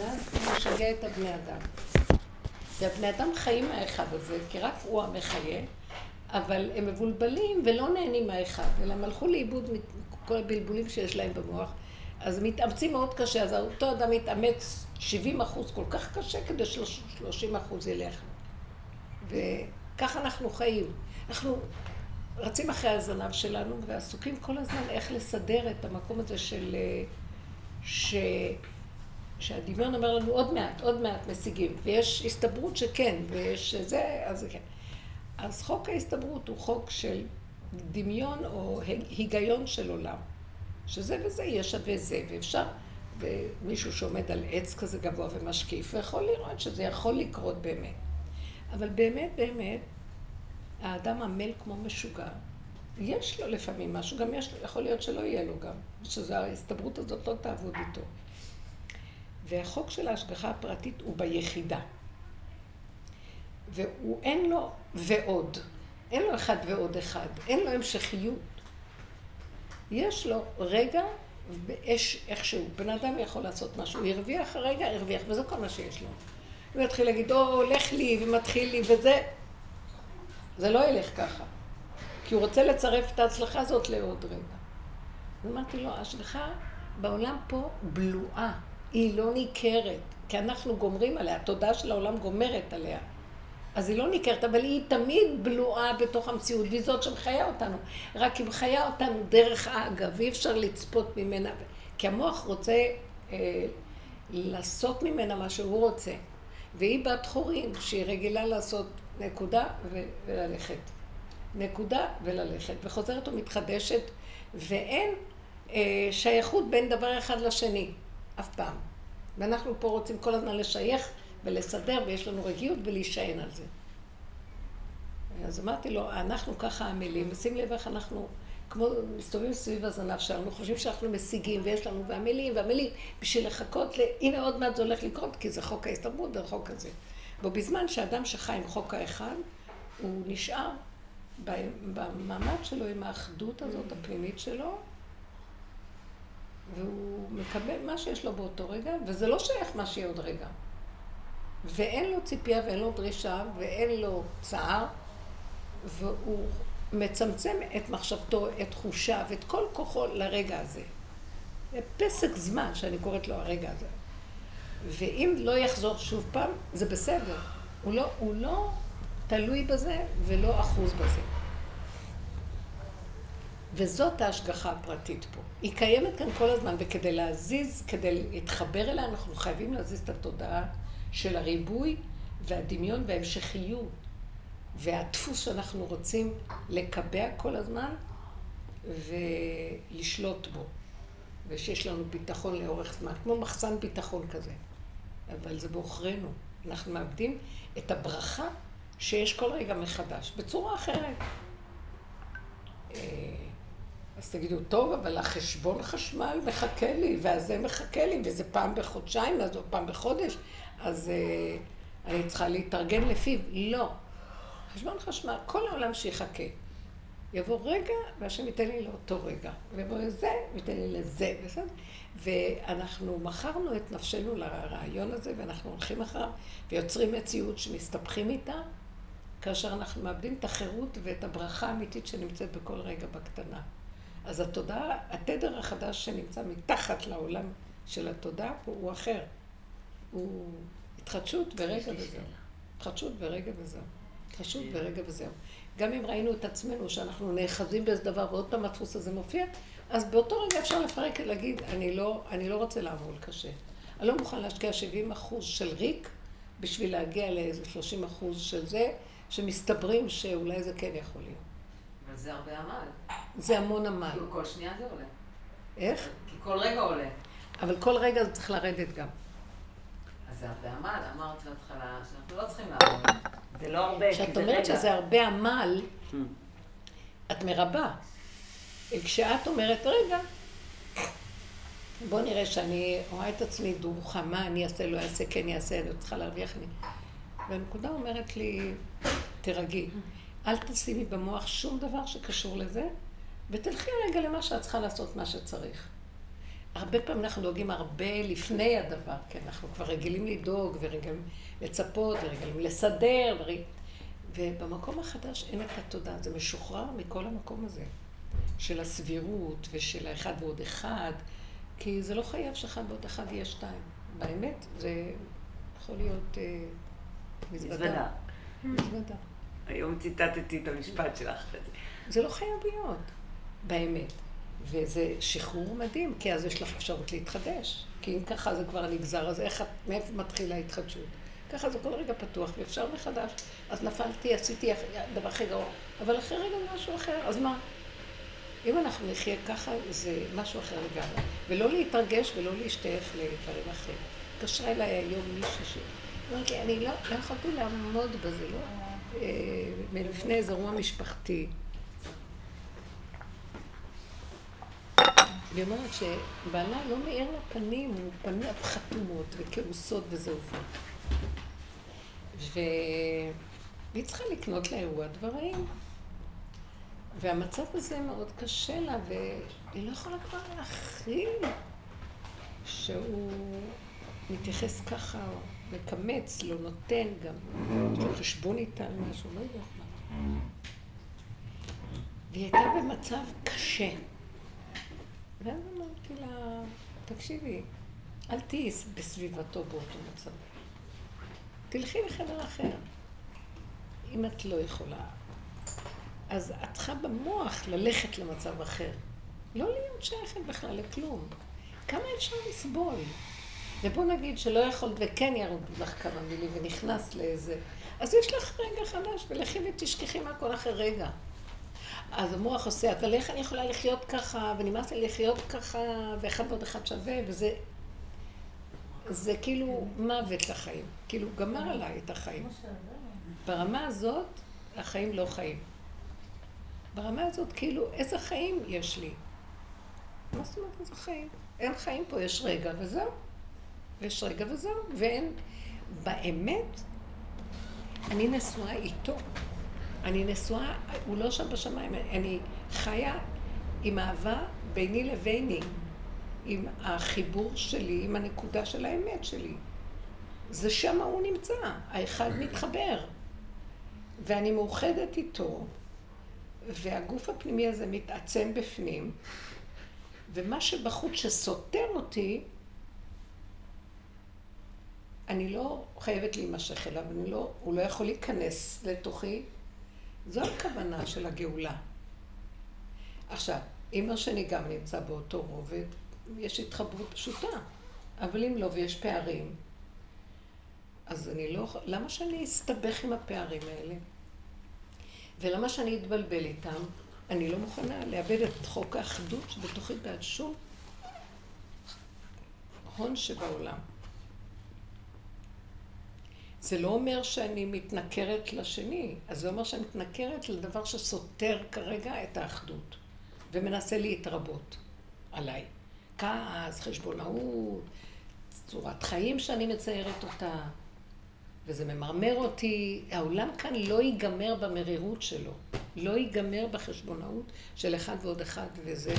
ואז הוא משגע את הבני אדם. והבני אדם חיים מהאחד הזה, כי רק הוא המחיה, אבל הם מבולבלים ולא נהנים מהאחד, אלא הם הלכו לאיבוד מכל הבלבולים שיש להם במוח. אז מתאמצים מאוד קשה, אז אותו אדם מתאמץ 70 אחוז כל כך קשה כדי 30 אחוז ילך. וככה אנחנו חיים. אנחנו רצים אחרי הזנב שלנו ועסוקים כל הזמן איך לסדר את המקום הזה של... ש... שהדמיון אומר לנו עוד מעט, עוד מעט משיגים, ויש הסתברות שכן, ויש זה, אז כן. אז חוק ההסתברות הוא חוק של דמיון או היגיון של עולם, שזה וזה יהיה שווה זה, ואפשר, ומישהו שעומד על עץ כזה גבוה ומשקיף, ויכול לראות שזה יכול לקרות באמת. אבל באמת, באמת, האדם עמל כמו משוגע. יש לו לפעמים משהו, גם יש, יכול להיות שלא יהיה לו גם, שההסתברות הזאת לא תעבוד איתו. והחוק של ההשגחה הפרטית הוא ביחידה. והוא אין לו ועוד. אין לו אחד ועוד אחד. אין לו המשכיות. יש לו רגע באש איכשהו. בן אדם יכול לעשות משהו. הוא הרוויח רגע, הרוויח, וזה כל מה שיש לו. הוא יתחיל להגיד, או, הולך לי, ומתחיל לי, וזה... זה לא ילך ככה. כי הוא רוצה לצרף את ההצלחה הזאת לעוד רגע. אז אמרתי לו, ההשגחה בעולם פה בלועה. היא לא ניכרת, כי אנחנו גומרים עליה, התודעה של העולם גומרת עליה. אז היא לא ניכרת, אבל היא תמיד בלועה בתוך המציאות, והיא זאת שמחיה אותנו. רק היא מחיה אותנו דרך האגב, ואי אפשר לצפות ממנה, כי המוח רוצה אה, לעשות ממנה מה שהוא רוצה. והיא בת חורים, שהיא רגילה לעשות נקודה וללכת. נקודה וללכת, וחוזרת ומתחדשת, ואין אה, שייכות בין דבר אחד לשני. אף פעם. ואנחנו פה רוצים כל הזמן לשייך ולסדר, ויש לנו רגיעות ולהישען על זה. אז אמרתי לו, אנחנו ככה עמלים, ושים לב איך אנחנו כמו מסתובבים סביב הזנב שלנו, חושבים שאנחנו משיגים, ויש לנו ועמלים ועמלים, בשביל לחכות, ל... הנה עוד מעט זה הולך לקרות, כי זה חוק ההסתברות, זה חוק הזה. ובזמן שאדם שחי עם חוק האחד, הוא נשאר במעמד שלו עם האחדות הזאת, הפנימית שלו, והוא מקבל מה שיש לו באותו רגע, וזה לא שייך מה שיהיה עוד רגע. ואין לו ציפייה ואין לו דרישה ואין לו צער, והוא מצמצם את מחשבתו, את תחושה ואת כל כוחו לרגע הזה. זה פסק זמן שאני קוראת לו הרגע הזה. ואם לא יחזור שוב פעם, זה בסדר. הוא לא, הוא לא תלוי בזה ולא אחוז בזה. וזאת ההשגחה הפרטית פה. היא קיימת כאן כל הזמן, וכדי להזיז, כדי להתחבר אליה, אנחנו חייבים להזיז את התודעה של הריבוי והדמיון וההמשכיות והדפוס שאנחנו רוצים לקבע כל הזמן ולשלוט בו. ושיש לנו ביטחון לאורך זמן, כמו מחסן ביטחון כזה. אבל זה בעוכרינו. אנחנו מאבדים את הברכה שיש כל רגע מחדש, בצורה אחרת. אה, אז תגידו, טוב, אבל החשבון חשמל מחכה לי, והזה מחכה לי, וזה פעם בחודשיים, אז או פעם בחודש, אז uh, אני צריכה להתארגן לפיו. לא. חשבון חשמל, כל העולם שיחכה. יבוא רגע, והשם ייתן לי לאותו רגע. ויבוא לזה, וייתן לי לזה, בסדר? ואנחנו מכרנו את נפשנו לרעיון הזה, ואנחנו הולכים אחריו, ויוצרים מציאות שמסתבכים איתה, כאשר אנחנו מאבדים את החירות ואת הברכה האמיתית שנמצאת בכל רגע בקטנה. אז התודעה, התדר החדש שנמצא מתחת לעולם של התודעה הוא, הוא אחר. הוא התחדשות ורגע וזהו. התחדשות ורגע וזהו. התחדשות ורגע וזהו. גם אם ראינו את עצמנו שאנחנו נאחזים באיזה דבר ועוד פעם הדפוס הזה מופיע, אז באותו רגע אפשר לפרק ולהגיד, אני לא, אני לא רוצה לעמול קשה. אני לא מוכן להשקיע 70 אחוז של ריק בשביל להגיע לאיזה 30 אחוז של זה, שמסתברים שאולי זה כן יכול להיות. זה הרבה עמל. זה המון עמל. כי כל שנייה זה עולה. איך? כי כל רגע עולה. אבל כל רגע זה צריך לרדת גם. אז זה הרבה עמל, אמרת בהתחלה שאנחנו לא צריכים לעמוד. זה לא הרבה, כי זה רגע. כשאת אומרת שזה הרבה עמל, את מרבה. כשאת אומרת, רגע, בוא נראה שאני רואה את עצמי דרוכה, מה אני אעשה, לא אעשה, כן אעשה, אני צריכה להרוויח לי. והנקודה אומרת לי, תירגעי. אל תשימי במוח שום דבר שקשור לזה, ותלכי רגע למה שאת צריכה לעשות, מה שצריך. הרבה פעמים אנחנו דואגים הרבה לפני הדבר, כי אנחנו כבר רגילים לדאוג ורגילים לצפות ורגילים לסדר, ורג... ובמקום החדש אין את התודעה, זה משוחרר מכל המקום הזה, של הסבירות ושל האחד ועוד אחד, כי זה לא חייב שאחד ועוד אחד יהיה שתיים. באמת, זה יכול להיות אה, מזוודה. מזוודה. היום ציטטתי את המשפט שלך. זה לא חייב להיות, באמת. וזה שחרור מדהים, כי אז יש לך אפשרות להתחדש. כי אם ככה זה כבר נגזר, אז איך, מאיפה מתחילה ההתחדשות? ככה זה כל רגע פתוח ואפשר מחדש. אז נפלתי, עשיתי דבר הכי גרוע, אבל אחרי רגע משהו אחר, אז מה? אם אנחנו נחיה ככה, זה משהו אחר לגמרי. ולא להתרגש ולא להשתייך לדברים אחרים. התקשרה אליי היום מישהי ש... אמרתי אני לא, לא יכולתי לעמוד בזה, לא? אה, מלפני איזה אירוע משפחתי. והיא אומרת שבעלה לא מאיר לה פנים, הוא פניו חתומות וכעוסות וזהובות. והיא צריכה לקנות לאירוע דברים. והמצב הזה מאוד קשה לה, והיא לא יכולה כבר להכיל שהוא מתייחס ככה, מקמץ, לא נותן גם, יש לו חשבון איתה על משהו, לא יודעת מה. והיא הייתה במצב קשה. ואז אמרתי לה, תקשיבי, אל תהיי בסביבתו באותו מצב. תלכי לחדר אחר. אם את לא יכולה, אז את צריכה במוח ללכת למצב אחר. לא להיות שייכת בכלל לכלום. כמה אפשר לסבול? ובוא נגיד שלא יכולת וכן ירדו לך כמה מילים ונכנס לאיזה... אז יש לך רגע חדש ולכי ותשכחי מהכל אחרי רגע. אז המוח עושה, אבל איך אני יכולה לחיות ככה, ונמאס לי לחיות ככה, ואחד ועוד אחד שווה, וזה... זה כאילו מוות לחיים. כאילו, גמר עליי את החיים. ברמה הזאת, החיים לא חיים. ברמה הזאת, כאילו, איזה חיים יש לי? מה זאת אומרת איזה חיים? אין חיים פה, יש רגע וזהו. יש רגע וזהו, ואין... באמת, אני נשואה איתו. אני נשואה, הוא לא שם בשמיים, אני חיה עם אהבה ביני לביני, עם החיבור שלי, עם הנקודה של האמת שלי. זה שם הוא נמצא, האחד מתחבר. ואני מאוחדת איתו, והגוף הפנימי הזה מתעצם בפנים, ומה שבחוץ שסותר אותי, אני לא חייבת להימשך אליו, לא, הוא לא יכול להיכנס לתוכי. זו הכוונה של הגאולה. עכשיו, אם השני גם נמצא באותו רובד, יש התחברות פשוטה. אבל אם לא ויש פערים, אז אני לא... למה שאני אסתבך עם הפערים האלה? ולמה שאני אתבלבל איתם? אני לא מוכנה לאבד את חוק האחדות שבתוכי בעד שום הון שבעולם. זה לא אומר שאני מתנכרת לשני, אז זה אומר שאני מתנכרת לדבר שסותר כרגע את האחדות, ומנסה להתרבות עליי. כעס, חשבונאות, צורת חיים שאני מציירת אותה, וזה ממרמר אותי. העולם כאן לא ייגמר במרירות שלו, לא ייגמר בחשבונאות של אחד ועוד אחד וזה.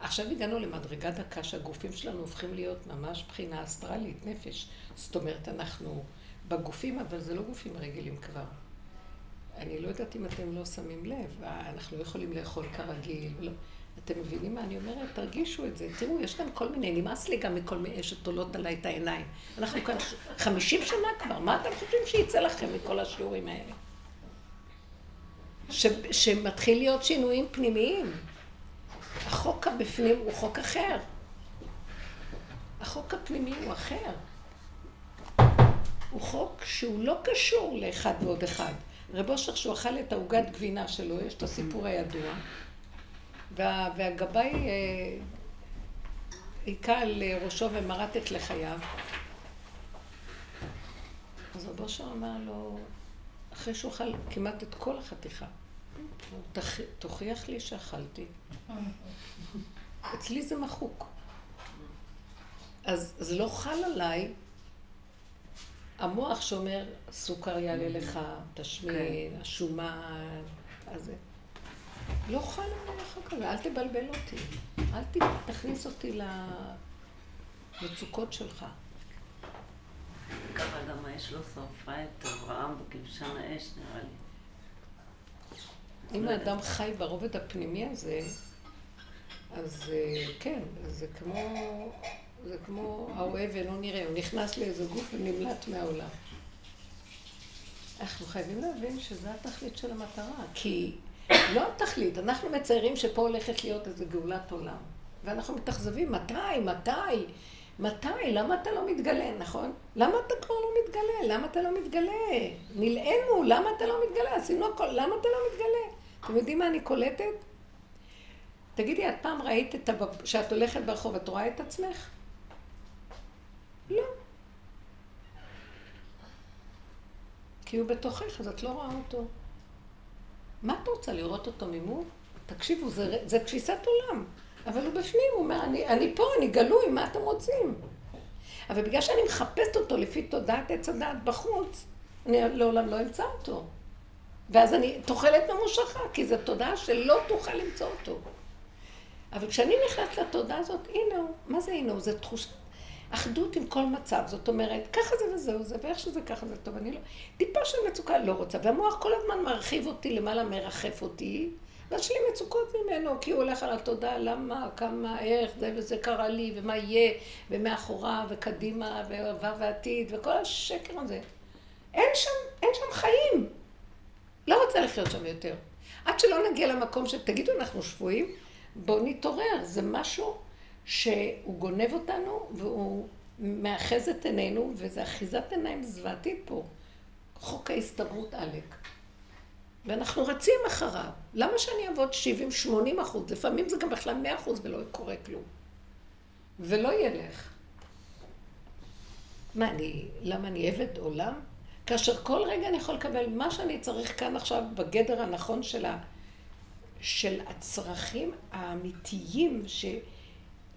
עכשיו הגענו למדרגה דקה שהגופים שלנו הופכים להיות ממש בחינה אסטרלית, נפש. זאת אומרת, אנחנו בגופים, אבל זה לא גופים רגילים כבר. אני לא יודעת אם אתם לא שמים לב, אנחנו לא יכולים לאכול כרגיל. ולא. אתם מבינים מה אני אומרת? תרגישו את זה. תראו, יש כאן כל מיני, נמאס לי גם מכל מיני שתולות עליי את העיניים. אנחנו כאן חמישים שנה כבר, מה אתם חושבים שיצא לכם מכל השיעורים האלה? ש, שמתחיל להיות שינויים פנימיים. החוק הבפנים הוא חוק אחר. החוק הפנימי הוא אחר. הוא חוק שהוא לא קשור לאחד ועוד אחד. רב אושר, שהוא אכל את העוגת גבינה שלו, יש את הסיפור הידוע, וה, והגבאי אה, היכה על ראשו ומרט את לחייו. אז רב אושר אמר לו, אחרי שהוא אכל כמעט את כל החתיכה, תוכיח לי שאכלתי. אצלי זה מחוק. אז זה לא חל עליי המוח שאומר, סוכר יעלה לך, תשמין, כן. השומן, אז. לא חל עליך כזה, אל תבלבל אותי. אל תכניס אותי למצוקות שלך. ככה גם האש לא שרפה את אברהם בכבשן האש, נראה לי. אם האדם חי ברובד הפנימי הזה, אז אה, כן, זה כמו, זה כמו האוהב ואינו נראה, הוא נכנס לאיזה גוף ונמלט מהעולם. אנחנו חייבים להבין שזה התכלית של המטרה, כי לא התכלית, אנחנו מציירים שפה הולכת להיות איזו גאולת עולם. ואנחנו מתאכזבים, מתי, מתי, מתי, למה אתה לא מתגלה, נכון? למה אתה כבר לא מתגלה? למה אתה לא מתגלה? נלאינו, למה אתה לא מתגלה? עשינו הכל, למה אתה לא מתגלה? אתם יודעים מה אני קולטת? תגידי, את פעם ראית את הבב... שאת הולכת ברחוב, את רואה את עצמך? לא. כי הוא בתוכך, אז את לא רואה אותו. מה את רוצה, לראות אותו ממול? תקשיבו, זה, זה תפיסת עולם. אבל הוא בפנים, הוא אומר, אני, אני פה, אני גלוי, מה אתם רוצים? אבל בגלל שאני מחפשת אותו לפי תודעת עץ הדעת בחוץ, אני לעולם לא אמצא אותו. ואז אני תוחלת ממושכה, כי זו תודעה שלא תוכל למצוא אותו. אבל כשאני נכנסת לתודעה הזאת, הנה הוא. מה זה הנה הוא? זה תחושת אחדות עם כל מצב. זאת אומרת, ככה זה וזהו זה, ואיך שזה ככה זה טוב, אני לא... טיפה של מצוקה לא רוצה. והמוח כל הזמן מרחיב אותי למעלה, מרחף אותי, ויש לי מצוקות ממנו, כי הוא הולך על התודעה, למה, כמה, איך, זה וזה קרה לי, ומה יהיה, ומאחורה, וקדימה, ועבר ועתיד, וכל השקר הזה. אין שם, אין שם חיים. לא רוצה לחיות שם יותר. עד שלא נגיע למקום שתגידו, אנחנו שבויים, בואו נתעורר. זה משהו שהוא גונב אותנו, והוא מאחז את עינינו, וזה אחיזת עיניים זוועתית פה. חוק ההסתברות עלק. ואנחנו רצים אחריו. למה שאני אעבוד 70-80 אחוז? לפעמים זה גם בכלל 100 אחוז ולא קורה כלום. ולא ילך. מה, אני, למה אני עבד עולם? כאשר כל רגע אני יכול לקבל מה שאני צריך כאן עכשיו בגדר הנכון של, ה, של הצרכים האמיתיים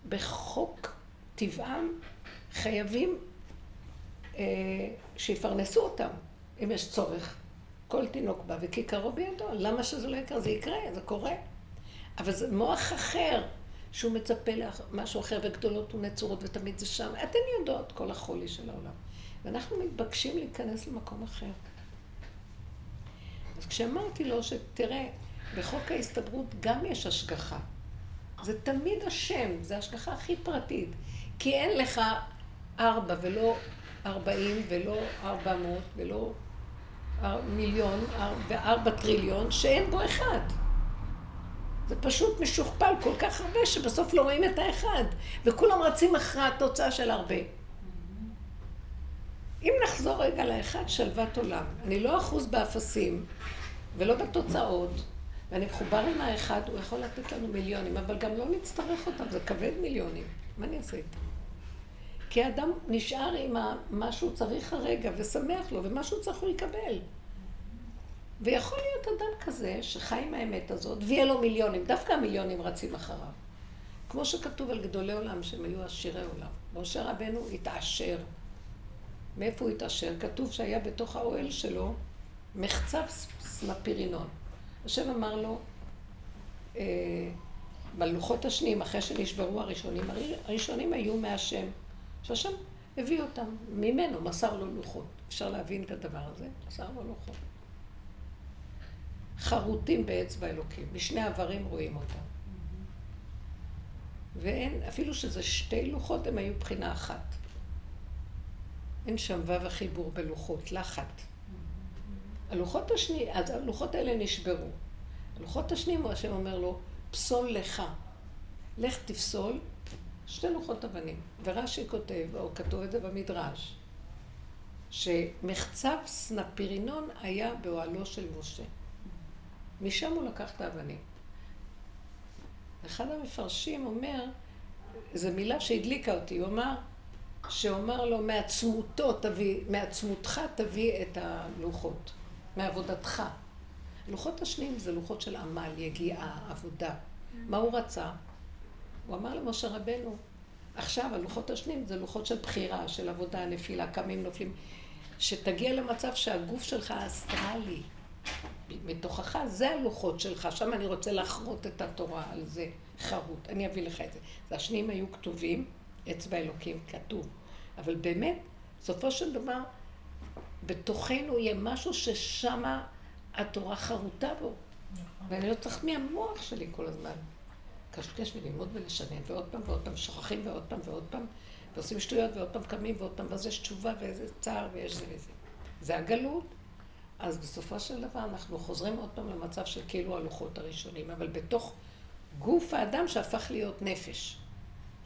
שבחוק טבעם חייבים אה, שיפרנסו אותם, אם יש צורך. כל תינוק בא וכיכרו בידו, למה שזה לא יקרה? זה יקרה, זה קורה. אבל זה מוח אחר, שהוא מצפה למשהו אחר, וגדולות ונצורות, ותמיד זה שם. אתן יודעות כל החולי של העולם. ואנחנו מתבקשים להיכנס למקום אחר. אז כשאמרתי לו שתראה, בחוק ההסתברות גם יש השגחה. זה תמיד השם, זה ההשגחה הכי פרטית. כי אין לך ארבע ולא ארבעים ולא ארבע מאות ולא מיליון וארבע טריליון שאין בו אחד. זה פשוט משוכפל כל כך הרבה שבסוף לא רואים את האחד וכולם רצים אחרי התוצאה של הרבה. אם נחזור רגע לאחד, שלוות עולם. אני לא אחוז באפסים ולא בתוצאות, ואני מחובר עם האחד, הוא יכול לתת לנו מיליונים, אבל גם לא נצטרך אותם, זה כבד מיליונים. מה אני אעשה איתם? כי האדם נשאר עם מה שהוא צריך הרגע, ושמח לו, ומה שהוא צריך הוא יקבל. ויכול להיות אדם כזה, שחי עם האמת הזאת, ויהיה לו מיליונים, דווקא המיליונים רצים אחריו. כמו שכתוב על גדולי עולם, שהם היו עשירי עולם. משה רבנו התעשר. מאיפה הוא התעשר? כתוב שהיה בתוך האוהל שלו מחצב סנפירינון. השם אמר לו, אה, בלוחות השניים, אחרי שנשברו הראשונים, הראשונים היו מהשם, שהשם הביא אותם, ממנו מסר לו לוחות. אפשר להבין את הדבר הזה? מסר לו לוחות. חרוטים באצבע אלוקים, משני עברים רואים אותם. ואין, אפילו שזה שתי לוחות, הם היו בחינה אחת. אין שם וו החיבור בלוחות, לחת. הלוחות השני, אז הלוחות האלה נשברו. הלוחות השניים, השם אומר לו, פסול לך. לך תפסול שתי לוחות אבנים. ורש"י כותב, או כתוב את זה במדרש, שמחצב סנפירינון היה באוהלו של משה. משם הוא לקח את האבנים. אחד המפרשים אומר, זו מילה שהדליקה אותי, הוא אמר, שאומר לו, מעצמותו תביא, מעצמותך תביא את הלוחות, מעבודתך. לוחות השניים זה לוחות של עמל, יגיעה, עבודה. מה הוא רצה? הוא אמר למשה רבנו, עכשיו הלוחות השניים זה לוחות של בחירה, של עבודה, נפילה, קמים, נופלים. שתגיע למצב שהגוף שלך האסטרלי מתוכך, זה הלוחות שלך, שם אני רוצה לחרות את התורה על זה, חרוט, אני אביא לך את זה. והשניים היו כתובים, אצבע אלוקים כתוב, אבל באמת, בסופו של דבר, בתוכנו יהיה משהו ששמה התורה חרוטה בו. נכון. ואני לא צריך מהמוח שלי כל הזמן. קשקש וללמוד ולשנן, ועוד פעם ועוד פעם, שוכחים ועוד פעם ועוד פעם, ועושים שטויות ועוד פעם קמים ועוד פעם, ואז יש תשובה ואיזה צער ויש זה וזה. זה הגלות. אז בסופו של דבר אנחנו חוזרים עוד פעם למצב של כאילו הלוחות הראשונים, אבל בתוך גוף האדם שהפך להיות נפש.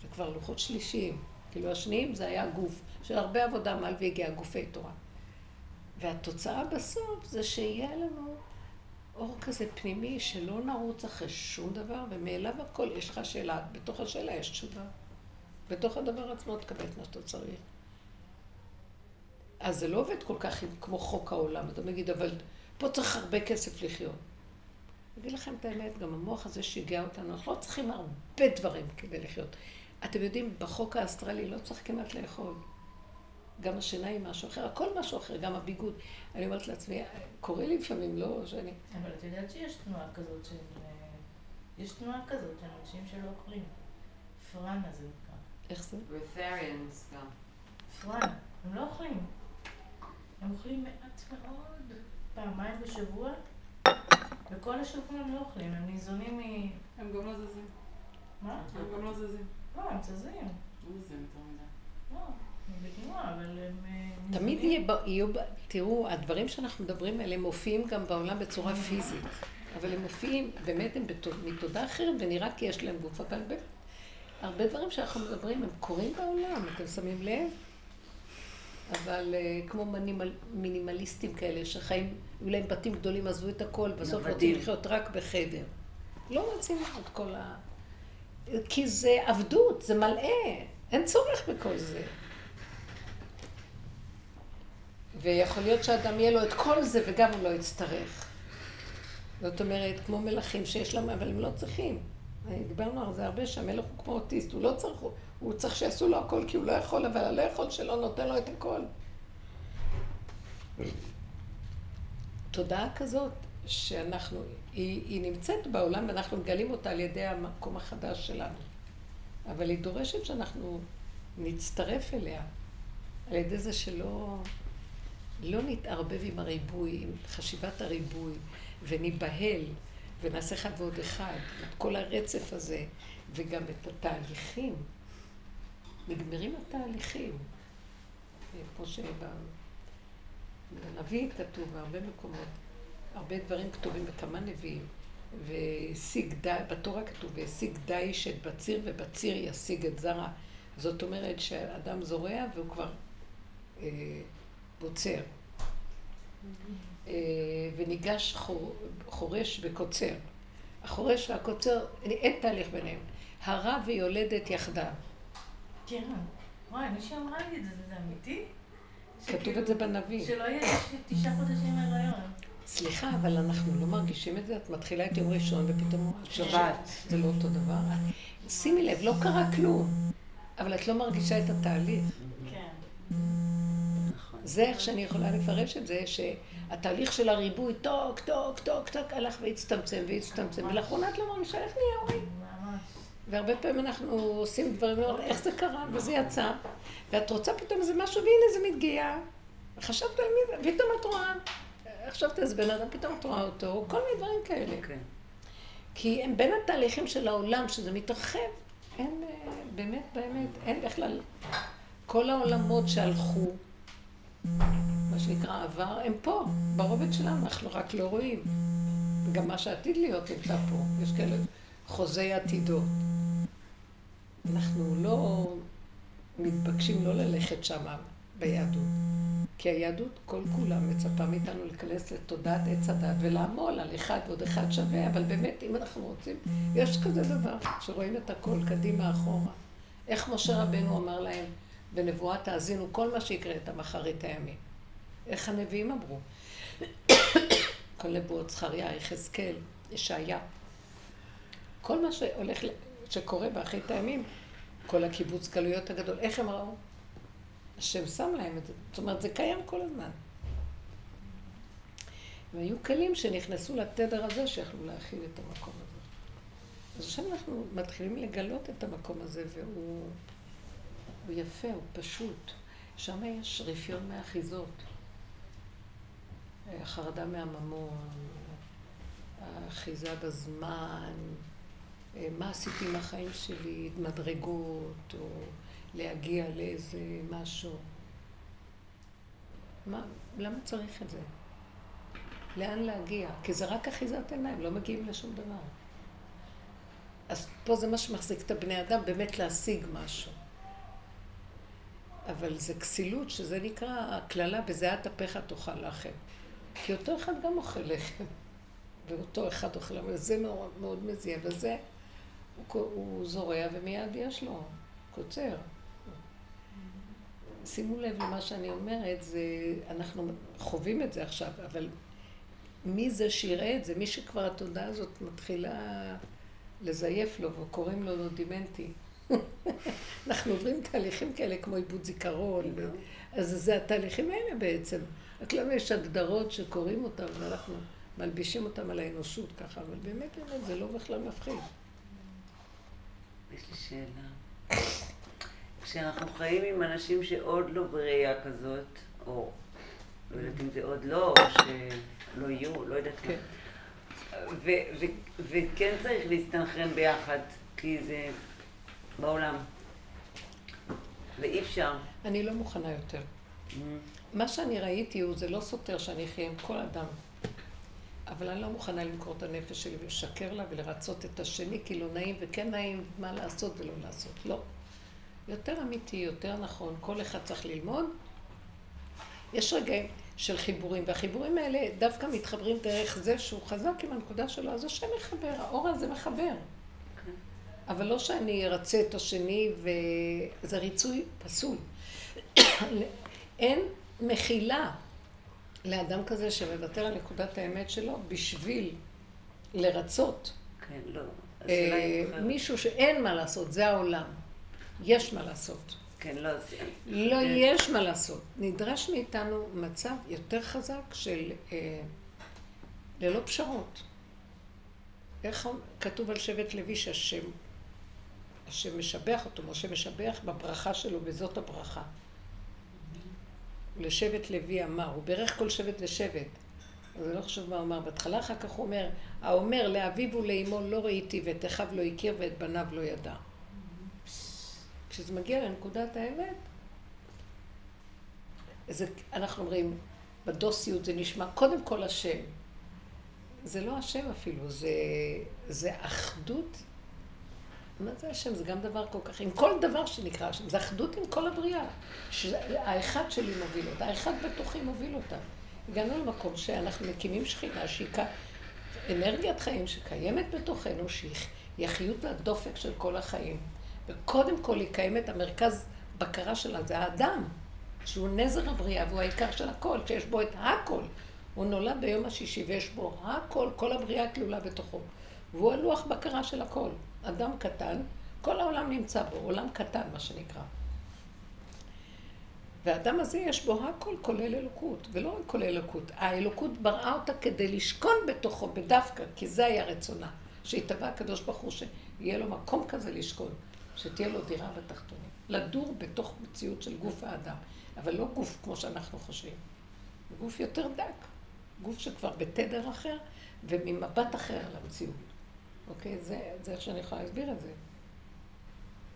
זה כבר לוחות שלישיים. כאילו השניים זה היה גוף של הרבה עבודה מעל והגיע גופי תורה. והתוצאה בסוף זה שיהיה לנו אור כזה פנימי שלא נרוץ אחרי שום דבר, ומאליו הכל, יש לך שאלה, בתוך השאלה יש תשובה. בתוך הדבר עצמו תקבל את מה שאתה צריך. אז זה לא עובד כל כך כמו חוק העולם. אתה מגיד, אבל פה צריך הרבה כסף לחיות. אני אגיד לכם את האמת, גם המוח הזה שיגע אותנו, אנחנו לא צריכים הרבה דברים כדי לחיות. אתם יודעים, בחוק האסטרלי לא צריך כמעט לאכול. גם השינה היא משהו אחר, הכל משהו אחר, גם הביגוד. אני אומרת לעצמי, קורה לי לפעמים, לא שאני... אבל את יודעת שיש תנועה כזאת של... יש תנועה כזאת של אנשים שלא אוכלים. פרנה זה נקרא. איך זה? רית'ריאנס גם. פרנה, הם לא אוכלים. הם אוכלים מעט מאוד, פעמיים בשבוע, וכל השבוע הם לא אוכלים, הם ניזונים מ... הם גם לא זזים. מה? הם גם לא זזים. לא, הם זזים. לא זזים יותר מדי. לא, בתנועה, אבל הם אה, תמיד יהיו, תראו, הדברים שאנחנו מדברים עליהם מופיעים גם בעולם בצורה פיזית. אבל הם מופיעים, באמת הם מתודה אחרת, ונראה כי יש להם גוף, אבל הרבה דברים שאנחנו מדברים, הם קורים בעולם, אתם שמים לב? אבל uh, כמו מנימל, מינימליסטים כאלה, שחיים, היו להם בתים גדולים, עזבו את הכל, בסוף רוצים לחיות רק בחדר. לא רוצים את כל ה... כי זה עבדות, זה מלאה, אין צורך בכל זה. ויכול להיות שאדם יהיה לו את כל זה וגם הוא לא יצטרך. זאת אומרת, כמו מלכים שיש להם, אבל הם לא צריכים. דיברנו על זה הרבה, שהמלך הוא כמו אוטיסט, הוא לא צריך, הוא צריך שיעשו לו הכל כי הוא לא יכול, אבל הלא יכול שלו נותן לו את הכל. תודעה כזאת, שאנחנו, היא, היא נמצאת בעולם ואנחנו מגלים אותה על ידי המקום החדש שלנו. אבל היא דורשת שאנחנו נצטרף אליה, על ידי זה שלא לא נתערבב עם הריבוי, עם חשיבת הריבוי, וניבהל. ונעשה אחד ועוד אחד, את כל הרצף הזה, וגם את התהליכים. נגמרים התהליכים. כמו שבנביא כתוב בהרבה מקומות, הרבה דברים כתובים בכמה נביאים, והשיג די, בתורה כתוב, והשיג דיש את בציר, ובציר ישיג את זרע. זאת אומרת שאדם זורע והוא כבר אה, בוצר. אה, וניגש חור, חורש וקוצר. החורש והקוצר, אין תהליך ביניהם. הרע ויולדת יחדיו. כן. וואי, מישהי אמרה לי את זה, זה אמיתי? כתוב את זה בנביא. שלא יהיה תשעה חודשים להיריון. סליחה, אבל אנחנו לא מרגישים את זה. את מתחילה את יום ראשון ופתאום שבת. זה לא אותו דבר. שימי לב, לא קרה כלום, אבל את לא מרגישה את התהליך. כן. זה איך שאני יכולה לפרש את זה, שהתהליך של הריבוי, טוק, טוק, טוק, טוק, הלך והצטמצם והצטמצם, ולאחרונה את לא מרגישה איך נהיה הורים. והרבה פעמים אנחנו עושים דברים, איך זה קרה, וזה יצא, ואת רוצה פתאום איזה משהו, והנה זה מתגיע. חשבת על מי זה, פתאום את רואה, חשבת איזה בן אדם, פתאום את רואה אותו, כל מיני דברים כאלה. Okay. כי הם בין התהליכים של העולם, שזה מתרחב, אין, אה, באמת, באמת, אין בכלל, כל העולמות שהלכו, מה שנקרא עבר, הם פה, ברובד שלנו, אנחנו רק לא רואים. וגם מה שעתיד להיות נמצא פה. יש כאלה חוזי עתידות. אנחנו לא מתבקשים לא ללכת שם ביהדות. כי היהדות כל כולה מצפה מאיתנו להיכנס לתודעת עץ הדת ולעמול על אחד ועוד אחד שווה, אבל באמת, אם אנחנו רוצים, יש כזה דבר שרואים את הכל קדימה אחורה. איך משה רבנו אמר להם, בנבואה תאזינו כל מה שיקרה את המחרית הימים. איך הנביאים אמרו? כל נבואות זכריה, יחזקאל, ישעיה. כל מה שהולך, שקורה באחרית הימים, כל הקיבוץ גלויות הגדול, איך הם ראו? השם שם להם את זה. זאת אומרת, זה קיים כל הזמן. והיו כלים שנכנסו לתדר הזה שיכלו להכיל את המקום הזה. אז עכשיו אנחנו מתחילים לגלות את המקום הזה, והוא הוא יפה, הוא פשוט. שם יש רפיון מאחיזות. החרדה מהממון, האחיזה בזמן, מה עשיתי עם החיים שלי, מדרגות, או להגיע לאיזה משהו. מה, למה צריך את זה? לאן להגיע? כי זה רק אחיזת עיניים, לא מגיעים לשום דבר. אז פה זה מה שמחזיק את הבני אדם, באמת להשיג משהו. אבל זה כסילות, שזה נקרא הקללה, בזיעת אפיך תאכל לחם. כי אותו אחד גם אוכל לחם, ואותו אחד אוכל, אבל זה מאוד, מאוד מזיע, וזה, הוא, הוא זורע ומיד יש לו, קוצר. שימו לב למה שאני אומרת, זה, אנחנו חווים את זה עכשיו, אבל מי זה שיראה את זה? מי שכבר התודעה הזאת מתחילה לזייף לו, וקוראים לו דימנטי. אנחנו עוברים תהליכים כאלה כמו עיבוד זיכרון, ו... אז זה התהליכים האלה בעצם. רק לנו יש הגדרות שקוראים אותן, ואנחנו מלבישים אותן על האנושות ככה, אבל באמת, באמת, זה לא בכלל מפחיד. יש לי שאלה. כשאנחנו חיים עם אנשים שעוד לא בראייה כזאת, או לא יודעת אם זה עוד לא, או שלא יהיו, לא יודעת כן. מה. ו- ו- וכן צריך להסתנכרן ביחד, כי זה בעולם. ואי אפשר. אני לא מוכנה יותר. מה שאני ראיתי הוא, זה לא סותר שאני אחיה עם כל אדם. אבל אני לא מוכנה למכור את הנפש שלי ולשקר לה ולרצות את השני, כי לא נעים וכן נעים מה לעשות ולא לעשות. לא. יותר אמיתי, יותר נכון, כל אחד צריך ללמוד. יש רגעים של חיבורים, והחיבורים האלה דווקא מתחברים דרך זה שהוא חזק עם הנקודה שלו, אז השם מחבר, האור הזה מחבר. אבל לא שאני ארצה את השני, וזה ריצוי פסול. אין מחילה לאדם כזה שמוותר על נקודת האמת שלו בשביל לרצות. כן, לא. אה, מישהו שאין מה לעשות, זה העולם. יש מה לעשות. כן, לא, זה... לא, יש מה לעשות. נדרש מאיתנו מצב יותר חזק של אה, ללא פשרות. איך כתוב על שבט לוי שהשם השם משבח אותו, משה משבח בברכה שלו, וזאת הברכה. לשבט לוי אמר, הוא בירך כל שבט לשבט. אז אני לא חושב מה הוא אמר בהתחלה, אחר כך הוא אומר, האומר לאביו ולאמו לא ראיתי ואת אחיו לא הכיר ואת בניו לא ידע. כשזה מגיע לנקודת האמת, זה, אנחנו אומרים, בדוסיות זה נשמע קודם כל השם. זה לא השם אפילו, זה, זה אחדות. מה זה השם? זה גם דבר כל כך, עם כל דבר שנקרא השם, זה אחדות עם כל הבריאה. האחד שלי מוביל אותה, האחד בתוכי מוביל אותה. הגענו למקום שאנחנו מקימים שכינה שהיא אנרגיית חיים שקיימת בתוכנו, שהיא חיות הדופק של כל החיים. וקודם כל היא קיימת, המרכז בקרה שלה זה האדם, שהוא נזר הבריאה והוא העיקר של הכל, שיש בו את הכל. הוא נולד ביום השישי ויש בו הכל, כל הבריאה כלולה בתוכו. והוא הלוח בקרה של הכל. אדם קטן, כל העולם נמצא בו, עולם קטן מה שנקרא. והאדם הזה יש בו הכל כולל אלוקות, ולא רק כולל אלוקות. האלוקות בראה אותה כדי לשכון בתוכו, בדווקא, כי זה היה רצונה. שיתבע הקדוש ברוך הוא שיהיה לו מקום כזה לשכון, שתהיה לו דירה בתחתונים. לדור בתוך מציאות של גוף האדם, אבל לא גוף כמו שאנחנו חושבים. גוף יותר דק, גוף שכבר בתדר אחר וממבט אחר על המציאות. אוקיי? זה, זה איך שאני יכולה להסביר את זה.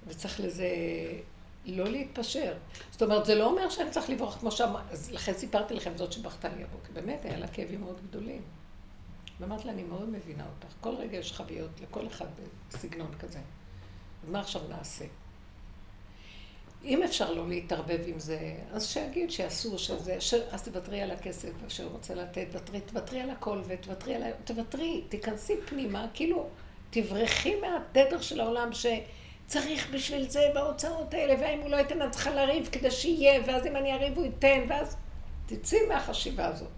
וצריך לזה לא להתפשר. זאת אומרת, זה לא אומר שאני צריך לברוח כמו שאמר, אז לכן סיפרתי לכם זאת שבכתה לי הבוקר. באמת, היה לה כאבים מאוד גדולים. ואמרתי לה, אני מאוד מבינה אותך. כל רגע יש חוויות לכל אחד בסגנון כזה. אז מה עכשיו נעשה? אם אפשר לא להתערבב עם זה, אז שיגיד שאסור שזה, ש... אז תוותרי על הכסף שהוא רוצה לתת, תוותרי, תוותרי על הכל ותוותרי על ה... תוותרי, תיכנסי פנימה, כאילו תברחי מהתדר של העולם שצריך בשביל זה בהוצאות האלה, ואם הוא לא ייתן, את צריכה לריב כדי שיהיה, ואז אם אני אריב הוא ייתן, ואז תצאי מהחשיבה הזאת.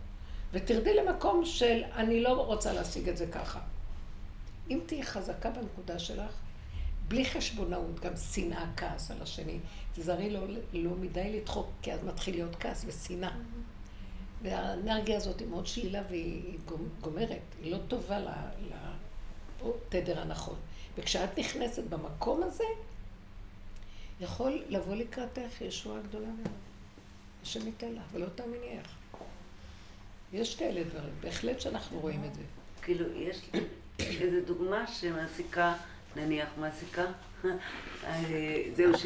ותרדי למקום של אני לא רוצה להשיג את זה ככה. אם תהיי חזקה בנקודה שלך, בלי חשבונאות, גם שנאה, כעס על השני. תזהרי לא, לא מדי לדחוק, כי אז מתחיל להיות כעס ושנאה. והאנרגיה הזאת היא מאוד שלילה והיא גומ- גומרת, היא לא טובה לתדר הנכון. וכשאת נכנסת במקום הזה, יכול לבוא לקראתך ישועה גדולה מאוד. השם ייתן לך, ולא תאמיני איך. יש כאלה דברים, בהחלט שאנחנו רואים את זה. כאילו, יש איזו דוגמה שמעסיקה, נניח מעסיקה, אה, זהו ש...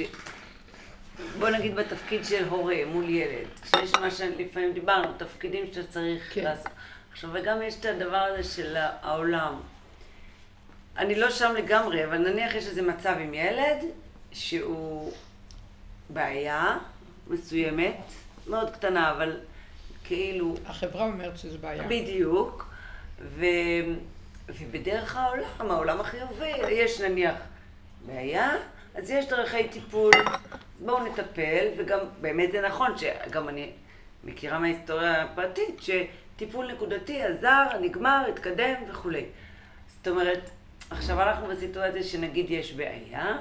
בוא נגיד בתפקיד של הורה מול ילד, שיש מה שלפעמים דיברנו, תפקידים שאתה צריך כן. לעשות. עכשיו, וגם יש את הדבר הזה של העולם. אני לא שם לגמרי, אבל נניח יש איזה מצב עם ילד שהוא בעיה מסוימת, מאוד קטנה, אבל כאילו החברה אומרת שזה בעיה. בדיוק, ו... ובדרך העולם, העולם החיובי, יש נניח בעיה, אז יש דרכי טיפול, בואו נטפל, וגם באמת זה נכון, שגם אני מכירה מההיסטוריה הפרטית, שטיפול נקודתי עזר, נגמר, התקדם וכולי. זאת אומרת, עכשיו אנחנו בסיטואציה שנגיד יש בעיה,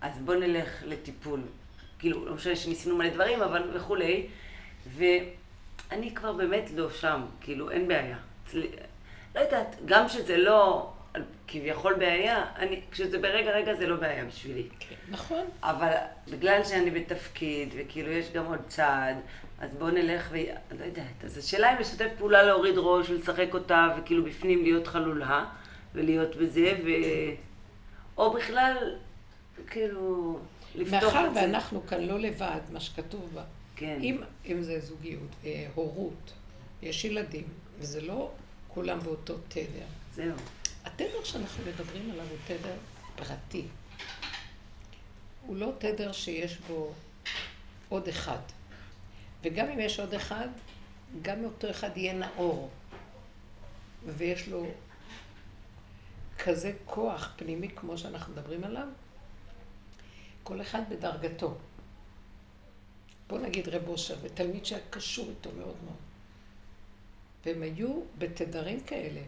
אז בואו נלך לטיפול. כאילו, לא משנה שניסינו מלא דברים, אבל וכולי. ואני כבר באמת לא שם, כאילו, אין בעיה. לא יודעת, גם שזה לא כביכול בעיה, אני, כשזה ברגע רגע זה לא בעיה בשבילי. כן, נכון. אבל בגלל שאני בתפקיד, וכאילו יש גם עוד צעד, אז בואו נלך ו... לא יודעת. אז השאלה אם לשתף פעולה להוריד ראש ולשחק אותה, וכאילו בפנים להיות חלולה, ולהיות בזה, ו... או בכלל, כאילו, לפתוח מאחר את זה. ואנחנו כאן לא לבד, מה שכתוב בה, כן. אם, אם זה זוגיות, אה, הורות, יש ילדים, וזה לא כולם באותו תדר. זהו. התדר שאנחנו מדברים עליו הוא תדר פרטי. הוא לא תדר שיש בו עוד אחד. וגם אם יש עוד אחד, גם מאותו אחד יהיה נאור. ויש לו כזה כוח פנימי כמו שאנחנו מדברים עליו, כל אחד בדרגתו. בוא נגיד רב אושר, ותלמיד שהיה קשור איתו מאוד מאוד. והם היו בתדרים כאלה.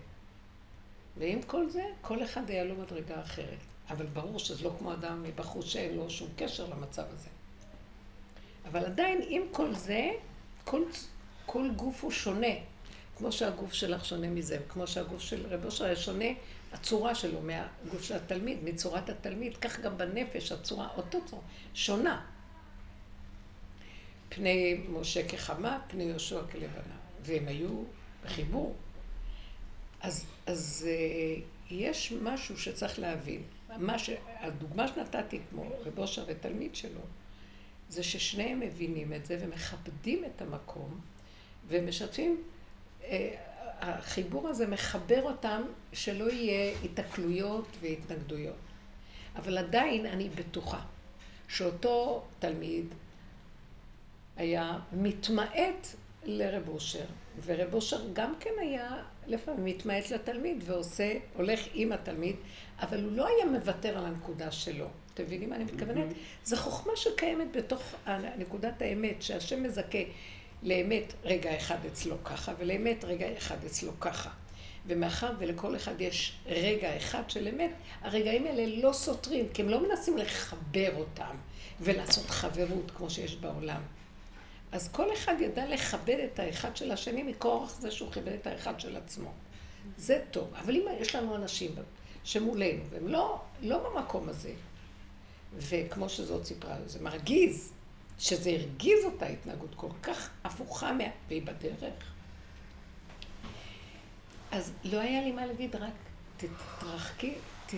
ועם כל זה, כל אחד היה לו מדרגה אחרת. אבל ברור שזה לא כמו אדם מבחוץ שאין לו שום קשר למצב הזה. אבל עדיין, עם כל זה, כל, כל גוף הוא שונה. כמו שהגוף שלך שונה מזה, כמו שהגוף של רב אושר שונה, הצורה שלו מהגוף של התלמיד, מצורת התלמיד, כך גם בנפש, הצורה, אותו צורה, שונה. פני משה כחמה, פני יהושע כלבנה. והם היו בחיבור. אז, אז אה, יש משהו שצריך להבין. מה ש... הדוגמה שנתתי כמו רב אושר ותלמיד שלו, זה ששניהם מבינים את זה ומכבדים את המקום ומשתפים, אה, החיבור הזה מחבר אותם שלא יהיה התקלויות והתנגדויות. אבל עדיין אני בטוחה שאותו תלמיד היה מתמעט לרב אושר, ורב אושר גם כן היה לפעמים מתמעט לתלמיד ועושה, הולך עם התלמיד, אבל הוא לא היה מוותר על הנקודה שלו. אתם מבינים מה אני מתכוונת? זו חוכמה שקיימת בתוך נקודת האמת, שהשם מזכה לאמת רגע אחד אצלו ככה, ולאמת רגע אחד אצלו ככה. ומאחר ולכל אחד יש רגע אחד של אמת, הרגעים האלה לא סותרים, כי הם לא מנסים לחבר אותם ולעשות חברות כמו שיש בעולם. אז כל אחד ידע לכבד את האחד של השני מכורח זה שהוא כיבד את האחד של עצמו. זה טוב. אבל אם יש לנו אנשים שמולנו, והם לא, לא במקום הזה, וכמו שזאת סיפרה, זה מרגיז, שזה הרגיז אותה התנהגות כל כך הפוכה מה... והיא בדרך. אז לא היה לי מה להגיד, רק תתרחקי, ת,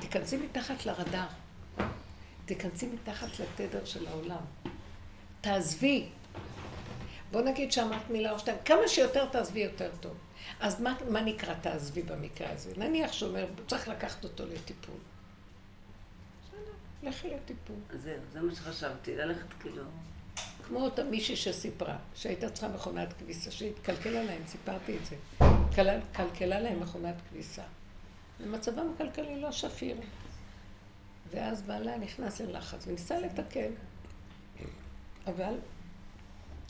תיכנסי מתחת לרדאר. תיכנסי מתחת לתדר של העולם. תעזבי. בוא נגיד שאמרת מילה או שתיים, כמה שיותר תעזבי יותר טוב. אז מה, מה נקרא תעזבי במקרה הזה? נניח שאומר, צריך לקחת אותו לטיפול. בסדר, לכי לטיפול. זהו, זה מה שחשבתי, ללכת כאילו... כמו אותה מישהי שסיפרה, שהייתה צריכה מכונת כביסה, שהתקלקלה להם, סיפרתי את זה. קל, קלקלה להם מכונת כביסה. ומצבם הכלכלי לא שפיר. ואז בעלה נכנס ללחץ וניסה לתקן. אבל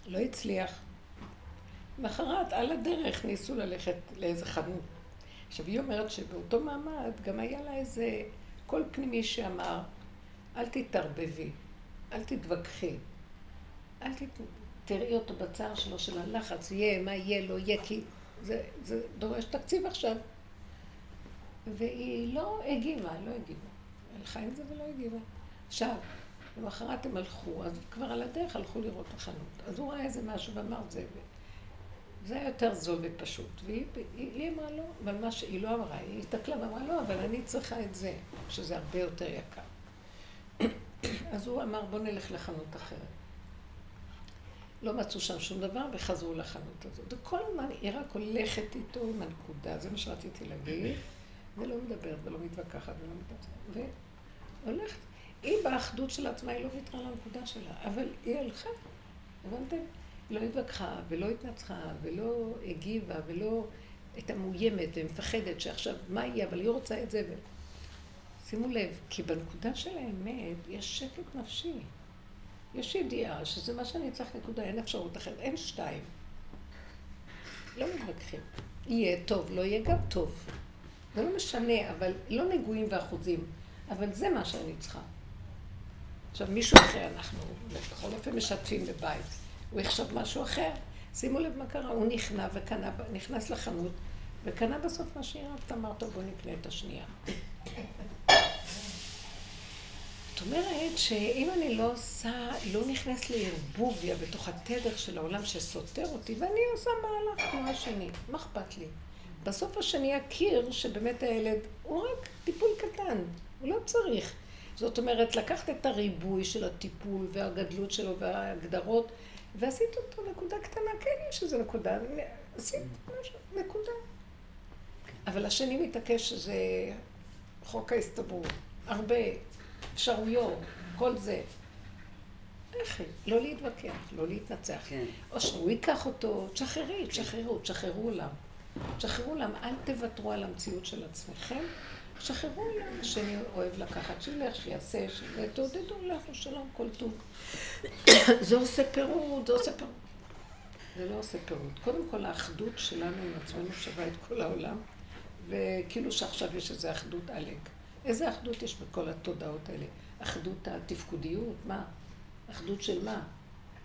לא הצליח. למחרת, על הדרך, ניסו ללכת לאיזה חנות. עכשיו, היא אומרת שבאותו מעמד גם היה לה איזה קול פנימי שאמר, אל תתערבבי, אל תתווכחי, אל, תת... תראי אותו בצער שלו, של הלחץ, יהיה, מה יהיה, לא יהיה, כי זה, זה דורש תקציב עכשיו. והיא לא הגיבה, לא הגיבה. הלכה עם זה ולא הגיבה. עכשיו, למחרת הם הלכו, אז כבר על הדרך הלכו לראות החנות. אז הוא ראה איזה משהו ואמר זה. זה היה יותר זול ופשוט. והיא היא, היא אמרה לא, אבל מה שהיא לא אמרה, היא הסתכלה ואמרה לא, אבל אני צריכה את זה, שזה הרבה יותר יקר. אז הוא אמר בוא נלך לחנות אחרת. לא מצאו שם שום דבר וחזרו לחנות הזאת. וכל הזמן היא רק הולכת איתו עם הנקודה, זה מה שרציתי להגיד, ולא מדברת ולא מתווכחת ולא מתווכחת. והולכת. היא באחדות של עצמה, היא לא ויתרה על הנקודה שלה, אבל היא הלכה, הבנתם? היא לא התווכחה ולא התנצחה ולא הגיבה ולא הייתה מאוימת ומפחדת שעכשיו מה יהיה, אבל היא רוצה את זה. ו... שימו לב, כי בנקודה של האמת יש שקט נפשי. יש ידיעה שזה מה שאני צריך נקודה, אין אפשרות אחרת, אין שתיים. לא מתווכחים. יהיה טוב, לא יהיה גם טוב. זה לא משנה, אבל לא נגועים ואחוזים. אבל זה מה שאני צריכה. עכשיו, מישהו אחר, אנחנו בכל אופן משתפים בבית, הוא יחשב משהו אחר. שימו לב מה קרה, הוא נכנע וקנה, נכנס לחנות, וקנה בסוף מה שהיא רק אמר, טוב, בוא נקנה את השנייה. זאת אומרת שאם אני לא עושה, לא נכנס לערבוביה בתוך התדר של העולם שסותר אותי, ואני עושה מהלך כמו השני, מה אכפת לי? בסוף השני יכיר שבאמת הילד הוא רק טיפול קטן, הוא לא צריך. זאת אומרת, לקחת את הריבוי של הטיפול והגדלות שלו וההגדרות, ועשית אותו נקודה קטנה, כן יש איזו נקודה, עשית משהו, נקודה. אבל השני מתעקש שזה חוק ההסתברות, הרבה אפשרויות, כל זה. איך לא להתווכח, לא להתנצח. כן. או שהוא ייקח אותו, תשחררי, תשחררו, תשחררו עולם. תשחררו עולם, אל תוותרו על המציאות של עצמכם. שחררו עולם, השני אוהב לקחת, שילך, שיעשה, תעודדו לכו שלום, כל טוב. זה עושה פירוד, זה עושה פירוד. זה לא עושה פירוד. קודם כל, האחדות שלנו עם עצמנו שווה את כל העולם, וכאילו שעכשיו יש איזו אחדות עלק. איזה אחדות יש בכל התודעות האלה? אחדות התפקודיות? מה? אחדות של מה?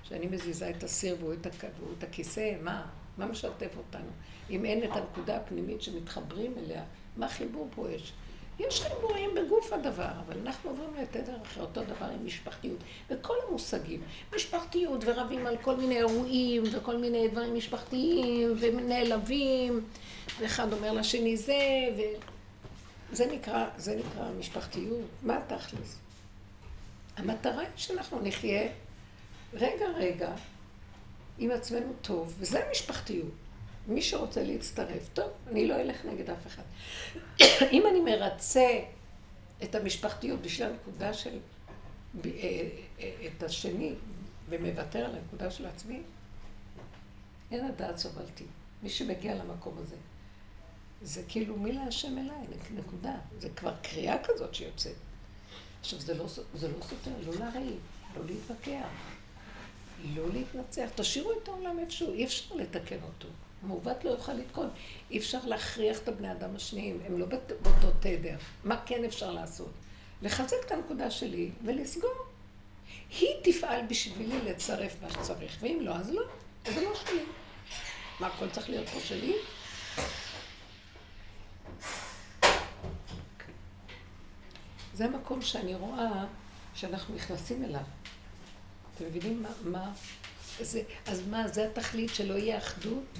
שאני מזיזה את הסיר והוא את, הכ... והוא את הכיסא? מה? מה משתף אותנו? אם אין את הנקודה הפנימית שמתחברים אליה, מה חיבור פה יש? יש חיבורים בגוף הדבר, אבל אנחנו עוברים לתדר אחר, אותו דבר עם משפחתיות. וכל המושגים, משפחתיות, ורבים על כל מיני אירועים, וכל מיני דברים משפחתיים, ונעלבים, ואחד אומר לשני זה, וזה נקרא, זה נקרא משפחתיות. מה התכלס? המטרה היא שאנחנו נחיה רגע רגע עם עצמנו טוב, וזה המשפחתיות. מי שרוצה להצטרף, טוב, אני לא אלך נגד אף אחד. אם אני מרצה את המשפחתיות בשביל הנקודה של אה, אה, את השני ומוותר על הנקודה של עצמי, אין הדעת סובלתי. מי שמגיע למקום הזה, זה כאילו מי להשם אליי, נקודה. זה כבר קריאה כזאת שיוצאת. עכשיו, זה לא, זה לא סותר, לא לריב, לא להתווכח, לא להתנצח. תשאירו את העולם איפשהו, אי אפשר לתקן אותו. מעוות לא יוכל לתקון. אי אפשר להכריח את הבני אדם השניים, הם לא באותו תדר. מה כן אפשר לעשות? לחזק את הנקודה שלי ולסגור. היא תפעל בשבילי לצרף מה שצריך, ואם לא, אז לא, זה לא שלי. מה, הכל צריך להיות פה שלי? זה המקום שאני רואה שאנחנו נכנסים אליו. אתם מבינים מה, מה זה, אז מה, זה התכלית שלא יהיה אחדות?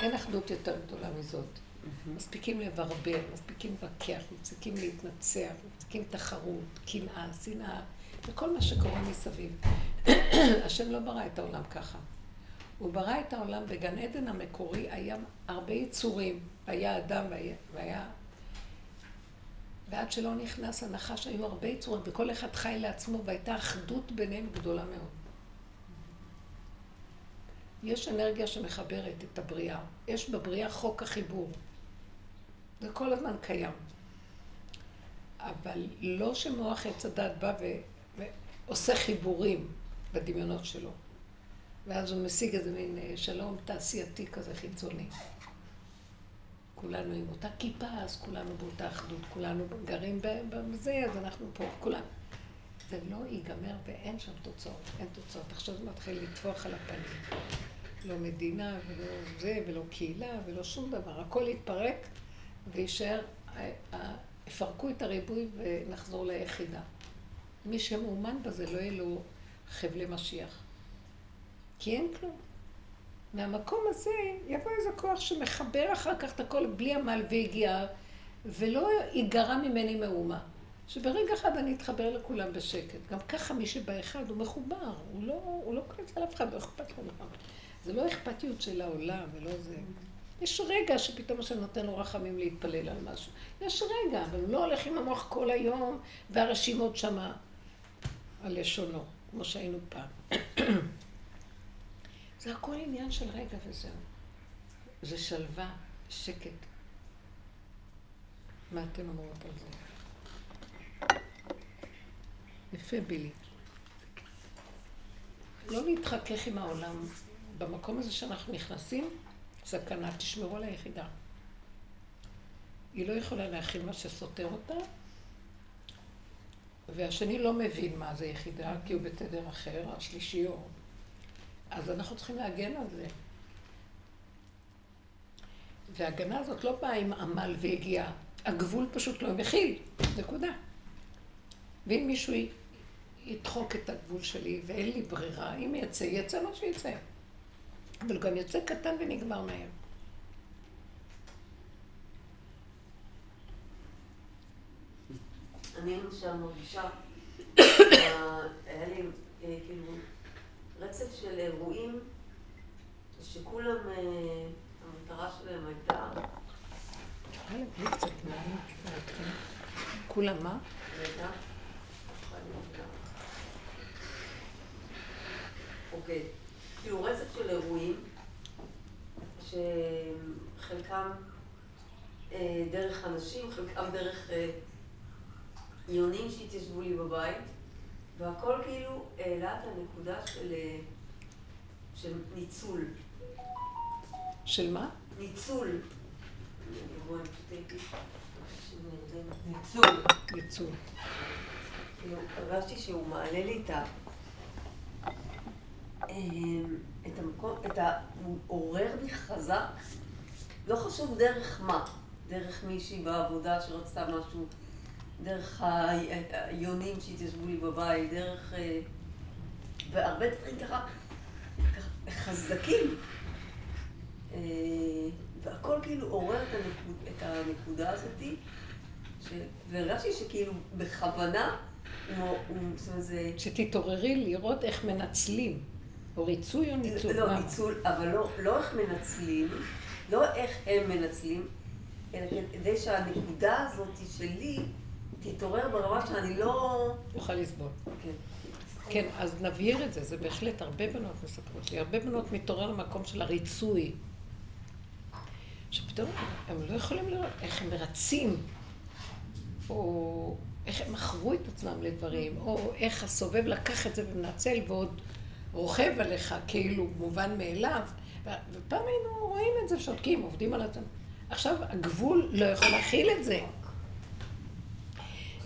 אין אחדות יותר גדולה מזאת. מספיקים לברבר, מספיקים להתווכח, מספיקים להתנצח, מספיקים תחרות, קנאה, שנאה, וכל מה שקורה מסביב. השם לא ברא את העולם ככה. הוא ברא את העולם בגן עדן המקורי, היה הרבה יצורים. היה אדם והיה... והיה... ועד שלא נכנס הנחש היו הרבה יצורים, וכל אחד חי לעצמו, והייתה אחדות ביניהם גדולה מאוד. יש אנרגיה שמחברת את הבריאה. יש בבריאה חוק החיבור. זה כל הזמן קיים. אבל לא שמוח עץ הדת בא ו... ועושה חיבורים בדמיונות שלו. ואז הוא משיג איזה מין אה, שלום תעשייתי כזה חיצוני. כולנו עם אותה כיפה, אז כולנו באותה אחדות, כולנו גרים בזה, אז אנחנו פה, כולם. זה לא ייגמר ואין שם תוצאות, אין תוצאות. עכשיו זה מתחיל לטפוח על הפנים. לא מדינה ולא זה ולא קהילה ולא שום דבר. הכל יתפרק ויישאר, אה, אה, יפרקו את הריבוי ונחזור ליחידה. מי שמאומן בזה לא יהיה לו חבלי משיח. כי אין כלום. מהמקום הזה יבוא איזה כוח שמחבר אחר כך את הכל בלי עמל והגיע, ולא ייגרע ממני מאומה. שברגע אחד אני אתחבר לכולם בשקט. גם ככה מי שבאחד הוא מחובר, הוא לא, הוא לא קולט על אף אחד, לא אכפת לו מה. זה לא אכפתיות של העולם ולא זה. יש רגע שפתאום השם נותן לו רחמים להתפלל על משהו. יש רגע, אבל הוא לא הולך עם המוח כל היום, והרשימות שמה על לשונו, כמו שהיינו פעם. זה הכל עניין של רגע וזהו. זה שלווה, שקט. מה אתן אומרות על זה? יפה בילי. לא להתחכך עם העולם. במקום הזה שאנחנו נכנסים, סכנה, תשמרו על היחידה. היא לא יכולה להכיל מה שסותר אותה, והשני לא מבין מה זה יחידה, כי הוא בתדר אחר, השלישי או... אז אנחנו צריכים להגן על זה. וההגנה הזאת לא באה עם עמל והגיעה. הגבול פשוט לא מכיל, נקודה. ואם מישהו ידחוק את הגבול שלי ואין לי ברירה, אם יצא, יצא מה שיצא. אבל הוא גם יוצא קטן ונגמר מהר. אני למשל מרגישה, היה לי אה, כאילו רצף של אירועים שכולם, אה, המטרה שלהם הייתה. כולם מה? רגע, הפכה לי רגע. אוקיי, כאילו רצף של אירועים שחלקם אה, דרך אנשים, חלקם דרך אה, יונים שהתיישבו לי בבית, והכל כאילו העלה את הנקודה של, אה, של ניצול. של מה? ניצול. ניצול. ייצור. כאילו, הרגשתי שהוא מעלה לי את ה... אמ, את המקום, את ה... הוא עורר בי חזק, לא חשוב דרך מה, דרך מישהי בעבודה שרצתה משהו, דרך היונים שהתיישבו לי בבית, דרך... אה, והרבה דברים ככה חזקים. אה, והכל כאילו עורר את, הנקוד, את הנקודה הזאתי, ש... והרגשתי שכאילו בכוונה הוא, הוא, זאת אומרת, זה... שתתעוררי לראות איך מנצלים. או ריצוי או ניצול. לא? ניצול, אבל לא, לא איך מנצלים, לא איך הם מנצלים, אלא כדי שהנקודה הזאת שלי תתעורר ברמה שאני לא... יוכל לסבול. כן. כן, אז נבהיר את זה, זה בהחלט, הרבה בנות מספרות לי, הרבה בנות מתעורר למקום של הריצוי. שפתאום הם לא יכולים לראות איך הם מרצים, או איך הם מכרו את עצמם לדברים, או איך הסובב לקח את זה ומנצל ועוד רוכב עליך כאילו מובן מאליו. ופעם היינו רואים את זה, שותקים, עובדים על עצמם. עכשיו הגבול לא יכול להכיל את זה.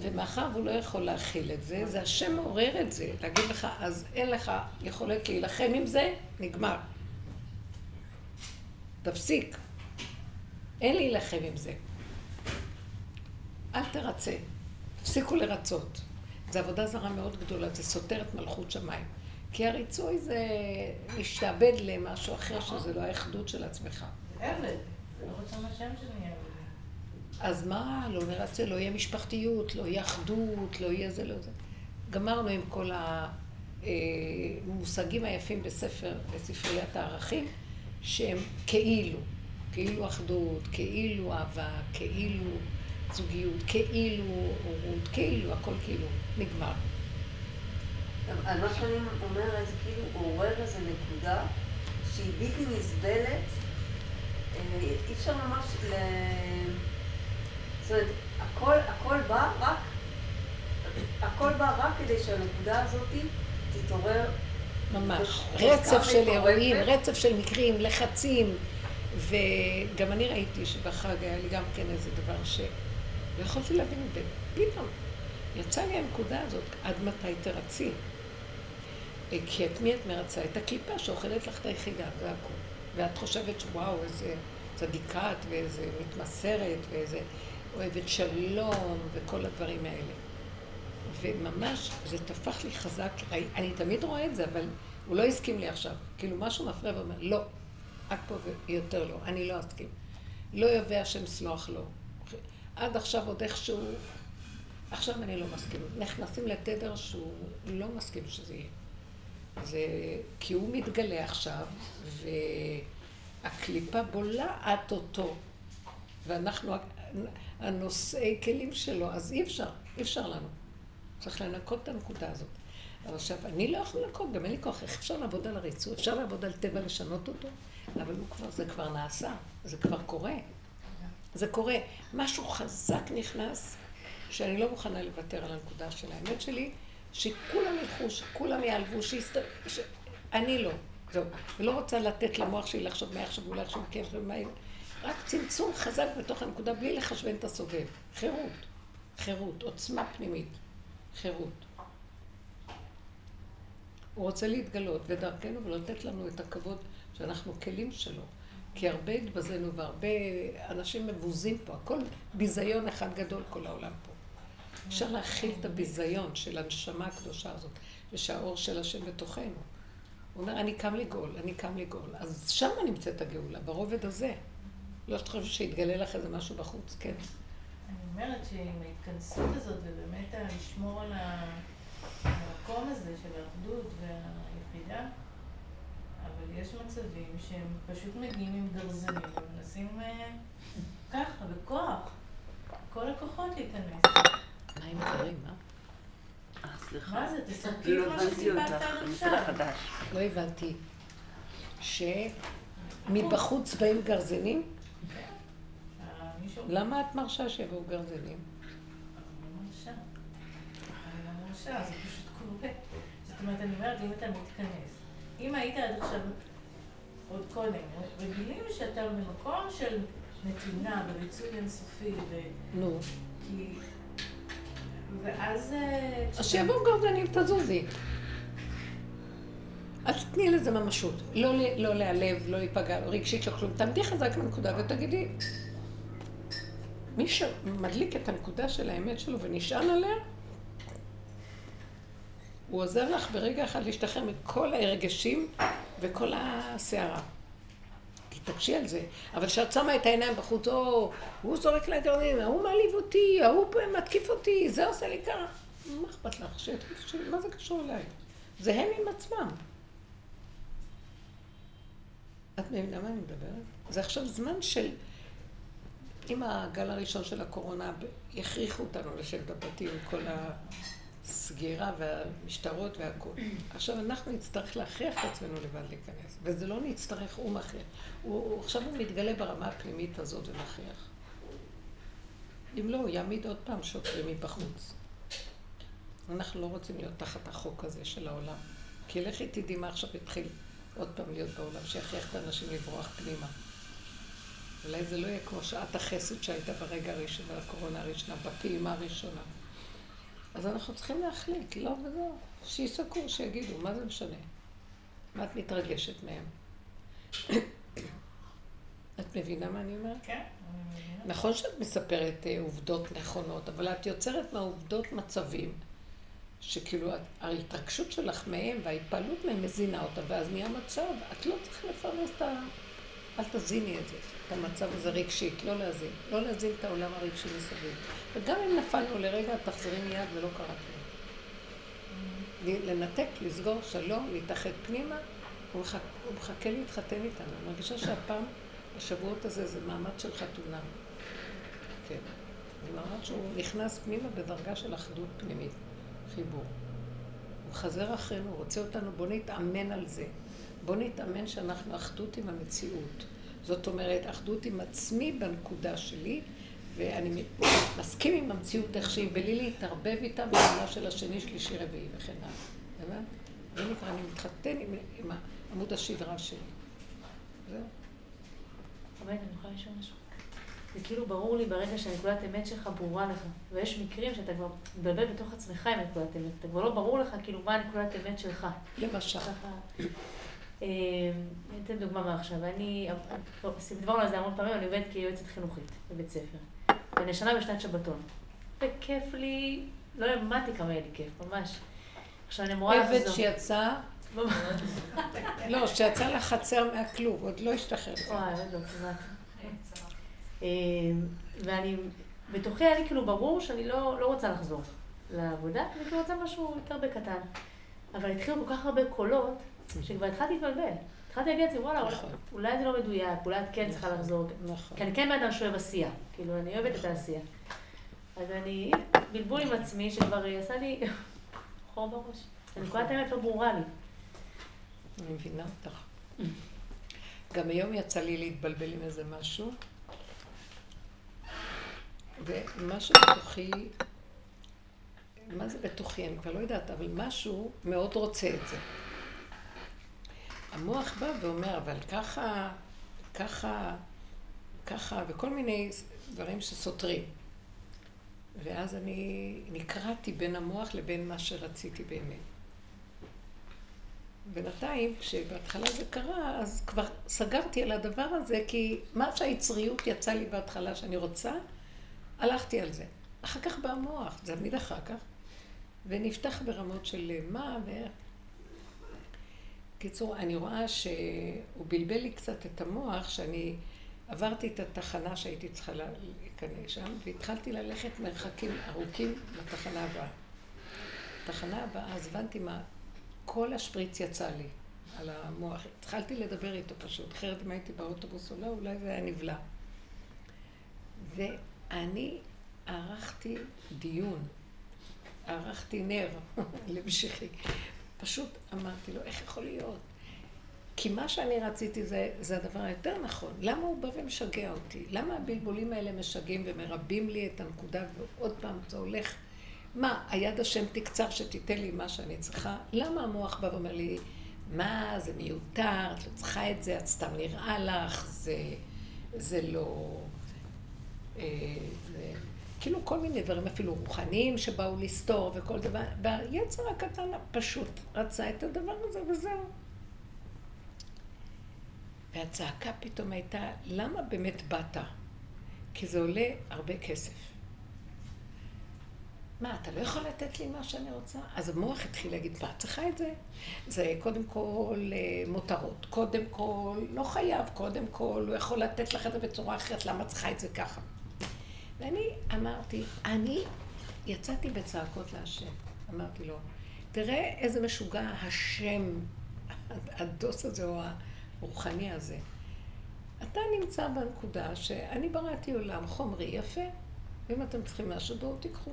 ומאחר והוא לא יכול להכיל את זה, זה השם מעורר את זה, להגיד לך, אז אין לך יכולת להילחם עם זה, נגמר. תפסיק. אין להילחם עם זה. אל תרצה. תפסיקו לרצות. זו עבודה זרה מאוד גדולה, זה סותר את מלכות שמיים. כי הריצוי זה להשתעבד למשהו אחר, שזה לא האחדות של עצמך. עבד. לא. אז מה, לא נרצה, לא יהיה משפחתיות, לא יהיה אחדות, לא יהיה זה, לא זה. גמרנו עם כל המושגים היפים בספר, בספריית הערכים, שהם כאילו, כאילו אחדות, כאילו אהבה, כאילו זוגיות, כאילו הורות, כאילו, הכל כאילו, נגמר. על מה שאני אומרת, כאילו עורר איזו נקודה שהיא בלתי נסבלת, אה, אי אפשר ממש ל... זאת אומרת, הכל, הכל בא רק, הכל בא רק כדי שהנקודה הזאת תתעורר. ממש. רצף של. אירועים, רצף של מקרים, לחצים. וגם אני ראיתי שבחג היה לי גם כן איזה דבר שלא יכולתי להבין את זה. פתאום. יצא לי הנקודה הזאת, עד מתי תרצי? כי את מי את מרצה? את הקליפה שאוכלת לך את היחידה, זה הכול. ואת חושבת שוואו, איזה צדיקה את, ואיזה מתמסרת, ואיזה אוהבת שלום, וכל הדברים האלה. וממש, זה טפח לי חזק, אני תמיד רואה את זה, אבל הוא לא הסכים לי עכשיו. כאילו משהו מפריע ואומר, לא, את פה ויותר לא, אני לא אסכים. לא יבא השם סלוח לו. עד עכשיו עוד איכשהו, עכשיו אני לא מסכים. נכנסים לתדר שהוא לא מסכים שזה יהיה. זה, כי הוא מתגלה עכשיו, והקליפה בולעת אותו, ואנחנו הנושאי כלים שלו, אז אי אפשר, אי אפשר לנו. צריך לנקות את הנקודה הזאת. אבל עכשיו, אני לא יכול לנקות, גם אין לי כוח. איך אפשר לעבוד על הריצוי? אפשר לעבוד על טבע לשנות אותו? אבל הוא כבר, זה כבר נעשה, זה כבר קורה. זה קורה. משהו חזק נכנס, שאני לא מוכנה לוותר על הנקודה של האמת שלי, שכולם ילכו, שכולם יעלבו, שיסת... ש... אני לא. זהו. ולא רוצה לתת למוח שלי לחשוב מה יחשבו, לא יחשבו כן, ומה... רק צמצום חזק בתוך הנקודה, בלי לחשבן את הסובב. חירות. חירות, עוצמה פנימית. חירות. הוא רוצה להתגלות ודרכנו ולתת לנו את הכבוד שאנחנו כלים שלו. כי הרבה התבזינו והרבה אנשים מבוזים פה, הכל ביזיון אחד גדול כל העולם פה. אפשר להכיל את הביזיון של הנשמה הקדושה הזאת, ושהאור של השם בתוכנו. הוא אומר, אני קם לגאול, אני קם לגאול. אז שם נמצאת הגאולה, ברובד הזה. לא שאתה חושב שיתגלה לך איזה משהו בחוץ, כן. אני אומרת שעם ההתכנסות הזאת, ובאמת לשמור על המקום הזה של האחדות והיחידה, אבל יש מצבים שהם פשוט מגיעים עם גרזנים ומנסים אה, ככה, בכוח, כל הכוחות להיכנס. דברים, מה? אה, סליחה. מה זה? תסרקי לא את מה הבנתי שסיפרת אותך, עד עכשיו. לא הבנתי. שמבחוץ באים גרזנים? אה, למה את מרשה שיבואו גרזנים? אני לא לא זה פשוט קורה. זאת אומרת, אני אומרת, אם אתה מתכנס, אם היית עד עכשיו, עוד קודם, רגילים שאתה במקום של נתינה וריצוי אינסופי, ו... נו. כי... ואז... אה, אז שיבואו גרזנים, תזוזי. אל תתני לזה ממשות. לא, לא להיעלב, לא להיפגע, רגשית, לא כלום. תעמדי חזק בנקודה ותגידי, מי שמדליק את הנקודה של האמת שלו ונשען עליה, הוא עוזר לך ברגע אחד להשתחרר מכל הרגשים וכל הסערה. תתעקשי על זה. אבל כשאת שמה את העיניים בחוץ, או, הוא זורק לה גרעינים, ההוא מעליב אותי, ההוא מתקיף אותי, זה עושה לי ככה. מה אכפת לך? שלי, מה זה קשור אליי? זה הם עם עצמם. את מבינה מה אני מדברת? זה עכשיו זמן של... עם הגל הראשון של הקורונה, הכריחו אותנו לשבת בבתים, כל הסגירה והמשטרות והכול. עכשיו אנחנו נצטרך להכריח את עצמנו לבד להיכנס, וזה לא נצטרך, הוא מכריח. הוא, הוא, עכשיו הוא מתגלה ברמה הפנימית הזאת ומכריח. אם לא, הוא יעמיד עוד פעם שוטרים מבחוץ. אנחנו לא רוצים להיות תחת החוק הזה של העולם. כי לכי תדעי מה עכשיו יתחיל עוד פעם להיות בעולם, שיכריח את האנשים לברוח פנימה. אולי זה לא יהיה כמו שעת החסד שהייתה ברגע הראשון, בקורונה הראשונה, בפעימה הראשונה. אז אנחנו צריכים להחליט, לא וזהו. שיסקרו, שיגידו, מה זה משנה? מה את מתרגשת מהם? את מבינה מה אני אומרת? כן, אני מבינה. נכון שאת מספרת אה, עובדות נכונות, אבל את יוצרת מהעובדות מצבים שכאילו ההתרגשות שלך מהם וההתפעלות מהם מזינה אותה, ואז נהיה מצב, את לא צריכה לפרנס את ה... אל תזיני את זה, את המצב הזה רגשית, לא להזין. לא להזין את העולם הרגשי מסביב. וגם אם נפלנו לרגע, תחזרי מיד ולא קרה כלום. לנתק, לסגור, שלום, להתאחד פנימה, הוא מחכה, הוא מחכה להתחתן איתנו. אני מרגישה שהפעם, השבועות הזה, זה מעמד של חתונה. כן. זה מעמד שהוא נכנס פנימה בדרגה של אחדות פנימית, חיבור. הוא חזר אחרינו, הוא רוצה אותנו, בוא נתאמן על זה. בוא נתאמן שאנחנו אחדות עם המציאות. זאת אומרת, אחדות עם עצמי בנקודה שלי, ואני מסכים עם המציאות איך שהיא, בלי להתערבב איתה בעולם של השני, שלישי, רביעי וכן הלאה. זה נקרא, אני מתחתן עם, עם עמוד השדרה שלי. זהו. עובד, אני יכולה לשאול משהו? זה כאילו ברור לי ברגע שהנקודת אמת שלך ברורה לך. ויש מקרים שאתה כבר מתבלבל בתוך עצמך עם נקודת אמת. אתה כבר לא ברור לך כאילו מה הנקודת אמת שלך. למשל. ככה... אה, אני אתן דוגמה מעכשיו. אני, דיברנו על זה המון פעמים, אני עובדת כיועצת חינוכית בבית ספר. ואני שנה בשנת שבתון. וכיף לי, לא האמנתי כמה יהיה לי כיף, ממש. עכשיו אני אמורה לחזור. עבד שיצא, לא, שיצא לחצר מהכלוב, עוד לא השתחרר. וואי, לא, כמעט. אה, ואני, בתוכי היה לי כאילו ברור שאני לא, לא רוצה לחזור לעבודה, אני כאילו רוצה משהו יותר בקטן. אבל התחילו כל כך הרבה קולות, שכבר התחלתי להתבלבל. התחלתי להגיד לעצמי, וואלה, אולי- נכון. אולי זה לא מדויק, אולי את כן צריכה לחזור. נכון. כי אני כן בן אדם שאוהב עשייה, כאילו, אני אוהבת את העשייה. אז אני, בלבול עם עצמי, שכבר עשה לי חור בראש. הנקודת האמת לא ברורה לי. אני מבינה אותך. גם היום יצא לי להתבלבל עם איזה משהו, ומשהו בתוכי, מה זה בתוכי? אני כבר לא יודעת, אבל משהו מאוד רוצה את זה. המוח בא ואומר, אבל ככה, ככה, ככה, וכל מיני דברים שסותרים. ואז אני נקרעתי בין המוח לבין מה שרציתי באמת. בינתיים, כשבהתחלה זה קרה, אז כבר סגרתי על הדבר הזה, כי מה שהיצריות יצא לי בהתחלה שאני רוצה, הלכתי על זה. אחר כך בא המוח, זה תמיד אחר כך, ונפתח ברמות של מה ואיך. קיצור, אני רואה שהוא בלבל לי קצת את המוח, שאני עברתי את התחנה שהייתי צריכה לה- להיכנס שם, והתחלתי ללכת מרחקים ארוכים לתחנה הבאה. התחנה הבאה, אז הבנתי מה, כל השפריץ יצא לי על המוח. התחלתי לדבר איתו פשוט, אחרת אם הייתי באוטובוס או לא, אולי זה היה נבלע. ואני ערכתי דיון, ערכתי נר למשיחי. פשוט אמרתי לו, איך יכול להיות? כי מה שאני רציתי זה, זה הדבר היותר נכון. למה הוא בא ומשגע אותי? למה הבלבולים האלה משגעים ומרבים לי את הנקודה ועוד פעם זה הולך? מה, היד השם תקצר שתיתן לי מה שאני צריכה? למה המוח בא ואומר לי, מה, זה מיותר, את לא צריכה את זה, את סתם נראה לך, זה, זה לא... אה, זה... כאילו כל מיני דברים אפילו רוחניים שבאו לסתור וכל דבר, והיצר הקטן פשוט רצה את הדבר הזה וזהו. והצעקה פתאום הייתה, למה באמת באת? כי זה עולה הרבה כסף. מה, אתה לא יכול לתת לי מה שאני רוצה? אז המוח התחיל להגיד, מה, צריכה את זה? זה קודם כל אה, מותרות, קודם כל, לא חייב, קודם כל, הוא יכול לתת לך את זה בצורה אחרת, למה צריכה את זה ככה? ואני אמרתי, אני יצאתי בצעקות להשם. אמרתי לו, תראה איזה משוגע השם, הדוס הזה או הרוחני הזה. אתה נמצא בנקודה שאני בראתי עולם חומרי יפה, ואם אתם צריכים משהו, בואו תיקחו.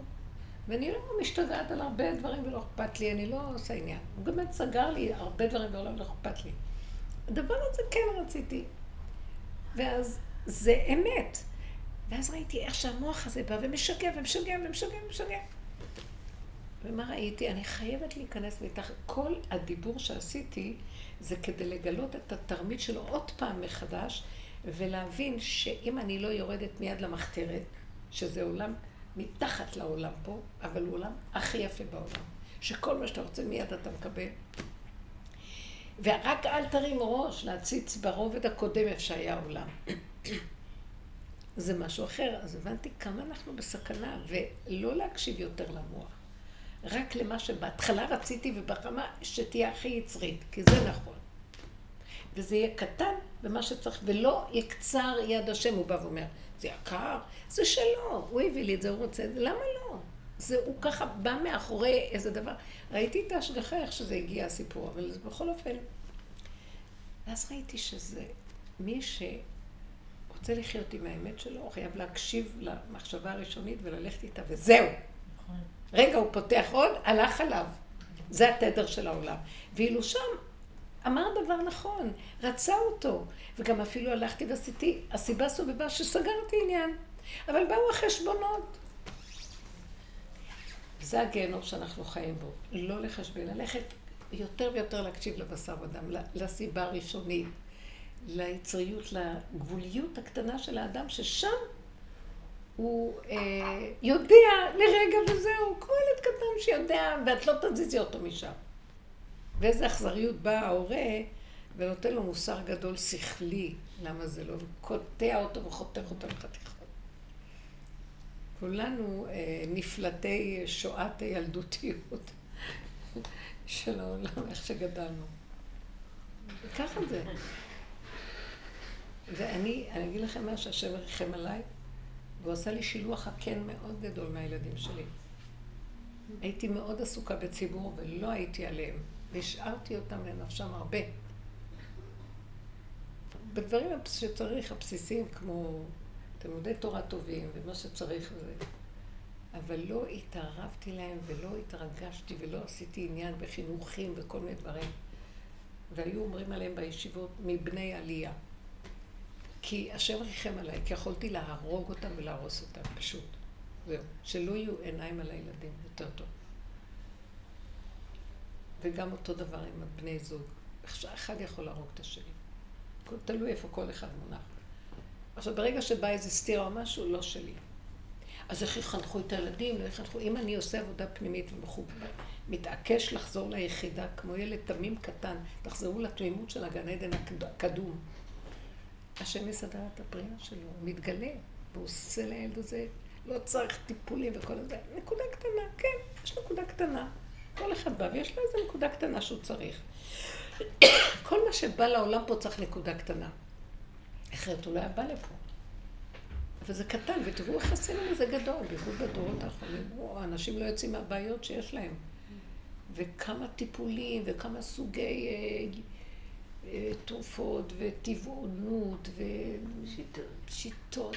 ואני לא משתגעת על הרבה דברים ולא אכפת לי, אני לא עושה עניין. הוא באמת סגר לי הרבה דברים בעולם ולא אכפת לי. הדבר הזה כן רציתי. ואז זה אמת. ואז ראיתי איך שהמוח הזה בא ומשגע ומשגע ומשגע ומשגע. ומה ראיתי? אני חייבת להיכנס ואיתך. כל הדיבור שעשיתי זה כדי לגלות את התרמית שלו עוד פעם מחדש, ולהבין שאם אני לא יורדת מיד למחתרת, שזה עולם מתחת לעולם פה, אבל הוא עולם הכי יפה בעולם. שכל מה שאתה רוצה מיד אתה מקבל. ורק אל תרים ראש להציץ ברובד הקודם איפה שהיה העולם. זה משהו אחר. אז הבנתי כמה אנחנו בסכנה, ולא להקשיב יותר למוח. רק למה שבהתחלה רציתי וברמה שתהיה הכי יצרית, כי זה נכון. וזה יהיה קטן במה שצריך, ולא יקצר יד השם, הוא בא ואומר, זה יקר, זה שלו, הוא הביא לי את זה, הוא רוצה את זה, למה לא? זה, הוא ככה בא מאחורי איזה דבר. ראיתי את ההשגחה, איך שזה הגיע הסיפור, אבל בכל אופן. ואז ראיתי שזה מי שרוצה לחיות עם האמת שלו, הוא חייב להקשיב למחשבה הראשונית וללכת איתה, וזהו. נכון. רגע, הוא פותח עוד, הלך עליו. זה התדר של העולם. ואילו שם אמר דבר נכון, רצה אותו. וגם אפילו הלכתי ועשיתי, הסיבה סובבה שסגרתי עניין. אבל באו החשבונות. זה הגיהנום שאנחנו חיים בו. לא לחשבן, ללכת יותר ויותר להקשיב לבשר ודם, לסיבה הראשונית, ליצריות, לגבוליות הקטנה של האדם, ששם הוא אה, יודע לרגע וזהו, כמו ילד קטן שיודע, ואת לא תזיזי אותו משם. ואיזה אכזריות בא ההורה ונותן לו מוסר גדול שכלי, למה זה לא, קוטע אותו וחותך אותו לחתיכות. כולנו אה, נפלטי שואת הילדותיות של העולם, איך שגדלנו. ככה זה. ואני, אני אגיד לכם מה שהשם ריחם עליי, והוא עשה לי שילוח הקן מאוד גדול מהילדים שלי. הייתי מאוד עסוקה בציבור ולא הייתי עליהם, והשארתי אותם לנפשם הרבה. בדברים שצריך, הבסיסיים, כמו תלמודי תורה טובים ומה שצריך זה. אבל לא התערבתי להם ולא התרגשתי ולא עשיתי עניין בחינוכים וכל מיני דברים. והיו אומרים עליהם בישיבות מבני עלייה. כי השם ריחם עליי, כי יכולתי להרוג אותם ולהרוס אותם, פשוט. זהו. שלא יהיו עיניים על הילדים, יותר טוב. וגם אותו דבר עם הבני זוג. אחד יכול להרוג את השני. תלוי איפה כל אחד מונח. עכשיו, ברגע שבא איזה סתירה או משהו, לא שלי. אז איך יחנכו את הילדים? לא יחנכו. אם אני עושה עבודה פנימית ומתעקש לחזור ליחידה, כמו ילד תמים קטן, תחזרו לתמימות של הגן עדן הקדום. השם יסדר את הפריאה שלו, הוא מתגלה, והוא עושה לילד הזה, לא צריך טיפולים וכל זה. נקודה קטנה, כן, יש נקודה קטנה. כל אחד בא ויש לו איזו נקודה קטנה שהוא צריך. כל מה שבא לעולם פה צריך נקודה קטנה. אחרת הוא לא היה בא לפה. אבל זה קטן, ותראו איך עשינו לזה גדול, בייחוד בדורות האחרונים. האנשים לא יוצאים מהבעיות שיש להם. וכמה טיפולים, וכמה סוגי אה, תרופות, וטבעונות, ושיטות,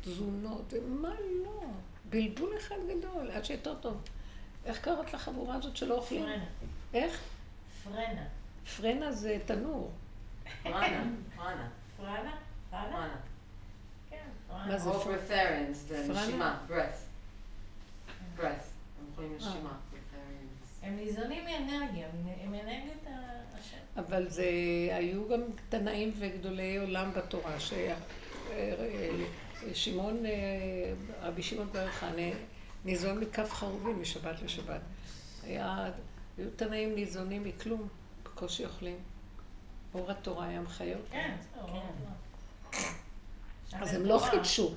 תזונות, ומה לא. בלבול אחד גדול, עד שיותר טוב. איך קראת לחבורה הזאת שלא אוכלים? פרנה. איך? פרנה. פרנה זה תנור. פרנה, פרנה, פרנה? פרנה? פרנה. כן, פרנה. מה זה פרנה? זה פרנה? נשימה, breath. breath. הם אוכלים נשימה, preference. הם ניזונים מאנרגיה, הם אנרגיית השם. אבל זה, היו גם תנאים וגדולי עולם בתורה, ששמעון, רבי שמעון בר חנה, ניזון מכף חרובים משבת לשבת. היה, היו תנאים ניזונים מכלום, בקושי אוכלים. אור התורה היה מחיה אותם. כן, זהו. שם אז הם לא. חידשו.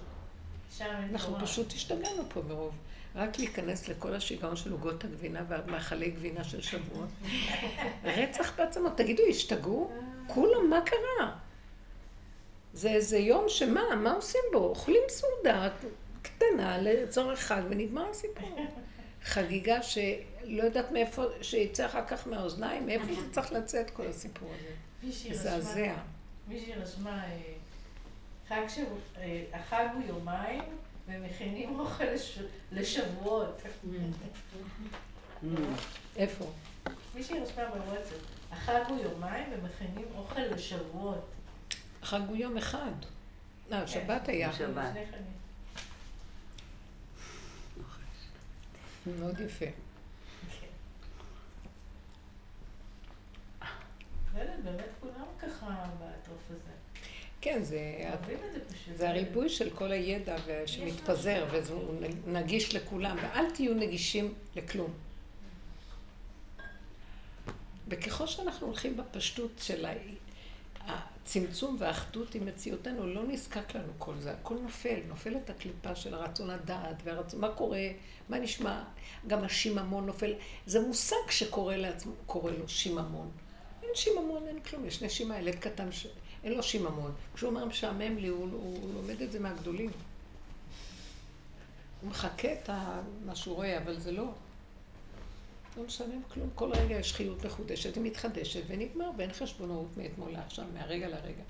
אנחנו. פשוט השתגענו פה מרוב. רק להיכנס לכל השיגעון של עוגות הגבינה והמאכלי גבינה של שבוע. רצח בעצמות. תגידו, השתגעו? כולם, מה קרה? זה איזה יום שמה, מה עושים בו? אוכלים סעודה קטנה לצורך חג ונגמר הסיפור. חגיגה שלא יודעת מאיפה, שיצא אחר כך מהאוזניים, מאיפה זה צריך לצאת כל הסיפור הזה. מזעזע. מישהי רשמה, אה, חג שבוע, אה, החג הוא יומיים ומכינים אוכל לש- לשבועות. איפה? מישהי רשמה בוואטסאפ, החג הוא יומיים ומכינים אוכל לשבועות. החג הוא יום אחד. אה, שבת היה. שבת. מאוד יפה. כן. לא באמת כולם ככה בטרוף הזה. כן, זה, זה הריבוי של כל הידע שמתפזר, והוא נגיש לכולם, ואל תהיו נגישים לכלום. וככל שאנחנו הולכים בפשטות של ה- הצמצום והאחדות עם מציאותנו, לא נזקק לנו כל זה, הכל נופל, נופלת הקליפה של הרצון הדעת והרצון, מה קורה, מה נשמע, גם השיממון נופל, זה מושג שקורא לעצמו, קורא לו שיממון. אין שיממון, אין כלום, יש נשימה, ילד קטן שאין לו שיממון. כשהוא אומר משעמם לי, הוא, הוא לומד את זה מהגדולים. הוא מחכה את מה שהוא רואה, אבל זה לא. לא משלם כלום, כל רגע יש חיות מחודשת ומתחדשת ונגמר, ואין חשבונאות מאתמול לעכשיו, מהרגע לרגע.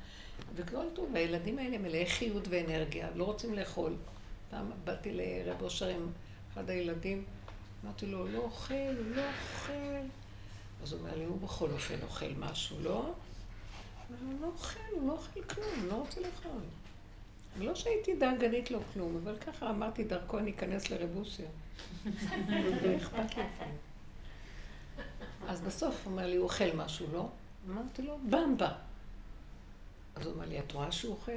וכל טוב, והילדים האלה מלאי חיות ואנרגיה, לא רוצים לאכול. פעם באתי לרב אושר עם אחד הילדים, אמרתי לו, הוא לא אוכל, הוא לא אוכל. אז הוא אומר לי, הוא בכל אופן אוכל משהו, לא? הוא לא אוכל, הוא לא אוכל כלום, הוא לא רוצה לאכול. לא שהייתי דאגנית לו כלום, אבל ככה אמרתי, דרכו אני אכנס לרבוסיה. לא אכפת לי. אז בסוף הוא אומר לי, הוא אוכל משהו, לא? אמרתי לו, במבה. אז הוא אומר לי, את רואה שהוא אוכל?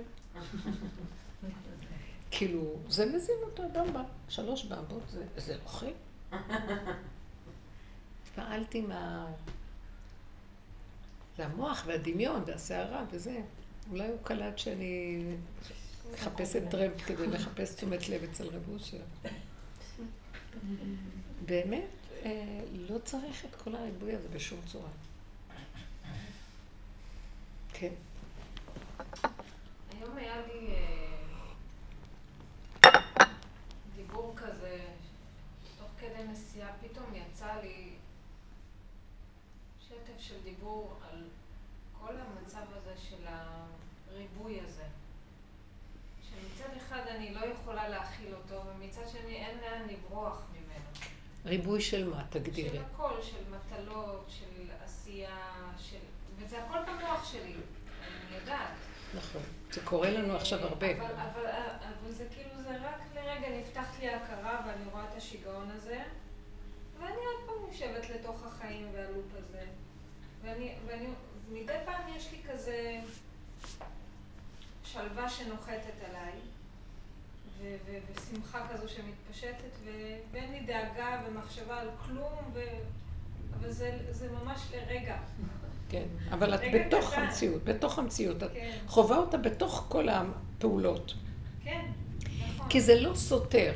כאילו, זה מזין אותו במבה. שלוש במבות, זה, זה אוכל. פעלתי מה... זה המוח והדמיון והסערה וזה. אולי הוא קלט שאני מחפשת טרמפ כדי לחפש תשומת לב אצל רב אושר. באמת, אה, לא צריך את כל הריבוי הזה בשום צורה. כן. היום היה לי אה, דיבור כזה, תוך כדי נסיעה פתאום יצא לי שטף של דיבור על כל המצב הזה של הריבוי הזה. שמצד אחד אני לא יכולה להכיל אותו, ומצד שני אין לאן לברוח ממנו. ריבוי של מה? תגדירי. של הכל, של מטלות, של עשייה, של... וזה הכל במוח שלי, אני יודעת. נכון. זה קורה לנו עכשיו הרבה. אבל, אבל, אבל זה כאילו, זה רק לרגע נפתחת לי ההכרה ואני רואה את השיגעון הזה, ואני עוד פעם יושבת לתוך החיים והלופ הזה. ואני, ואני, מדי פעם יש לי כזה שלווה שנוחתת עליי, ו- ו- ושמחה כזו שמתפשטת, ו- ואין לי דאגה ומחשבה על כלום, ו- אבל זה, זה ממש לרגע. כן, אבל את בתוך קטן. המציאות, בתוך המציאות. את כן, חווה אותה בתוך כל הפעולות. כן, נכון. כי זה לא סותר.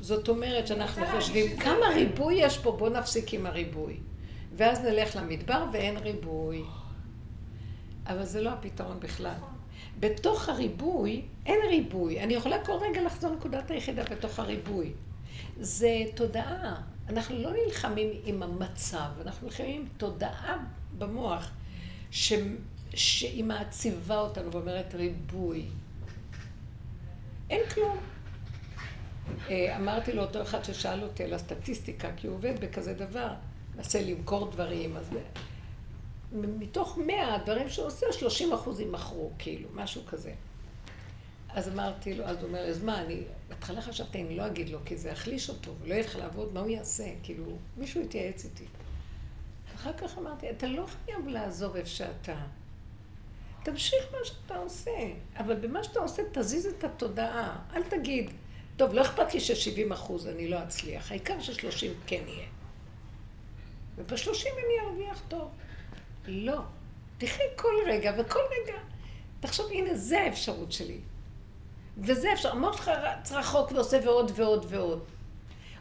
זאת אומרת שאנחנו חושבים, כמה. ריבוי יש פה, בוא נפסיק עם הריבוי. ואז נלך למדבר ואין ריבוי. אבל זה לא הפתרון בכלל. בתוך הריבוי, אין ריבוי. אני יכולה כל רגע לחזור לנקודת היחידה בתוך הריבוי. זה תודעה. אנחנו לא נלחמים עם המצב, אנחנו נלחמים עם תודעה במוח, ש... שהיא מעציבה אותנו ואומרת ריבוי. אין כלום. אה, אמרתי לאותו אחד ששאל אותי על הסטטיסטיקה, כי הוא עובד בכזה דבר, מנסה למכור דברים, אז מתוך מאה הדברים שהוא עושה, 30 אחוז יימכרו, כאילו, משהו כזה. אז אמרתי לו, אז הוא אומר, אז מה, אני, בהתחלה חשבתי, אני לא אגיד לו, כי זה יחליש אותו, לא ילך לעבוד, מה הוא יעשה? כאילו, מישהו יתייעץ איתי. אחר כך אמרתי, אתה לא חייב לעזוב איפה שאתה. תמשיך מה שאתה עושה, אבל במה שאתה עושה תזיז את התודעה. אל תגיד, טוב, לא אכפת לי ש-70 אחוז אני לא אצליח, העיקר ש-30 כן יהיה. וב-30 אני ארוויח טוב. לא. תחי כל רגע, וכל רגע, תחשוב, הנה, זה האפשרות שלי. וזה אפשר, המוח שלך רץ רחוק ועושה ועוד ועוד ועוד.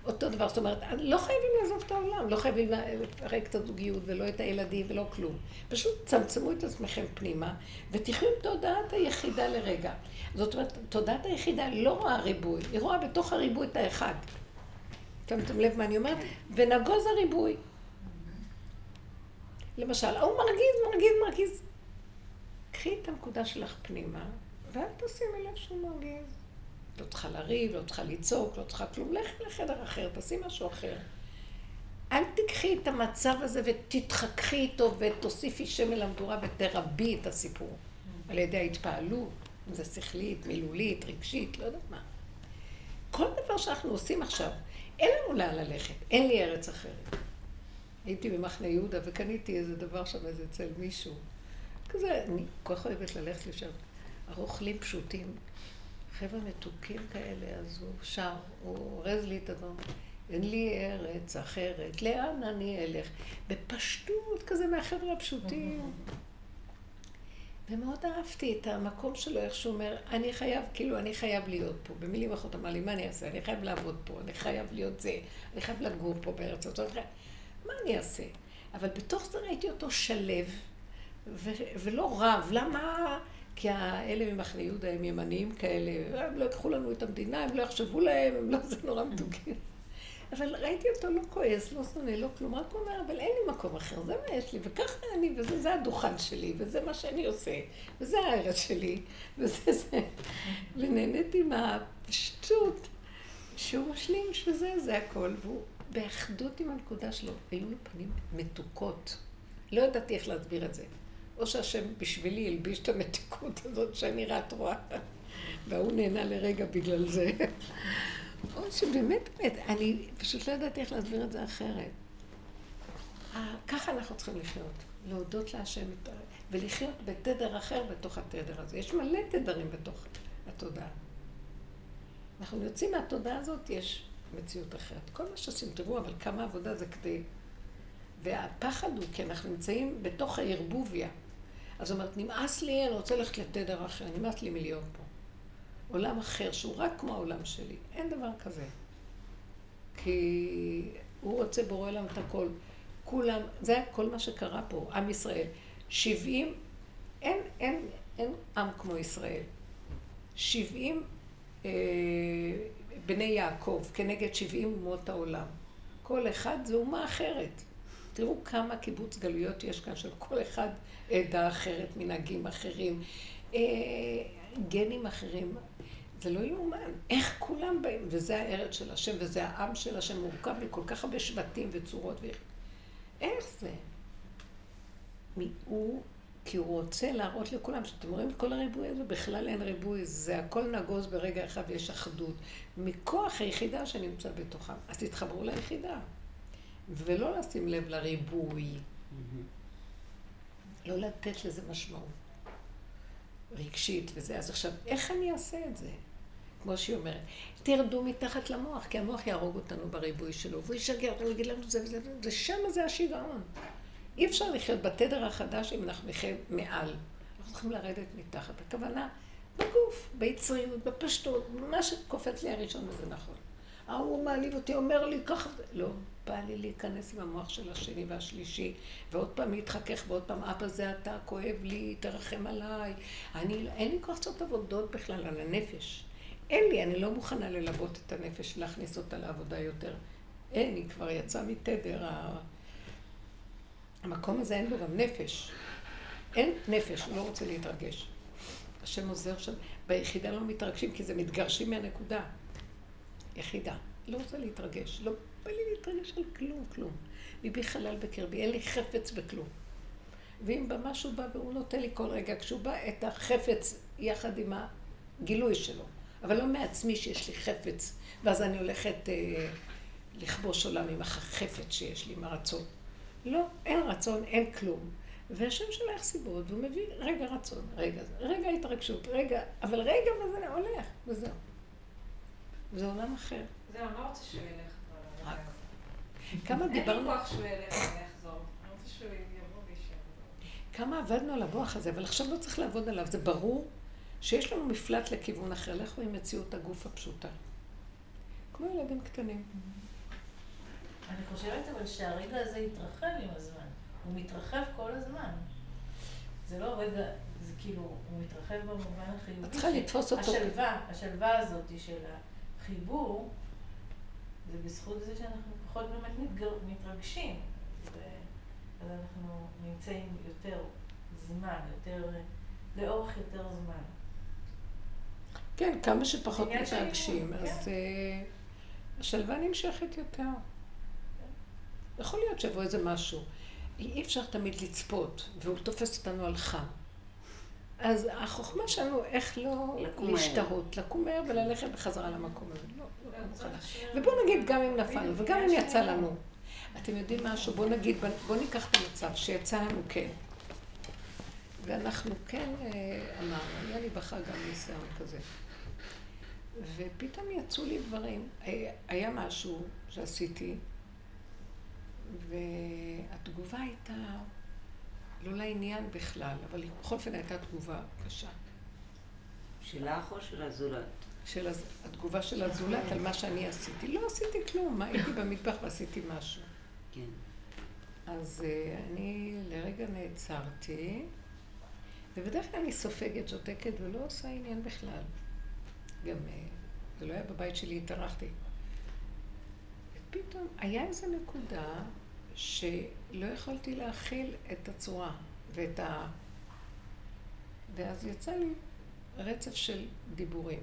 אותו דבר, זאת אומרת, לא חייבים לעזוב את העולם, לא חייבים לפרק את הזוגיות ולא את הילדים ולא כלום. פשוט צמצמו את עצמכם פנימה ותחיו עם תודעת היחידה לרגע. זאת אומרת, תודעת היחידה לא רואה ריבוי, היא רואה בתוך הריבוי את האחד. שמתם לב מה אני אומרת? ונגוז הריבוי. למשל, ההוא מרגיז, מרגיז, מרגיז. קחי את הנקודה שלך פנימה, ואל תשימי לב שהוא מרגיז. לא צריכה לריב, לא צריכה לצעוק, לא צריכה כלום. לכי לחדר אחר, תעשי משהו אחר. אל תיקחי את המצב הזה ותתחככי איתו ותוסיפי שמן למדורה ותרבי את הסיפור. על ידי ההתפעלות, אם זה שכלית, מילולית, רגשית, לא יודעת מה. כל דבר שאנחנו עושים עכשיו, אין לנו לאן ללכת, אין לי ארץ אחרת. הייתי במחנה יהודה וקניתי איזה דבר שם איזה אצל מישהו. כזה, אני כל כך אוהבת ללכת לשם. הרוכלים פשוטים, חבר'ה מתוקים כאלה, אז הוא שר, הוא אורז לי את הדבר. אין לי ארץ אחרת, לאן אני אלך? בפשטות כזה מהחבר'ה הפשוטים. ומאוד אהבתי את המקום שלו, איך שהוא אומר, אני חייב, כאילו, אני חייב להיות פה. במילים אחרות אמר לי, מה אני אעשה? אני חייב לעבוד פה, אני חייב להיות זה, אני חייב לגור פה בארץ הזאת. מה אני אעשה? אבל בתוך זה ראיתי אותו שלב, ו- ולא רב. למה? כי האלה ממחנה יהודה הם ימניים כאלה, הם לא ייקחו לנו את המדינה, הם לא יחשבו להם, הם לא, זה נורא מתוקים. אבל ראיתי אותו לא כועס, לא שונא, לא כלום, רק אומר, אבל אין לי מקום אחר, זה מה יש לי, וככה אני, וזה זה הדוכן שלי, וזה מה שאני עושה, וזה הארץ שלי, וזה זה. ונהניתי מהפשטות שהוא משלים שזה, זה הכל, והוא באחדות עם הנקודה שלו. היו לו פנים מתוקות. לא ידעתי איך להסביר את זה. או שהשם בשבילי הלביש את המתיקות הזאת שאני רק רואה, והוא נהנה לרגע בגלל זה. או שבאמת, באמת, אני פשוט לא ידעתי איך להסביר את זה אחרת. אה, ככה אנחנו צריכים לחיות, להודות להשם ולחיות בתדר אחר בתוך התדר הזה. יש מלא תדרים בתוך התודעה. אנחנו יוצאים מהתודעה הזאת, יש מציאות אחרת. כל מה שעושים, תראו, אבל כמה עבודה זה כדי... והפחד הוא, כי אנחנו נמצאים בתוך הערבוביה. אז זאת אומרת, נמאס לי, אני רוצה ללכת לתדר אחר, נמאס לי מלהיות פה. עולם אחר, שהוא רק כמו העולם שלי. אין דבר כזה. כי הוא רוצה בורא עולם את הכל. כולם, זה כל מה שקרה פה, עם ישראל. שבעים, אין, אין, אין עם כמו ישראל. שבעים אה, בני יעקב כנגד שבעים אומות העולם. כל אחד זה אומה אחרת. תראו כמה קיבוץ גלויות יש כאן של כל אחד עדה אחרת, מנהגים אחרים, אה, גנים אחרים. זה לא יאומן. איך כולם באים, וזה הארץ של השם, וזה העם של השם, מורכב מכל כך הרבה שבטים וצורות. ו... איך זה? מי הוא, כי הוא רוצה להראות לכולם, שאתם רואים את כל הריבוי הזה, בכלל אין ריבוי, זה הכל נגוז ברגע אחד ויש אחדות. מכוח היחידה שנמצא בתוכם. אז תתחברו ליחידה. ולא לשים לב לריבוי. לא לתת לזה משמעות רגשית וזה. אז עכשיו, איך אני אעשה את זה? כמו שהיא אומרת, תרדו מתחת למוח, כי המוח יהרוג אותנו בריבוי שלו, והוא ישגע אותנו, יגיד לנו זה וזה וזה, שם זה השיגעון. אי אפשר לחיות בתדר החדש אם אנחנו נחיה מעל. אנחנו צריכים לרדת מתחת. הכוונה, בגוף, ביצריות, בפשטות, מה שקופץ לי הראשון וזה נכון. ההוא מעליב אותי, אומר לי ככה, לא, בא לי להיכנס עם המוח של השני והשלישי, ועוד פעם להתחכך, ועוד פעם, אבא זה אתה, כואב לי, תרחם עליי. אני, אין לי כוח לעשות עבודות בכלל על הנפש. אין לי, אני לא מוכנה ללבות את הנפש, להכניס אותה לעבודה יותר. אין, היא כבר יצאה מתדר. המקום הזה אין בו גם נפש. אין נפש, הוא לא רוצה להתרגש. השם עוזר שם. ביחידה לא מתרגשים, כי זה מתגרשים מהנקודה. יחידה. לא רוצה להתרגש. לא בא לי להתרגש על כלום, כלום. ליבי חלל בקרבי, אין לי חפץ בכלום. ואם בא משהו בא והוא נותן לי כל רגע, כשהוא בא את החפץ יחד עם הגילוי שלו. אבל לא מעצמי שיש לי חפץ, ואז אני הולכת אה, לכבוש עולם עם החפץ שיש לי, עם הרצון. לא, אין רצון, אין כלום. והשם שולח סיבות, והוא מביא רגע רצון, רגע, רגע התרגשות, רגע, אבל רגע וזה הולך, וזהו. זה עולם אחר. זהו, אני לא רוצה שהוא ילך. רק. כמה אין לי דיברנו, כוח שהוא ילך ויחזור. אני רוצה שהוא יבוא ויישאר. כמה עבדנו על המוח הזה, אבל עכשיו לא צריך לעבוד עליו. זה ברור שיש לנו מפלט לכיוון אחר. לכו עם מציאות הגוף הפשוטה. כמו ילדים קטנים. אני חושבת אבל שהרגע הזה יתרחב עם הזמן. הוא מתרחב כל הזמן. זה לא רגע, זה כאילו, הוא מתרחב במובן החיובי. את צריכה לתפוס אותו. השלווה, השלווה הזאת של החיבור, זה בזכות זה שאנחנו פחות באמת מתגר, מתרגשים. ו- אז אנחנו נמצאים יותר זמן, יותר, לאורך יותר זמן. כן, כמה שפחות מתרגשים, אז אה, השלווה נמשכת יותר. יכול להיות שיבוא איזה משהו. אי אפשר תמיד לצפות, והוא תופס אותנו על חם. אז החוכמה שלנו, איך לא. להשתהות, לקום מהר וללכת בחזרה למקום הזה. לא, לא, לא מוכנה. ובואו נגיד, גם אם נפלנו, וגם אם יצא לנו. אתם יודעים משהו? בואו נגיד, בואו ניקח את המצב שיצא לנו כן. ואנחנו כן אה, אמרנו, היה לי בחר גם ניסיון כזה. ופתאום יצאו לי דברים. היה- היה משהו שעשיתי, והתגובה הייתה לא לעניין בכלל, אבל בכל אופן הייתה תגובה קשה. שלך או של הזולת? של הז... התגובה של הזולת על מה שאני עשיתי. לא עשיתי כלום, הייתי במטבח ועשיתי משהו. כן. אז אה, אני לרגע נעצרתי, ובדרך כלל אני סופגת, שותקת ולא עושה עניין בכלל. גם אה, זה לא היה בבית שלי, התארחתי. ופתאום היה איזו נקודה שלא יכולתי להכיל את הצורה ואת ה... ואז יצא לי רצף של דיבורים.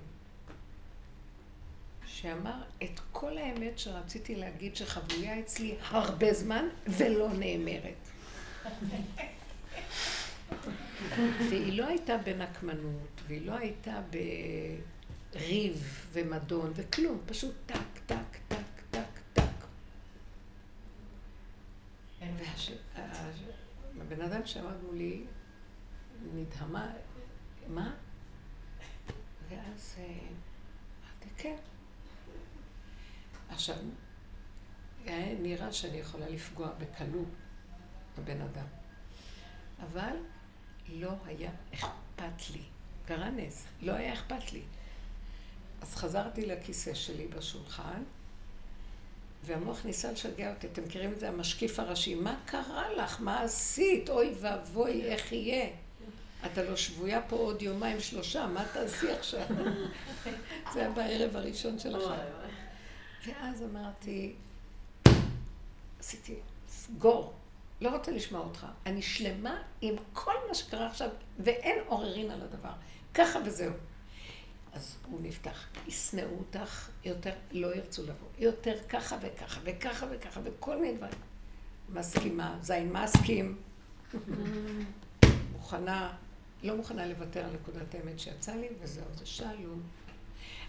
שאמר את כל האמת שרציתי להגיד שחבויה אצלי הרבה זמן ולא נאמרת. והיא לא הייתה בנקמנות, והיא לא הייתה בריב ומדון וכלום, פשוט טק, טק, טק. הבן אדם שעמד מולי נדהמה, מה? ואז אה, אמרתי, כן. עכשיו, היה נראה שאני יכולה לפגוע בקלות בבן אדם. אבל לא היה אכפת לי. קרה נס, לא היה אכפת לי. אז חזרתי לכיסא שלי בשולחן, והמוח ניסה לשגע אותי. אתם מכירים את זה? המשקיף הראשי. מה קרה לך? מה עשית? אוי ואבוי, איך יהיה? אתה לא שבויה פה עוד יומיים שלושה, מה תעשי עכשיו? זה היה בערב הראשון של החג. ואז אמרתי, עשיתי, סגור, לא רוצה לשמוע אותך. אני שלמה עם כל מה שקרה עכשיו, ואין עוררין על הדבר. ככה וזהו. אז הוא נפתח, ישנאו אותך יותר, לא ירצו לבוא. יותר ככה וככה, וככה וככה, וכל מיני דברים. מסכימה, זין מסכים. מוכנה, לא מוכנה לוותר על נקודת האמת שיצא לי, וזהו, זה שלום.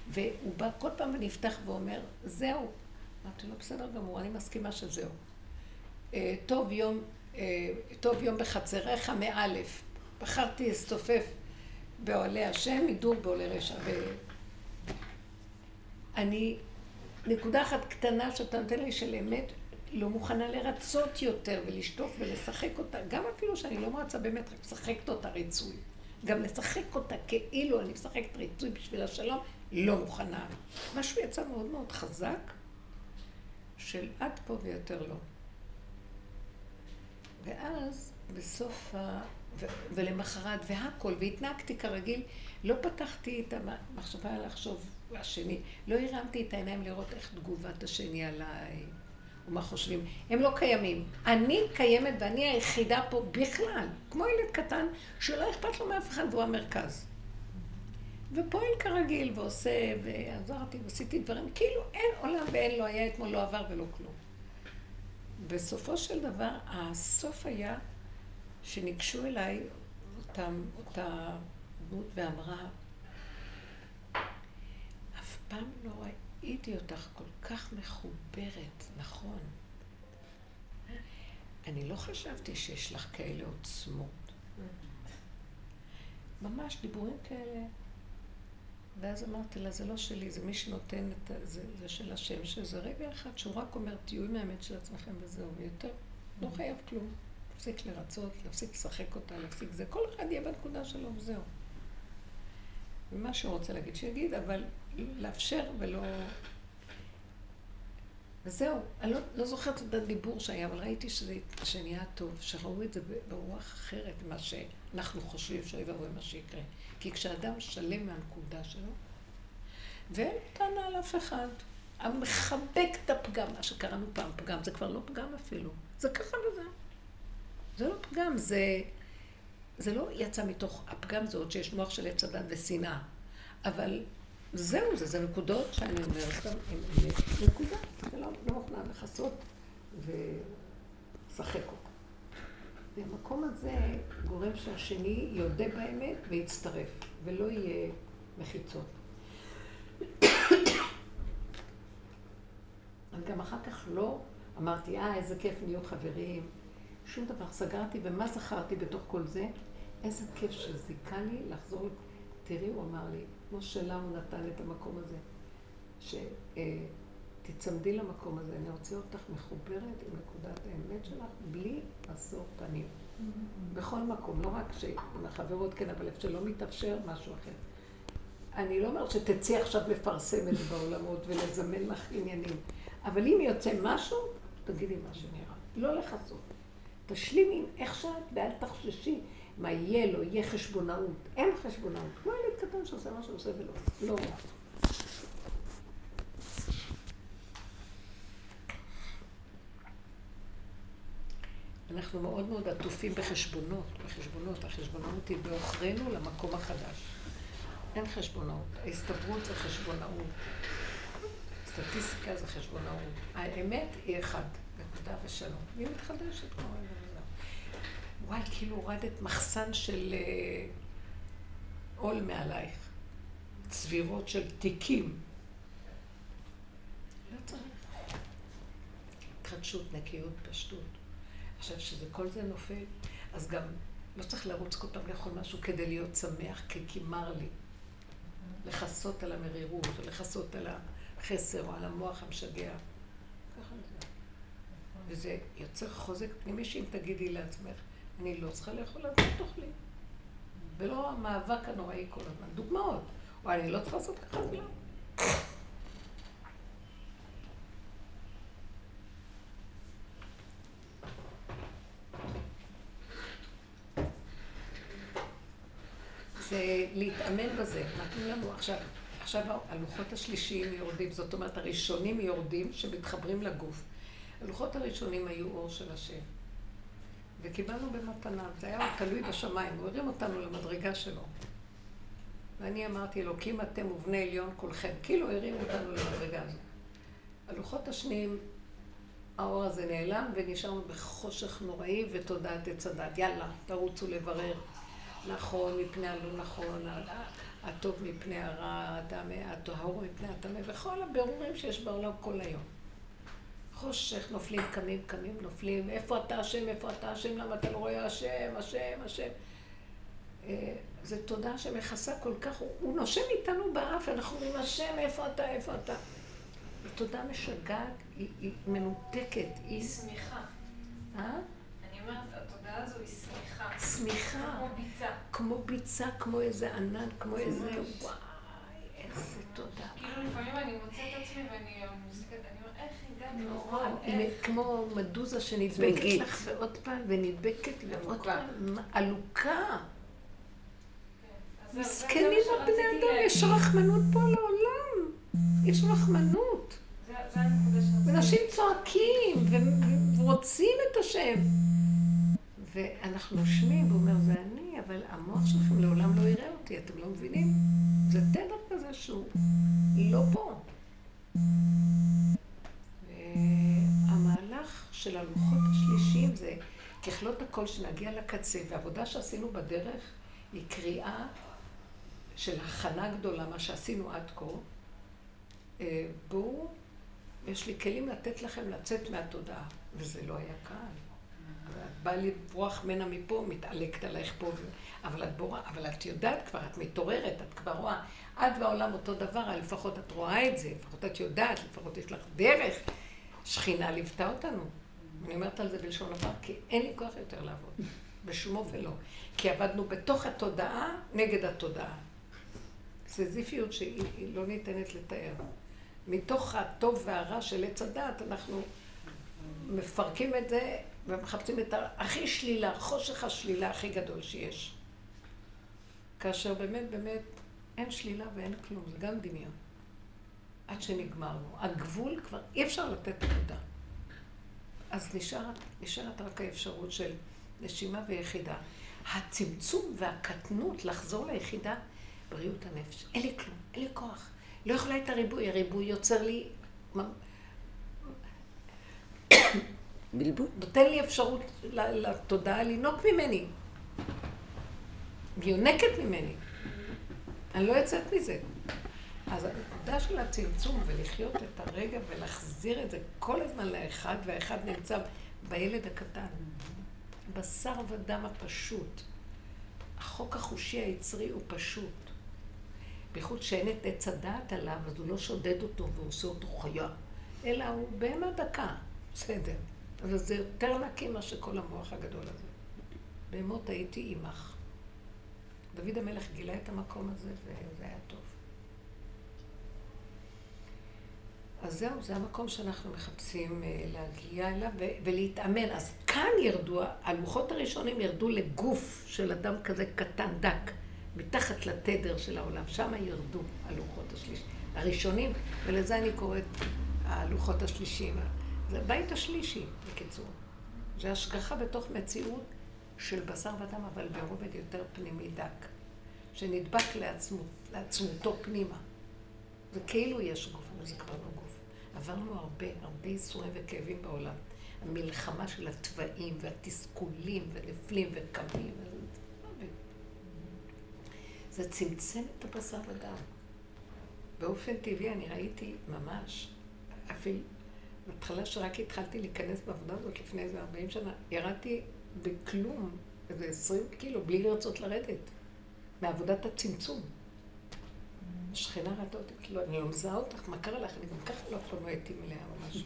והוא בא כל פעם ונפתח ואומר, זהו. אמרתי לו, בסדר גמור, אני מסכימה שזהו. אה, טוב יום, אה, טוב יום בחצריך מאלף. בחרתי להסתופף באוהלי השם, הידור באוהלי רשע. ו... אני, נקודה אחת קטנה שאתה נותן לי של אמת, לא מוכנה לרצות יותר ולשטוף ולשחק אותה, גם אפילו שאני לא מרצה באמת, רק משחקת אותה ריצוי. גם לשחק אותה כאילו אני משחקת ריצוי בשביל השלום, לא מוכנה. משהו יצא מאוד מאוד חזק, של עד פה ויותר לא. ואז בסוף ה... ולמחרת והכל, והתנהגתי כרגיל, לא פתחתי את המחשבה לחשוב השני, לא הרמתי את העיניים לראות איך תגובת השני עליי, ומה חושבים. הם לא קיימים. אני קיימת ואני היחידה פה בכלל, כמו ילד קטן שלא אכפת לו מאף אחד והוא המרכז. ופועל כרגיל ועושה, ועזרתי ועשיתי דברים, כאילו אין עולם ואין לא היה אתמול, לא עבר ולא כלום. בסופו של דבר, הסוף היה שניגשו אליי אותם, אותה דמות ואמרה, אף פעם לא ראיתי אותך כל כך מחוברת, נכון. אני לא חשבתי שיש לך כאלה עוצמות. ממש דיבורים כאלה. ואז אמרתי לה, זה לא שלי, זה מי שנותן את ה... זה, זה של השם, שזה רגע אחד שהוא רק אומר, תהיו עם האמת של עצמכם וזהו, ויותר לא חייב כלום. להפסיק לרצות, להפסיק לשחק אותה, להפסיק זה. כל אחד יהיה בנקודה שלו וזהו. ומה שהוא רוצה להגיד, שיגיד, אבל לאפשר ולא... וזהו, אני לא, לא זוכרת את הדיבור שהיה, אבל ראיתי שזה שנהיה טוב, שראו את זה ברוח אחרת ממה שאנחנו חושבים שאוי ואבוי מה שיקרה. כי כשאדם שלם מהנקודה שלו, ואין טענה על אף אחד, המחבק את הפגם, מה שקראנו פעם פגם, זה כבר לא פגם אפילו, זה ככה וזה. זה לא פגם, זה, זה לא יצא מתוך הפגם, זה עוד שיש מוח של עץ הדת ושנאה. אבל זהו, זה, זה נקודות שאני אומרת גם, נקודה, זה לא, לא מוכנה לכסות ולשחק אותה. והמקום הזה גורם שהשני יודה באמת ויצטרף, ולא יהיה מחיצות. אז גם אחר כך לא אמרתי, אה, איזה כיף נהיו חברים. שום דבר. סגרתי, ומה זכרתי בתוך כל זה? איזה כיף שזיכה לי לחזור. תראי, הוא אמר לי, כמו שלה הוא נתן את המקום הזה, שתצמדי למקום הזה, אני רוצה אותך מחוברת עם נקודת האמת שלך, בלי משוא פנים. בכל מקום, לא רק עם החברות כן, אבל איפה שלא מתאפשר, משהו אחר. אני לא אומרת שתצאי עכשיו לפרסם את זה בעולמות ולזמן לך עניינים, אבל אם יוצא משהו, תגידי מה שנראה. לא לכסות. תשלימי עם איך שאת ואל תחששי מה יהיה לו, יהיה חשבונאות. אין חשבונאות. כמו ילד קטן שעושה מה שעושה ולא. לא. אנחנו מאוד מאוד עטופים בחשבונות, בחשבונות. החשבונאות היא בעוכרינו למקום החדש. אין חשבונאות. ההסתברות זה חשבונאות. סטטיסטיקה זה חשבונאות. האמת היא אחד, נקודה ושלום. והיא מתחדשת כמו רגע וואי, כאילו הורדת מחסן של אה, עול מעלייך. צבירות של תיקים. לא צריך. התחדשות, נקיות, פשטות. עכשיו, שזה כל זה נופל, אז גם לא צריך לרוץ כל פעם לאכול משהו כדי להיות שמח, כי כי מר לי. לכסות על המרירות, ולכסות על החסר או על המוח המשגע. וזה יוצר חוזק פנימי שאם תגידי לעצמך, אני לא צריכה לאכול אז לא תאכלי. ולא המאבק הנוראי כל הזמן. דוגמאות. או אני לא צריכה לעשות ככה, לא. זה להתאמן בזה. נתנו לנו עכשיו, עכשיו הלוחות השלישיים יורדים, זאת אומרת הראשונים יורדים שמתחברים לגוף. הלוחות הראשונים היו אור של השם. וקיבלנו במתנה, זה היה תלוי בשמיים, הוא הרים אותנו למדרגה שלו. ואני אמרתי, אלוקים אתם ובני עליון כולכם, כאילו הרימו אותנו למדרגה הזו. הלוחות השניים, האור הזה נעלם ונשארנו בחושך נוראי ותודעת עץ הדת. יאללה, תרוצו לברר נכון מפני הלא נכון, הטוב מפני הרע, הטהור מפני הטמא, וכל הבירורים שיש בעולם כל היום. חושך, נופלים, קמים, קמים, נופלים, איפה אתה השם, איפה אתה השם, למה אתה לא רואה השם, השם, השם. אה, זו תודה שמכסה כל כך, הוא, הוא נושם איתנו באף, אנחנו אומרים, השם, איפה אתה, איפה אתה. היא תודה משגעת, היא, היא מנותקת, היא שמיכה. אה? אני אומרת, התודעה הזו היא שמיכה. שמיכה. כמו ביצה. כמו ביצה, כמו איזה ענן, כמו איזה... וואי, איזה תודה. כאילו לפעמים אני מוצאת את עצמי ואני מסתכלת, היא כמו מדוזה שנדבקת לך ועוד פעם, ונדבקת ועוד פעם, עלוקה. מסכנים הבני אדם, יש רחמנות פה לעולם. יש רחמנות. אנשים צועקים ורוצים את השם. ואנחנו נושמים, והוא אומר, זה אני, אבל המוח שלכם לעולם לא יראה אותי, אתם לא מבינים? זה תדר כזה שהוא לא פה. של הלוחות השלישיים זה ככלות הכל שנגיע לקצה, והעבודה שעשינו בדרך היא קריאה של הכנה גדולה, מה שעשינו עד כה. אה, בואו, יש לי כלים לתת לכם לצאת מהתודעה, וזה לא היה קל. את באה לברוח ממנה מפה, מתעלקת עלייך פה, אבל את בורא, אבל את יודעת כבר, את מתעוררת, את כבר רואה, את והעולם אותו דבר, לפחות את רואה את זה, לפחות את יודעת, לפחות יש לך דרך. שכינה ליוותה אותנו. אני אומרת על זה בלשון עבר, כי אין לי כוח יותר לעבוד, בשמו ולא. כי עבדנו בתוך התודעה נגד התודעה. סיזיפיות שהיא לא ניתנת לתאר. מתוך הטוב והרע של עץ הדת, אנחנו מפרקים את זה ומחפשים את הכי שלילה, חושך השלילה הכי גדול שיש. כאשר באמת, באמת, אין שלילה ואין כלום, זה גם דמיון. עד שנגמרנו. הגבול כבר, אי אפשר לתת עבודה. אז נשארת, נשארת רק האפשרות של נשימה ויחידה. הצמצום והקטנות לחזור ליחידה, בריאות הנפש. אין לי כלום, אין לי כוח. לא יכולה את הריבוי, הריבוי יוצר לי... בלבול. נותן לי אפשרות לתודעה לינוק ממני. היא יונקת ממני. אני לא יוצאת מזה. אז הנקודה של הצמצום ולחיות את הרגע ולהחזיר את זה כל הזמן לאחד, והאחד נמצא בילד הקטן. בשר ודם הפשוט. החוק החושי היצרי הוא פשוט. בייחוד שאין את עץ הדעת עליו, אז הוא לא שודד אותו ועושה אותו חיה, אלא הוא בהמה דקה, בסדר. אבל זה יותר נקי מאשר כל המוח הגדול הזה. בהמות הייתי עמך. דוד המלך גילה את המקום הזה, וזה היה טוב. אז זהו, זה המקום שאנחנו מחפשים אה, להגיע אליו ולהתאמן. אז כאן ירדו, הלוחות הראשונים ירדו לגוף של אדם כזה קטן, דק, מתחת לתדר של העולם. שם ירדו הלוחות השלישיים, הראשונים, ולזה אני קוראת הלוחות השלישיים. זה הבית השלישי, בקיצור. זה השגחה בתוך מציאות של בשר ודם, אבל ברובד יותר פנימי דק, שנדבק לעצמות, לעצמותו פנימה. זה כאילו יש גוף, אבל זה כבר לא גוף. עברנו הרבה, הרבה ייסורים וכאבים בעולם. המלחמה של התוואים והתסכולים ונפלים וקמים. זה צמצם את הבשר ודם. באופן טבעי אני ראיתי ממש, אפילו בהתחלה שרק התחלתי להיכנס בעבודה הזאת לפני איזה 40 שנה, ירדתי בכלום, איזה 20 קילו, בלי לרצות לרדת, מעבודת הצמצום. השכנה ראתה אותי, אמרתי לו, אני לא מזהה אותך, מה קרה לך? אני גם ככה לא יכולה הייתי מלאה משהו.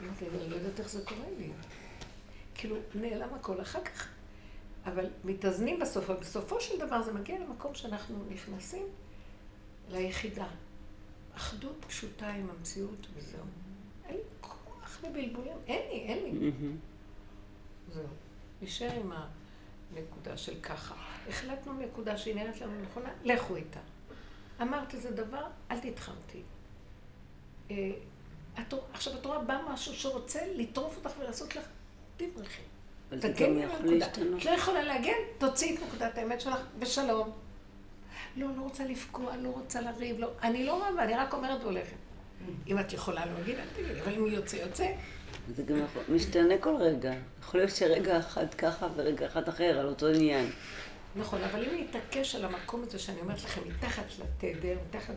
אמרתי, אני לא יודעת איך זה קורה לי. כאילו, נעלם הכל. אחר כך, אבל מתאזנים בסוף, אבל בסופו של דבר זה מגיע למקום שאנחנו נכנסים ליחידה. אחדות פשוטה עם המציאות וזהו. אין לי כוח לבלבולים, אין לי, אין לי. מהמם. זהו. נשאר עם הנקודה של ככה. החלטנו נקודה שהיא נראית לנו נכונה, לכו איתה. אמרת איזה דבר, אל תתחמתי. אה, עכשיו את רואה, בא משהו שרוצה לטרוף אותך ולעשות לך, תברחי. זה תגני על הנקודה. את לא יכולה להגן, תוציאי את נקודת האמת שלך, ושלום. לא, לא רוצה לפגוע, לא רוצה לריב, לא. אני לא רבה, אני רק אומרת והולכת. אם את יכולה להגיד, אל תגידי, אבל אם יוצא, יוצא. זה גם משתנה כל רגע. יכול להיות שרגע אחד ככה ורגע אחד אחר, על אותו עניין. נכון, אבל אם נתעקש על המקום הזה שאני אומרת לכם, מתחת לתדר, מתחת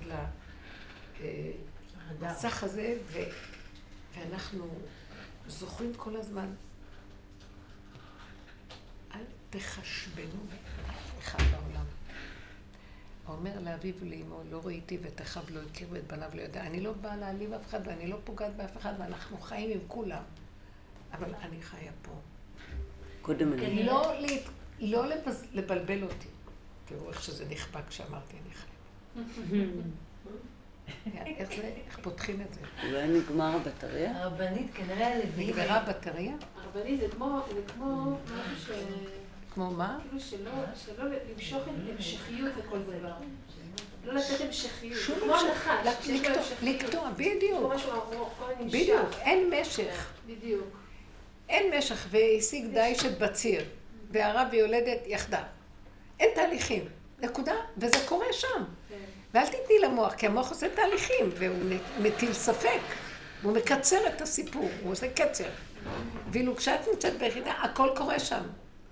למסך הזה, ו... ואנחנו זוכרים כל הזמן, אל תחשבנו באף אחד בעולם. האומר לאביו ולאמו, לא ראיתי ואת אחיו לא הכיר ואת בניו לא יודע. אני לא באה להעליב אף אחד ואני לא פוגעת באף אחד ואנחנו חיים עם כולם. אבל אני חיה פה. קודם אני. לא, להת... לא לבז... לבלבל אותי. תראו איך שזה נכפה כשאמרתי אני חי. איך זה, איך פותחים את זה? אולי נגמר הבטריה? הרבנית, כנראה הלוויים. נגמרה הבטריה? הרבני זה כמו, כמו משהו ש... כמו מה? כאילו שלא, שלא למשוך המשכיות לכל דבר. לא לתת המשכיות. שום כמו המשכיות. לקטוע, כמו בדיוק. משהו ארוך, כל מיני נמשך. בדיוק, אין משך. בדיוק. אין משך, והשיג דישת בציר, והרב ויולדת יחדה. אין תהליכים. נקודה, וזה קורה שם. כן. ואל תתני למוח, כי המוח עושה תהליכים, והוא מטיל ספק. הוא מקצר את הסיפור, הוא עושה קצר. ואילו כשאת נמצאת ביחידה, הכל קורה שם.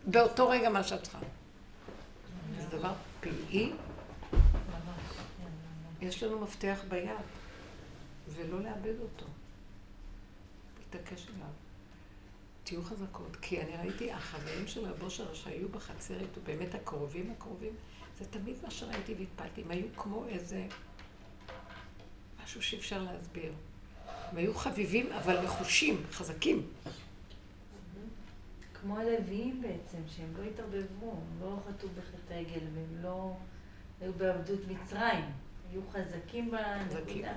באותו רגע מה שאת צריכה. זה דבר פלאי. יש לנו מפתח ביד, ולא לאבד אותו. להתעקש עליו. תהיו חזקות, כי אני ראיתי, החברים של רב אושר שהיו בחצר איתו, באמת הקרובים הקרובים, זה תמיד מה שראיתי והתפלתי. הם היו כמו איזה משהו שאי אפשר להסביר. הם היו חביבים, אבל נחושים, חזקים. כמו הלוויים בעצם, שהם לא התערבבו, הם לא חטאו בחטא עגל, והם לא היו בעבדות מצרים, היו חזקים חזקים. בנקודה.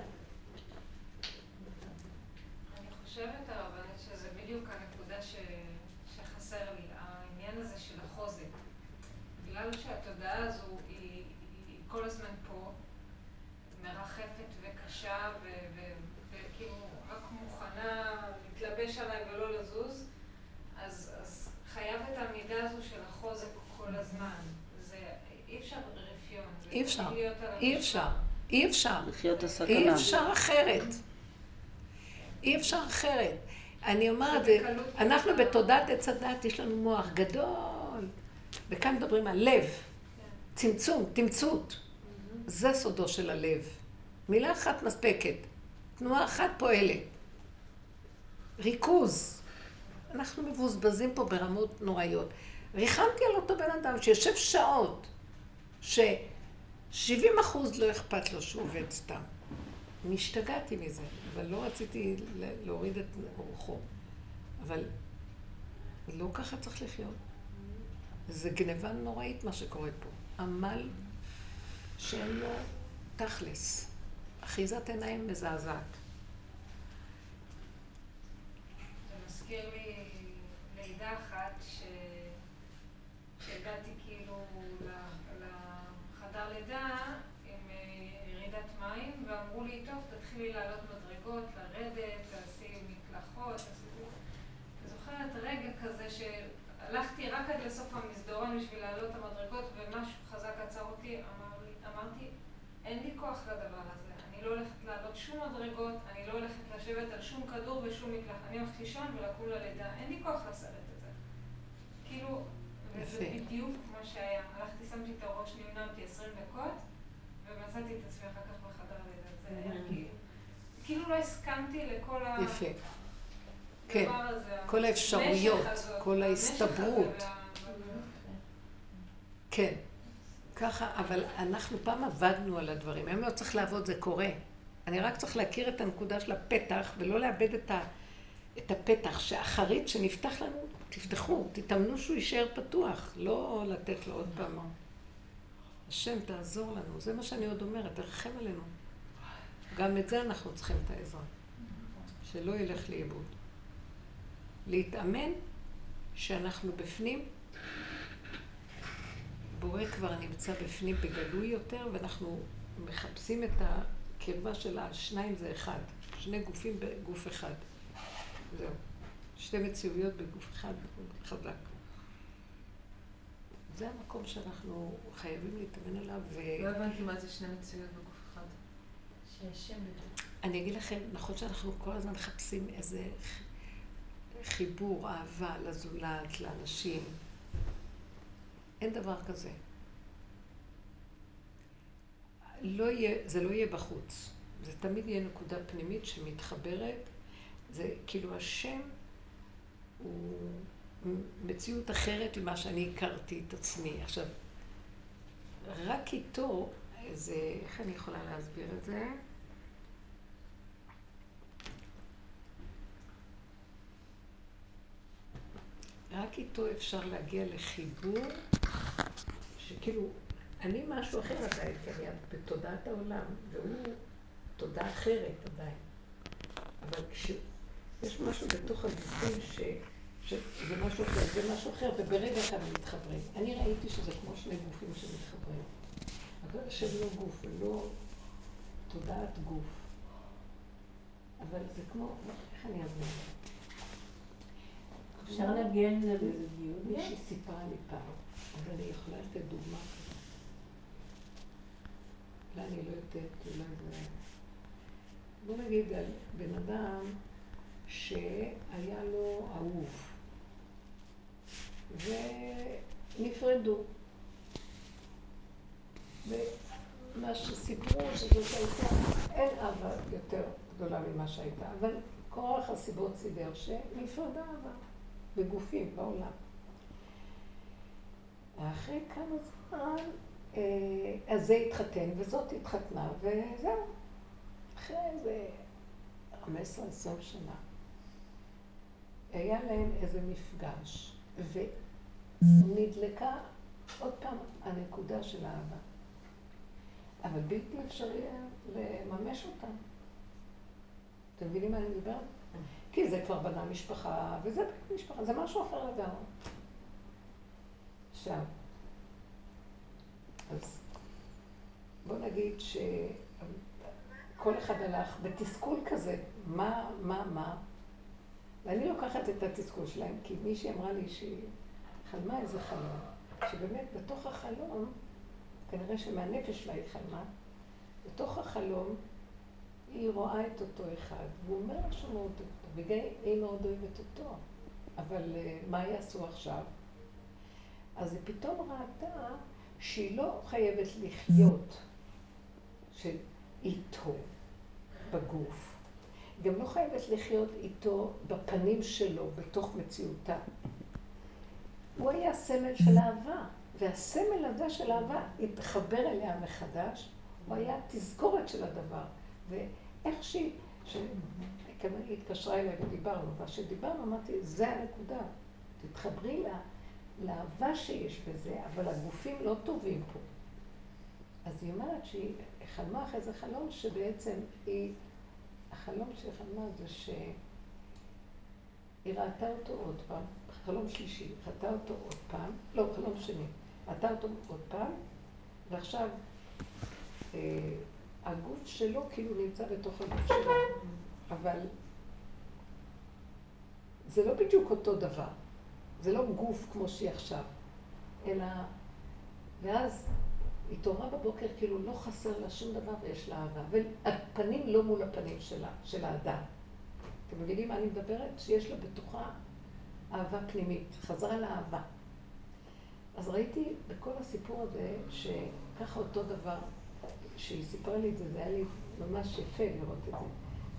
אני חושבת, הרבנית, שזה בדיוק הנקודה ש... שחסר לי, העניין הזה של החוזק. בגלל שהתודעה הזו היא, היא כל הזמן פה, מרחפת וקשה. וכאילו רק מוכנה להתלבש עליי ולא לזוז, אז, אז חייב את המידה הזו של החוזק כל הזמן. זה אי אפשר רפיון. אי אפשר. אי. אפשר. אי אפשר. לחיות הסכנה. אי אפשר אחרת. אי אפשר אחרת. אני אומרת, אנחנו בתודעת עץ הדת, יש לנו מוח גדול. וכאן מדברים על לב. צמצום, תמצות. זה סודו של הלב. מילה אחת מספקת. תנועה אחת פועלת. ריכוז. אנחנו מבוזבזים פה ברמות נוראיות. ריחמתי על אותו בן אדם שיושב שעות, ש-70 אחוז לא אכפת לו שהוא עובד סתם. משתגעתי מזה, אבל לא רציתי להוריד את אורחו. אבל לא ככה צריך לחיות. זה גניבה נוראית מה שקורה פה. עמל שאין לו תכלס. אחיזת עיניים מזעזעת. זה מזכיר לי לידה אחת ש... שהגעתי כאילו ל- לחדר לידה עם אה, ירידת מים ואמרו לי, טוב, תתחילי לעלות מדרגות, לרדת, תעשי מקלחות, תעשי... זוכרת רגע כזה שהלכתי רק עד לסוף המסדרון בשביל לעלות את המדרגות ומשהו חזק עצר אותי, אמר לי, אמרתי, אין לי כוח לדבר הזה, אני לא הולכת לעלות שום מדרגות, אני לא הולכת לשבת על שום כדור ושום מקלח, אני הולכת לישון ולקום ללידה, אין לי כוח לשאת את זה. כאילו, וזה. בדיוק מה שהיה. הלכתי, שמתי את הראש, נמנמתי 20 דקות, ומצאתי את עצמי אחר כך בחדר לידה. זה היה כאילו, כאילו לא הסכמתי לכל ה... יפה. כן. כל האפשרויות, כל ההסתברות. כן. ככה, אבל אנחנו פעם עבדנו על הדברים. היום לא צריך לעבוד, זה קורה. אני רק צריך להכיר את הנקודה של הפתח, ולא לאבד את, ה, את הפתח, שהחריץ שנפתח לנו, תפתחו, תתאמנו שהוא יישאר פתוח, לא לתת לו עוד פעם. השם, תעזור לנו. זה מה שאני עוד אומרת, תרחם עלינו. גם את זה אנחנו צריכים את העזרה. שלא ילך לאיבוד. להתאמן שאנחנו בפנים, בורא כבר נמצא בפנים בגלוי יותר, ואנחנו מחפשים את הקרבה של השניים זה אחד. שני גופים בגוף אחד. זהו. שתי מציאויות בגוף אחד חזק. זה המקום שאנחנו חייבים להתאמן עליו. ו... לא הבנתי מה זה שני מציאות בגוף אחד. שהשם. אני אגיד לכם, נכון שאנחנו כל הזמן מחפשים איזה חיבור, אהבה לזולת, לאנשים. אין דבר כזה. לא יהיה, זה לא יהיה בחוץ. זה תמיד יהיה נקודה פנימית שמתחברת. זה כאילו השם הוא מציאות אחרת ממה שאני הכרתי את עצמי. עכשיו, רק איתו, זה, איך אני יכולה להסביר את זה? רק איתו אפשר להגיע לחיבור, שכאילו, אני משהו אחר עדיין, כי אני בתודעת העולם, והוא תודעה אחרת עדיין. אבל כשיש משהו בתוך הגופים ש... שזה משהו אחר, זה משהו אחר, וברגע אחד הם מתחברים. אני ראיתי שזה כמו שני גופים שמתחברים. אבל השם לא גוף, ולא תודעת גוף. אבל זה כמו, איך אני אעזור? אפשר להגיע לזה בזוגיות? מישהי סיפרה לי פעם, אז אני יכולה לתת דוגמה כזאת. אולי אני לא יודעת, אולי זה... בוא נגיד על בן אדם שהיה לו אהוב, ונפרדו. ומה שסיפרו שזאת הייתה, אין אהבה יותר גדולה ממה שהייתה, אבל כורח הסיבות סידר שנפרדה אהבה. בגופים בעולם. אחרי כמה זמן, אה, אז זה התחתן וזאת התחתנה, וזהו. אחרי איזה 15-20 שנה, היה להם איזה מפגש, ונדלקה עוד פעם הנקודה של האהבה. אבל בלתי אפשרי לממש אותה. אתם מבינים מה אני מדברת? כי זה כבר בנה משפחה, וזה בנה משפחה, זה משהו אחר לגמרי. עכשיו, אז בוא נגיד שכל אחד הלך בתסכול כזה, מה, מה, מה, ואני לוקחת את התסכול שלהם, כי מישהי אמרה לי שהיא חלמה איזה חלום, שבאמת בתוך החלום, כנראה שמהנפש שלה היא חלמה, בתוך החלום היא רואה את אותו אחד, והוא אומר לה שהוא מאוד אוהב אותו, והיא מאוד אוהבת אותו. אבל uh, מה יעשו עכשיו? אז היא פתאום ראתה שהיא לא חייבת לחיות איתו בגוף. גם לא חייבת לחיות איתו בפנים שלו, בתוך מציאותה. הוא היה סמל של אהבה, והסמל הזה של אהבה התחבר אליה מחדש, הוא היה תזכורת של הדבר. איך שהיא, היא התקשרה אליי ודיברנו, וכשדיברנו אמרתי, זה הנקודה, תתחברי לה, לאהבה שיש בזה, אבל הגופים לא טובים פה. אז היא אומרת שהיא חלמה אחרי זה חלום שבעצם היא, החלום שהיא חלמה זה שהיא ראתה אותו עוד פעם, חלום שלישי, ראתה אותו עוד פעם, לא, חלום שני, ראתה אותו עוד פעם, ועכשיו אה, הגוף שלו כאילו נמצא בתוך הגוף שלו, אבל זה לא בדיוק אותו דבר. זה לא גוף כמו שהיא עכשיו, אלא... ואז התעוררה בבוקר כאילו לא חסר לה שום דבר ויש לה אהבה. והפנים לא מול הפנים שלה, של האדם. אתם מבינים מה אני מדברת? שיש לה בתוכה אהבה פנימית, חזרה לאהבה. אז ראיתי בכל הסיפור הזה שככה אותו דבר כשהיא סיפרה לי את זה, זה היה לי ממש יפה לראות את זה.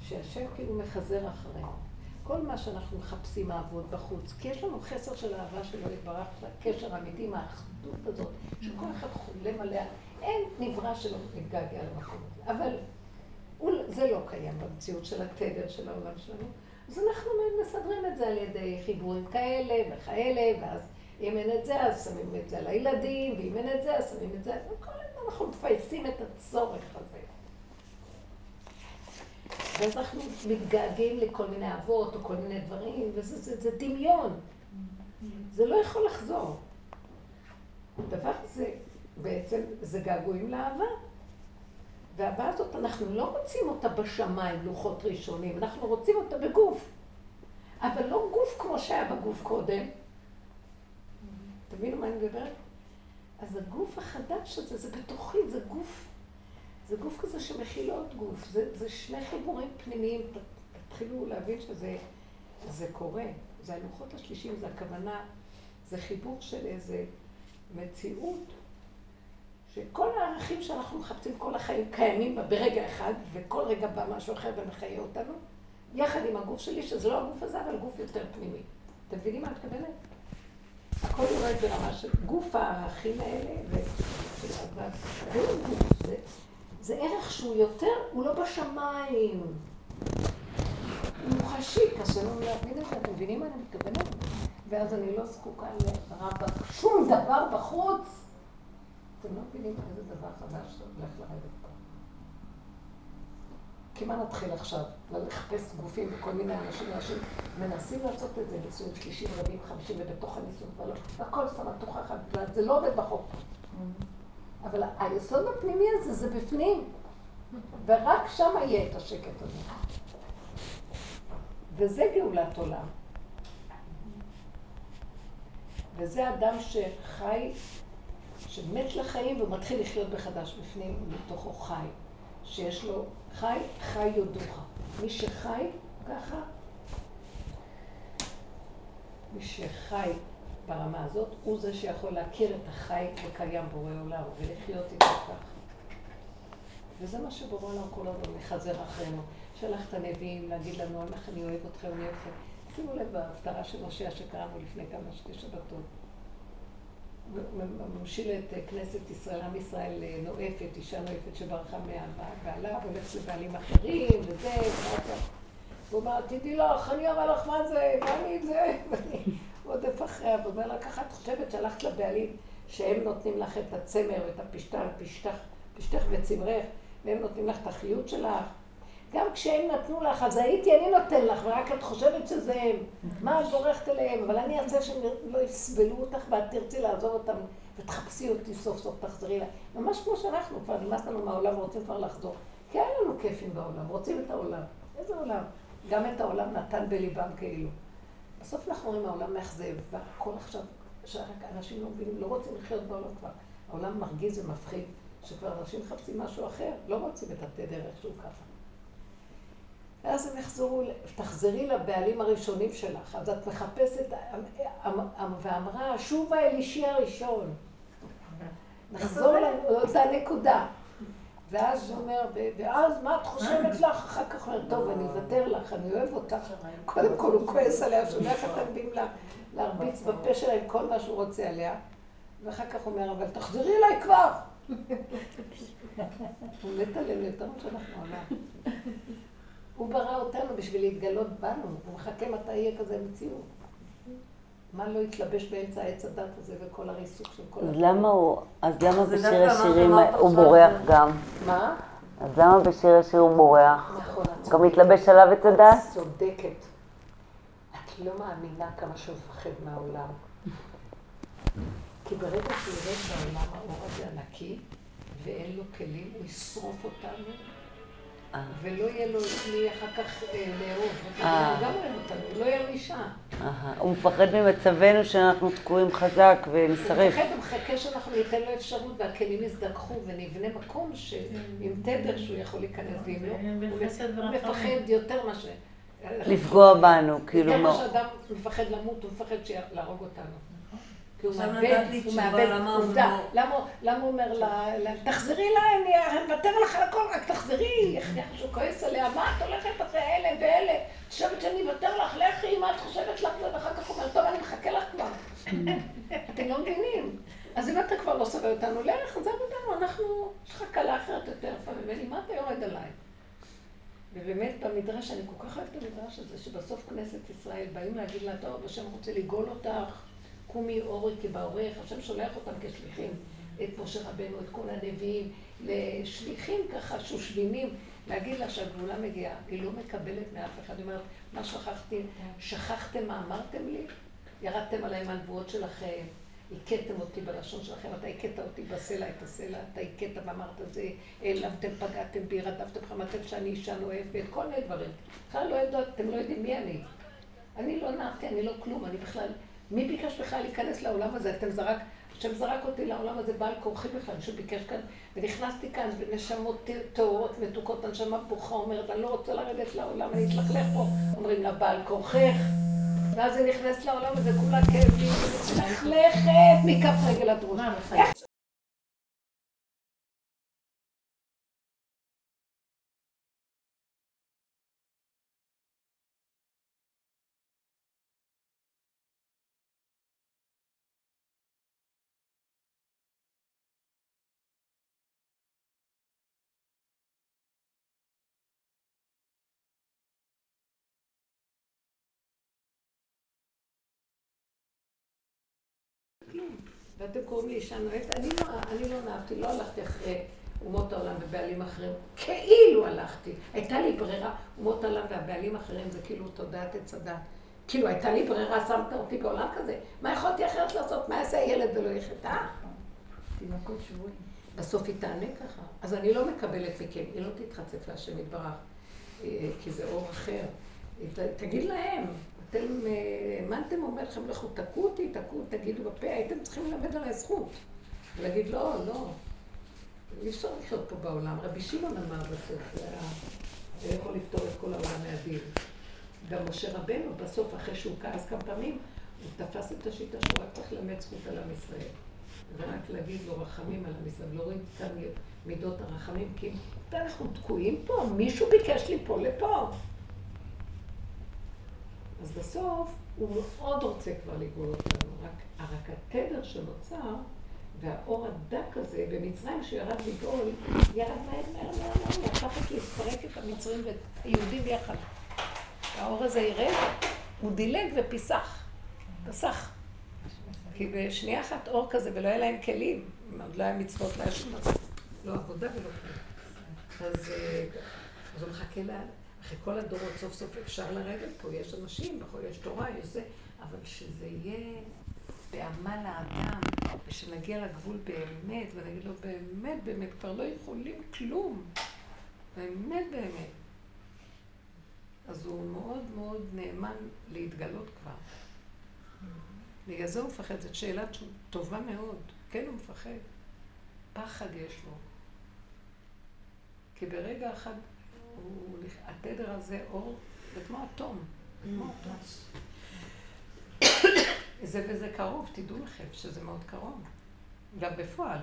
שהשם כאילו מחזר אחרינו. כל מה שאנחנו מחפשים אהבות בחוץ, כי יש לנו חסר של אהבה שלא יתברך, הקשר האמיתי עם האחדות הזאת, שכל אחד חולם למלא, אין נברא שלא מתגעגע למקום הזה. אבל זה לא קיים במציאות של התדר של העולם שלנו. אז אנחנו מסדרים את זה על ידי חיבורים כאלה וכאלה, ואז אם אין את זה, אז שמים את זה על הילדים, ואם אין את זה, אז שמים את זה, וכל הזמן אנחנו מפייסים את הצורך הזה. ואז אנחנו מתגעגעים לכל מיני אבות או כל מיני דברים, וזה זה, זה דמיון. זה לא יכול לחזור. הדבר הזה, בעצם, זה געגועים לאהבה. והאהבה הזאת, אנחנו לא רוצים אותה בשמיים, לוחות ראשונים, אנחנו רוצים אותה בגוף. אבל לא גוף כמו שהיה בגוף קודם. תבינו מה אני מדברת? אז הגוף החדש הזה, זה בתוכי, זה גוף, זה גוף כזה שמכיל עוד גוף. זה, זה שני חיבורים פנימיים, תתחילו להבין שזה זה קורה. זה הלוחות השלישים, זה הכוונה, זה חיבור של איזה מציאות, שכל הערכים שאנחנו מחפשים כל החיים קיימים ברגע אחד, וכל רגע בא משהו אחר ומחיה אותנו, יחד עם הגוף שלי, שזה לא הגוף הזה, אבל גוף יותר פנימי. אתם מבינים מה את מתכוונת? הכל יורד ברמה של גוף הערכים האלה, זה, זה ערך שהוא יותר, הוא לא בשמיים. הוא מוחשי, קשה לנו להבין את זה, אתם מבינים מה אני מתכוונת? ואז אני לא זקוקה לרב שום דבר בחוץ. אתם לא מבינים איזה דבר חדש הולך לרדת פה. כי מה נתחיל עכשיו? לחפש גופים וכל מיני אנשים, אנשים מנסים לעשות את זה, ניסויים שלישים, רבים, חמישים, ובתוך הניסויים כבר לא, הכל סמטוחה אחת, זה לא עובד בחוק. אבל היסוד הפנימי הזה, זה בפנים. ורק שם יהיה את השקט הזה. וזה גאולת עולם. וזה אדם שחי, שמת לחיים ומתחיל לחיות מחדש בפנים, מתוכו חי. שיש לו חי, חי יודוך. מי שחי ככה, מי שחי ברמה הזאת, הוא זה שיכול להכיר את החי וקיים בורא עולם ולחיות איתו ככה. וזה מה שבורא עולם כל הזמן מחזר אחרינו. שלח את הנביאים להגיד לנו, איך אני אוהב אתכם, אני אוהב אתכם. שימו לב בהפטרה של משה שקראנו לפני כמה שתי שבתות. ממשיל את כנסת ישראל, עם ישראל נואפת, אישה נואפת שברחה מהבעלה, והולכת לבעלים אחרים, וזה, וזה. הוא אומר, תדעי לך, אני אומר לך מה זה, ואני זה, ואני עודף אחריה, ואומר לה, ככה את חושבת שהלכת לבעלים, שהם נותנים לך את הצמר ואת הפשטח, פשטח, פשטך וצמרך, והם נותנים לך את החיות שלך. גם כשהם נתנו לך, אז הייתי אני נותן לך, ורק את חושבת שזה הם. מה את בורחת אליהם? אבל אני ארצה שהם לא יסבלו אותך ואת תרצי לעזוב אותם ותחפשי אותי סוף סוף, תחזרי לה. ממש כמו שאנחנו כבר נמאס לנו מהעולם ורוצים כבר לחזור. כי אין לנו כיפים בעולם, רוצים את העולם. איזה עולם? גם את העולם נתן בליבם כאילו. בסוף אנחנו רואים העולם מאכזב, והכל עכשיו, שרק אנשים לא מבינים, לא רוצים לחיות בעולם כבר. העולם מרגיז ומפחיד, שכבר אנשים מחפשים משהו אחר, לא רוצים את התדר איכשהו ככה. ואז הם יחזרו, תחזרי לבעלים הראשונים שלך. אז את מחפשת, ואמרה, שובה אל אישי הראשון. נחזור לאותה נקודה. ואז הוא אומר, ואז מה את חושבת לך? אחר כך אומר, טוב, אני אוותר לך, אני אוהב אותך. קודם כל הוא כועס עליה, שולח את הנביאים להרביץ בפה שלה עם כל מה שהוא רוצה עליה. ואחר כך הוא אומר, אבל תחזרי אליי כבר. הוא מת עלינו יותר ממה שאנחנו עליו. הוא ברא אותנו בשביל להתגלות בנו, הוא מחכה מתי יהיה כזה מציאות. מה לא יתלבש באמצע העץ הדת הזה וכל הריסוק של כל... אז למה הוא, אז למה בשיר השירים הוא בורח גם? מה? אז למה בשיר השיר הוא בורח? נכון, את גם מתלבש עליו עץ הדת? צודקת. את לא מאמינה כמה שהוא מפחד מהעולם. כי ברגע שהוא ירד בעולם האור הזה הנקי, ואין לו כלים, הוא ישרוף אותנו. ולא יהיה לו מי אחר כך לאהוב. הוא גם אוהב אותנו, לא יהיה לו אישה. הוא מפחד ממצבנו שאנחנו תקועים חזק ונשרף. הוא מפחד, הוא מחכה שאנחנו ניתן לו אפשרות והכלים יזדככו ונבנה מקום עם תדר שהוא יכול להיכנס ואם לא, הוא מפחד יותר מאשר... לפגוע בנו, כאילו... יותר מאשר אדם מפחד למות, הוא מפחד להרוג אותנו. כי הוא מאבד, הוא מאבד עובדה. למה הוא אומר לה, תחזרי אליי, אני אוותר לך על הכל, רק תחזרי. איך שהוא כועס עליה, מה את הולכת אחרי אלה ואלה? את חושבת שאני אוותר לך, לכי, מה את חושבת לך? ואחר כך הוא אומר, טוב, אני מחכה לך כבר. אתם לא מבינים. אז אם אתה כבר לא סובל אותנו, לך, עזב אותנו, אנחנו, יש לך כלה אחרת יותר יפה ממני, מה אתה יורד עליי? ובאמת במדרש, אני כל כך אוהבת את המדרש הזה, שבסוף כנסת ישראל באים להגיד לה, טוב, השם רוצה לגאול אותך, קומי אורי כבעורך, השם שולח אותם כשליחים, את משה רבנו, את כל הנביאים, לשליחים ככה שושבינים, להגיד לה שהגבולה מגיעה, היא לא מקבלת מאף אחד, היא אומרת, מה שכחתי, שכחתם מה אמרתם לי? ירדתם עליי מהנבואות שלכם, הכיתם אותי בלשון שלכם, אתה הכית אותי בסלע, את הסלע, אתה הכית ואמרת זה, העלמתם, פגעתם בי, רדפתם, חמתם שאני אישה נואפת, כל מיני דברים. בכלל לא יודעת, אתם לא יודעים מי אני. אני לא נעתי, אני לא כלום, אני בכלל... מי ביקש בכלל להיכנס לעולם הזה? אתם זרק, השם זרק אותי לעולם הזה בעל כורחי בכלל, מישהו ביקש כאן, ונכנסתי כאן, ונשמות טהורות, מתוקות, הנשמה בוכה, אומרת, אני לא רוצה לרדת לעולם, אני אתלכלך פה. אומרים לה, בעל כורחך. ואז היא נכנסת לעולם הזה, כולה כאבים, מתלכלכת מכף רגל עד ראש. ואתם קוראים לי אישה נוהגת, אני לא, אני לא נאהבתי, לא הלכתי אחרי אומות העולם ובעלים אחרים. כאילו הלכתי. הייתה לי ברירה, אומות העולם והבעלים האחרים זה כאילו תודעת עץ הדת. כאילו הייתה לי ברירה, שמת אותי בעולם כזה. מה יכולתי אחרת לעשות? מה יעשה הילד ולא יחטא? תינוקות שבויים. בסוף היא תענה ככה. אז אני לא מקבלת מכם, היא לא תתחצף להשם יתברך, אה, כי זה אור אחר. תגיד להם, אתם אה, האמנתם, אומר לכם, לכו תקעו אותי, תקעו, תגידו בפה, הייתם צריכים ללמד עליי זכות. ולהגיד, לא, לא, אי אפשר לחיות פה בעולם. רבי שמעון אמר בסוף, זה יכול לפתור את כל העולם מהדין. גם משה רבנו, בסוף, אחרי שהוא כעס כמה פעמים, הוא תפס את השיטה שהוא רק צריך ללמד זכות על עם ישראל. ורק להגיד לו רחמים על עם ישראל, להוריד כאן מידות הרחמים, כי אנחנו תקועים פה, מישהו ביקש ליפול לפה. אז בסוף הוא מאוד רוצה כבר לגאול אותנו, רק, רק התדר שנוצר והאור הדק הזה במצרים שירד לגאול, ירד מהר מהר מהר מהר, לקחת לפרק את המצרים ואת היהודים יחד. האור הזה ירד, הוא דילג ופיסח, פסח. כי בשנייה אחת אור כזה ולא היה להם כלים, עוד לא היה מצוות, לא היה שום דבר, לא עבודה ולא כלום. אז, אה, אז הוא מחכה לה, אחרי כל הדורות סוף סוף אפשר לרדת פה, יש אנשים, נכון, יש תורה, יש זה, אבל שזה יהיה בעמל האדם, ושנגיע לגבול באמת, ונגיד לו באמת, באמת, כבר לא יכולים כלום. באמת, באמת. אז הוא מאוד מאוד נאמן להתגלות כבר. בגלל זה הוא מפחד, זאת שאלה טובה מאוד. כן, הוא מפחד. פחד יש לו. כי ברגע אחד, הוא, התדר הזה אור, זה כמו אטום. כמו אטום. זה וזה קרוב, תדעו לכם שזה מאוד קרוב. גם בפועל.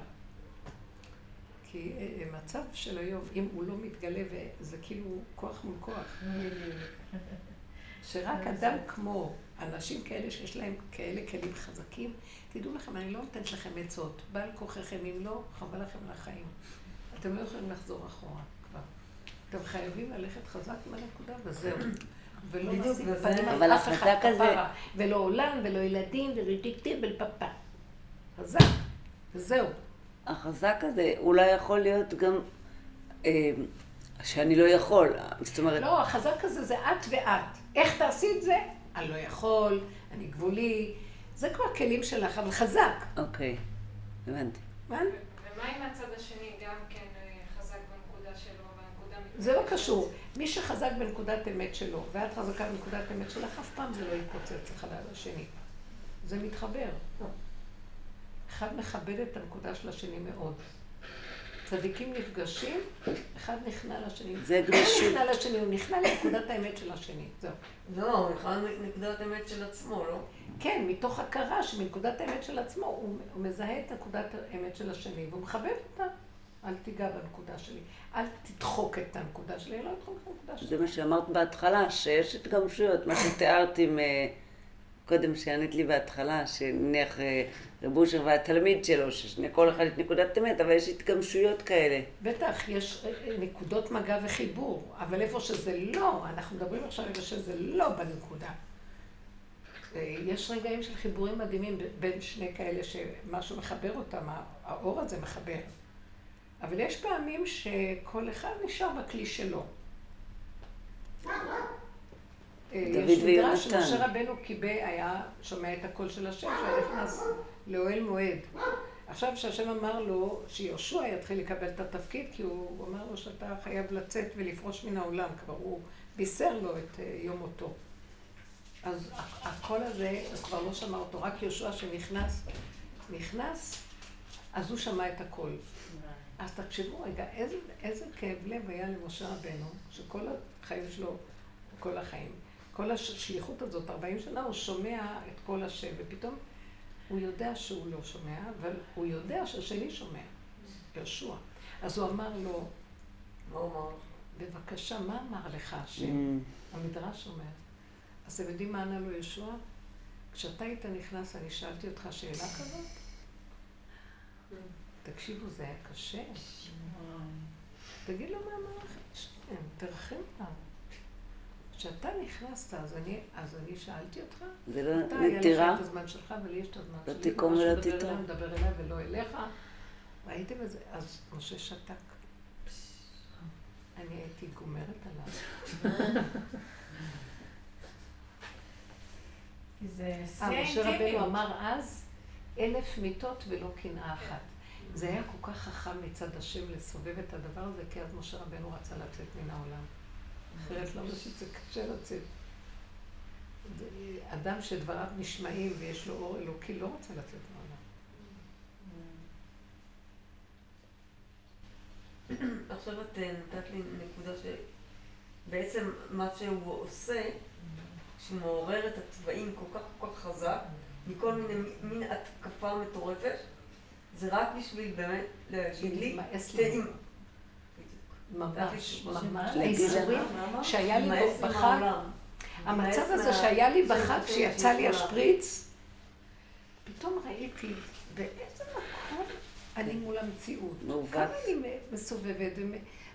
כי אה, מצב של היום, אם הוא לא מתגלה, וזה כאילו כוח מול כוח. שרק אדם כמו אנשים כאלה שיש להם כאלה כלים חזקים, תדעו לכם, אני לא נותנת לכם עצות. בעל כוחכם, אם לא, חבל לכם על החיים. אתם לא יכולים לחזור אחורה. אתם חייבים ללכת חזק מהנקודה וזהו. ולא וזה- פנים על אף אחד כפרה. ולא עולם, ולא ילדים, ולדיקטים, ולפפה. חזק. וזהו. החזק הזה אולי יכול להיות גם אה, שאני לא יכול. זאת אומרת, לא, החזק הזה זה את ואת. איך תעשי את זה? אני לא יכול, אני גבולי. זה כבר כלים שלך, אבל חזק. אוקיי, הבנתי. מה? ומה עם הצד השני גם כן אה, חזק בנקודה שלו, בנקודה זה לא קשור. מי שחזק בנקודת אמת שלו, ואת חזקה בנקודת אמת שלך, אף פעם זה לא יתפוצץ אחד על השני. זה מתחבר. אחד מכבד את הנקודה של השני מאוד. צדיקים נפגשים, אחד נכנע לשני. זה הוא גמישות. נכנע לשני, הוא נכנע לנקודת האמת של השני. זהו. לא, הוא בכלל נקודת אמת של עצמו, לא? כן, מתוך הכרה שמנקודת האמת של עצמו, הוא, הוא מזהה את נקודת האמת של השני, והוא מכבד אותה. אל תיגע בנקודה שלי. אל תדחוק את הנקודה שלי, אני לא אדחוק את הנקודה שלי. זה מה שאמרת בהתחלה, שיש התגמשויות, מה שתיארת עם אה, קודם שענית לי בהתחלה, שנניח אה, רב אושר והתלמיד שלו, שכל אחד את נקודת אמת, אבל יש התגמשויות כאלה. בטח, יש אה, נקודות מגע וחיבור, אבל איפה שזה לא, אנחנו מדברים עכשיו איפה שזה לא בנקודה. יש רגעים של חיבורים מדהימים בין שני כאלה שמשהו מחבר אותם, האור הזה מחבר. אבל יש פעמים שכל אחד נשאר בכלי שלו. אה, דוד יש מדרש ויונתן. שמשה רבנו קיבל, היה שומע את הקול של השם, שהיה נכנס לאוהל מועד. עכשיו שהשם אמר לו שיהושע יתחיל לקבל את התפקיד, כי הוא, הוא אמר לו שאתה חייב לצאת ולפרוש מן העולם, כבר הוא בישר לו את אה, יום מותו. אז הקול הזה, הוא כבר לא שמע אותו, רק יהושע שנכנס, נכנס, אז הוא שמע את הקול. אז תחשבו רגע, איזה, איזה כאב לב היה למשה רבנו, שכל החיים שלו, כל החיים, כל השליחות הזאת, 40 שנה, הוא שומע את קול השם, ופתאום הוא יודע שהוא לא שומע, אבל הוא יודע שהשני שומע, יהושע. אז הוא אמר לו? בבקשה, מה אמר לך השם? Mm. המדרש אומר. אז אתם יודעים מה ענה לו ישוע? כשאתה היית נכנס, אני שאלתי אותך שאלה כזאת? תקשיבו, זה היה קשה. תגיד לו מה אמר השם, תרחם עליו. כשאתה נכנסת, אז אני, אז אני שאלתי אותך, זה לא אתה, היה לך? את הזמן שלך, ולי יש את הזמן לא שלי. תיקום ומה ולא תיטור. אליי, מדבר אליי ולא אליך. ראיתם את זה? אז משה שתק. אני הייתי גומרת עליו. זה אה, משה רבנו האינטימיות. אמר אז, אלף מיתות ולא קנאה אחת. זה היה כל כך חכם מצד השם לסובב את הדבר הזה, כי אז משה רבנו רצה לצאת מן העולם. אחרת למה שזה קשה לצאת? זה אדם שדבריו נשמעים ויש לו אור אלוקי לא רוצה לצאת מהעולם. עכשיו את אה, נתת לי נקודה שבעצם מה שהוא עושה, שהוא מעורר את התוואים כל כך כל כך חזק, מכל מיני מין התקפה מטורפת, זה רק בשביל באמת להגיד לי, לנו. ממש? ממש. האיסורים? שהיה לי בחג. המצב הזה שהיה לי שאני בחג, שיצא לי השפריץ, פתאום ראיתי באיזה מקום אני מול המציאות. כמה אני מסובבת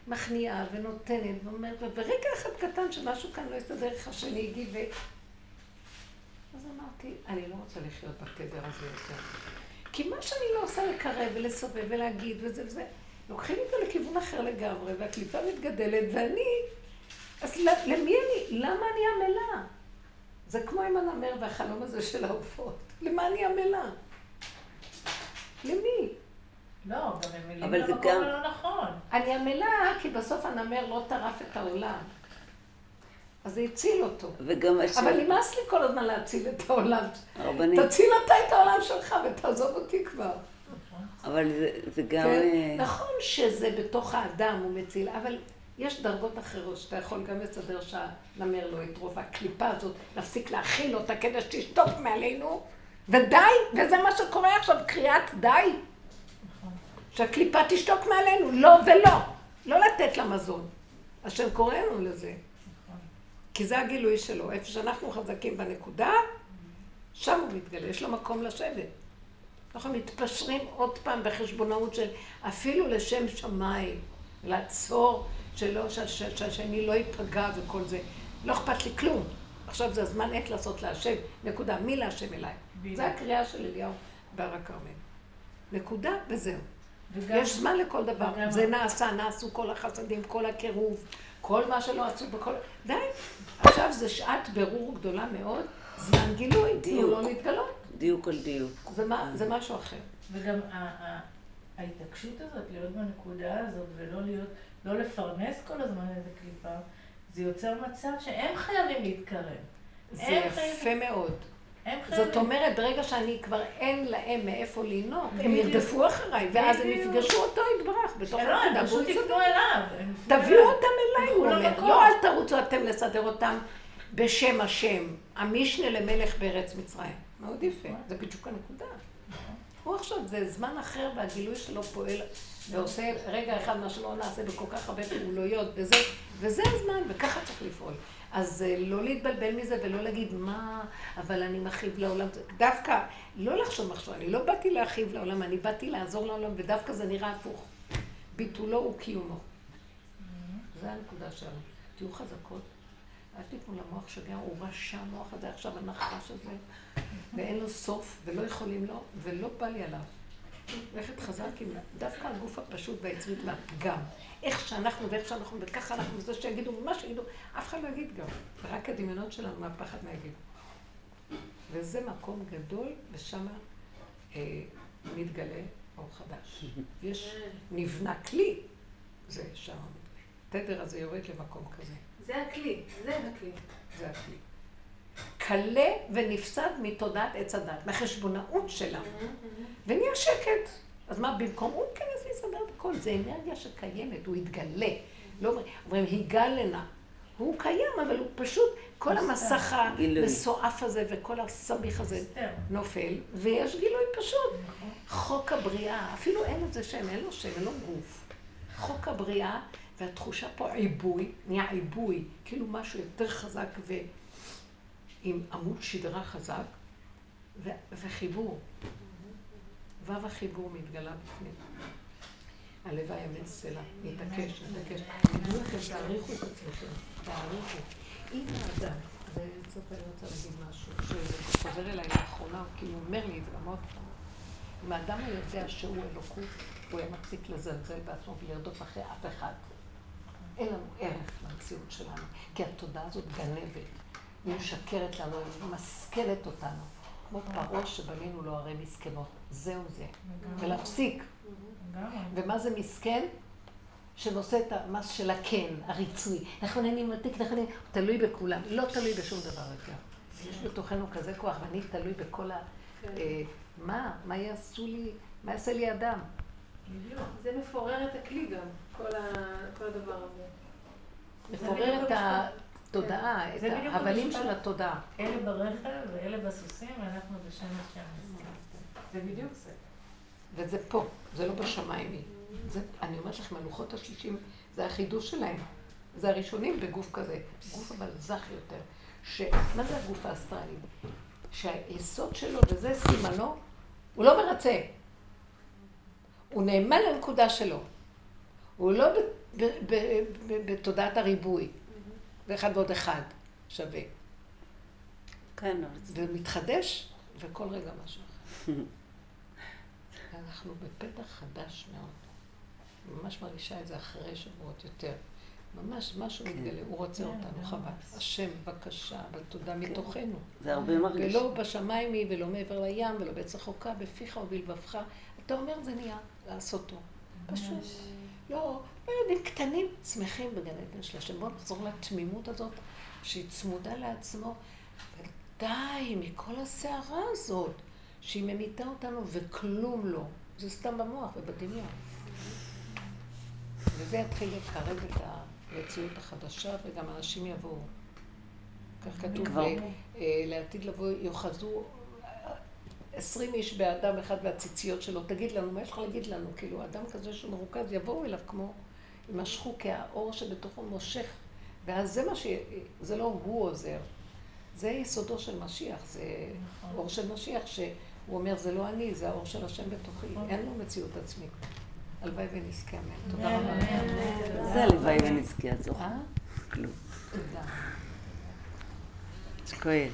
ומכניעה ונותנת ואומרת, וברגע אחד קטן שמשהו כאן לא הסתדר, איך השני הגיב ו... אז אמרתי, אני לא רוצה לחיות בתדר הזה יותר. כי מה שאני לא עושה לקרב ולסובב ולהגיד וזה וזה, לוקחים אותה לכיוון אחר לגמרי, והקליפה מתגדלת, ואני... אז למי אני? למה אני עמלה? זה כמו עם הנמר והחלום הזה של העופות. למה אני עמלה? למי? לא, גם הם מילים אבל גם- הלא נכון. אני עמלה כי בסוף הנמר לא טרף את העולם. אז זה הציל אותו. וגם השם, אבל נמאס לי כל הזמן להציל את העולם. הרבנית, תציל אתה את העולם שלך ותעזוב אותי כבר. אבל זה, זה גם... כן? אה, נכון שזה בתוך האדם הוא מציל, אבל יש דרגות אחרות שאתה יכול גם לסדר שהנמר לא יטרוף, והקליפה הזאת, להפסיק להכיל אותה כדי שתשתוק מעלינו, ודי, וזה מה שקורה עכשיו, קריאת די. שהקליפה תשתוק מעלינו, לא ולא. לא לתת לה מזון. השם קורא לנו לזה. כי זה הגילוי שלו. איפה שאנחנו חזקים בנקודה, שם הוא מתגלה, יש לו מקום לשבת. אנחנו מתפשרים עוד פעם בחשבונאות של אפילו לשם שמיים, לעצור שלא, שהשני לא ייפגע וכל זה. לא אכפת לי כלום. עכשיו זה הזמן עת לעשות להשם, נקודה. מי להשם אליי? זה הקריאה של אליהו בהר הכרמל. נקודה וזהו. וגם- יש זמן לכל דבר. וגם- זה נעשה, נעשו כל החסדים, כל הקירוב, כל מה שלא עשו בכל... די. עכשיו זה שעת בירור גדולה מאוד, זמן גילוי, דיוק. לו להתגלות. דיוק על דיוק. זה מה- זה משהו אחר. וגם ה- ה- ההתעקשות הזאת, להיות בנקודה הזאת ולא להיות, לא לפרנס כל הזמן איזה קליפה, זה יוצר מצב שהם חייבים להתקרב. זה יפה חייבים- מאוד. זאת אומרת, ברגע שאני כבר אין להם מאיפה לנהוג, הם. ירדפו אחריי, ואז הם. יפגשו אותו יתברך בתוך שלא, הם פשוט. יפנו אליו. תביאו. אותם אליי, הוא אומר. לא, אל תרוצו אתם לסדר אותם בשם השם. המשנה למלך בארץ מצרים. מאוד יפה, זה בדיוק הנקודה. הוא עכשיו, זה זמן אחר והגילוי שלו פועל ועושה רגע אחד מה שלא נעשה בכל כך הרבה פעולויות וזה, וזה הזמן, וככה צריך לפעול. אז אה, לא להתבלבל מזה ולא להגיד מה, אבל אני מכאיב לעולם. דווקא, לא לחשוב מחשבה, אני לא באתי להכאיב לעולם, אני באתי לעזור לעולם, ודווקא זה נראה הפוך. ביטולו הוא קיומו. זה הנקודה שלנו. תהיו חזקות. אל תיתנו למוח שגע, הוא רשע, המוח הזה עכשיו הנחש הזה, ואין לו סוף, ולא יכולים לו, ולא בא לי עליו. ללכת חזק עם דווקא הגוף הפשוט והיצרית והפגם. איך שאנחנו ואיך שאנחנו, וככה אנחנו, זה שיגידו, מה שיגידו, אף אחד לא יגיד גם. רק הדמיונות שלנו מהפחד מה יגידו. וזה מקום גדול, ושם אה, מתגלה אור חדש. יש, נבנה כלי, זה שם. התדר הזה יורד למקום כזה. זה הכלי, זה הכלי. זה הכלי. קלה ונפסד מתודעת עץ הדת, מהחשבונאות שלה. ונהיה שקט. אז מה, במקום הוא ייכנס את הכל, זה אנרגיה שקיימת, הוא יתגלה. לא אומר- אומרים, היגלנה. הוא קיים, אבל הוא פשוט, כל המסך. המסועף הזה וכל הסמיך הזה. נופל, ויש גילוי פשוט. חוק הבריאה, אפילו אין לזה שם, אין לו שם, אין לו גוף. חוק הבריאה, והתחושה פה עיבוי, נהיה עיבוי, כאילו משהו יותר חזק ועם עמוד שדרה חזק, ו- וחיבור. וו החיבור מתגלה בפנים. הלוואי אמת סלע, מתעקש, מתעקש. תדעו לכם, תעריכו את עצמכם, תעריכו. אם האדם, וקצת אני רוצה להגיד משהו, שחוזר אליי לאחרונה, הוא כאילו אומר לי פעם. אם האדם היה יודע שהוא אלוקות, הוא היה מפסיק לזלזל בעצמו ולרדוף אחרי אף אחד. אין לנו ערך למציאות שלנו, כי התודעה הזאת גנבת, היא משקרת לנו, היא ממסכנת אותנו. כמו פרעה שבנינו לו ערי מסכנות. זהו זה. ולהפסיק. ומה זה מסכן? שנושא את המס של הכן, הריצוי. אנחנו נהנים מתיק, אנחנו נהנים, הוא תלוי בכולם. לא תלוי בשום דבר יותר. יש בתוכנו כזה כוח, ואני תלוי בכל ה... אה, מה? מה יעשו לי? מה יעשה לי אדם? זה מפורר את הכלי גם, כל הדבר הזה. מפורר את התודעה, את זה בדיוק ההבלים. של התודעה. אלה ברכב ואלה בסוסים, ואנחנו בשם השם. זה בדיוק זה. וזה פה, זה לא בשמיים היא. זה, אני אומרת לכם, הלוחות השישים, זה החידוש שלהם. זה הראשונים בגוף כזה. גוף אבל זך יותר. ש... מה זה הגוף האסטרלי? שהיסוד שלו, וזה סימנו, הוא לא מרצה. הוא נאמן לנקודה שלו. הוא לא בתודעת הריבוי. ואחד ועוד אחד שווה. כן, זה- ומתחדש, וכל רגע משהו אחר. אנחנו בפתח חדש מאוד. ממש מרגישה את זה אחרי שבועות יותר. ממש משהו מתגלה, הוא רוצה כן, אותנו, ממש. חבל. השם, בבקשה, בתודה מתוכנו. זה הרבה מרגיש. ולא בשמיים היא, ולא מעבר לים, ולא בעץ רחוקה, בפיך ובלבבך. אתה אומר, זה נהיה, לעשותו. פשוט. לא, לא יודעים, קטנים, שמחים בגן עדן של השם. בואו נחזור לתמימות הזאת, שהיא צמודה לעצמו. די, מכל הסערה הזאת, שהיא ממיתה אותנו וכלום לא. זה סתם במוח ובדמיון. וזה יתחיל לקרב את המציאות החדשה, וגם אנשים יבואו. כך כתוב, אה, לעתיד לבוא יאחזו עשרים איש באדם אחד והציציות שלו, תגיד לנו, מה יש לך להגיד לנו? כאילו, אדם כזה שהוא מרוכז, יבואו אליו כמו, יימשכו, כי האור שבתוכו מושך, ואז זה מה ש... זה לא הוא עוזר, זה יסודו של משיח, זה נכון. אור של משיח, שהוא אומר, זה לא אני, זה האור של השם בתוכי, אין לו מציאות עצמית. הלוואי ונזכה, אמן. תודה רבה. זה הלוואי ונזכי הזו. אה? כלום. תודה. זה כואב.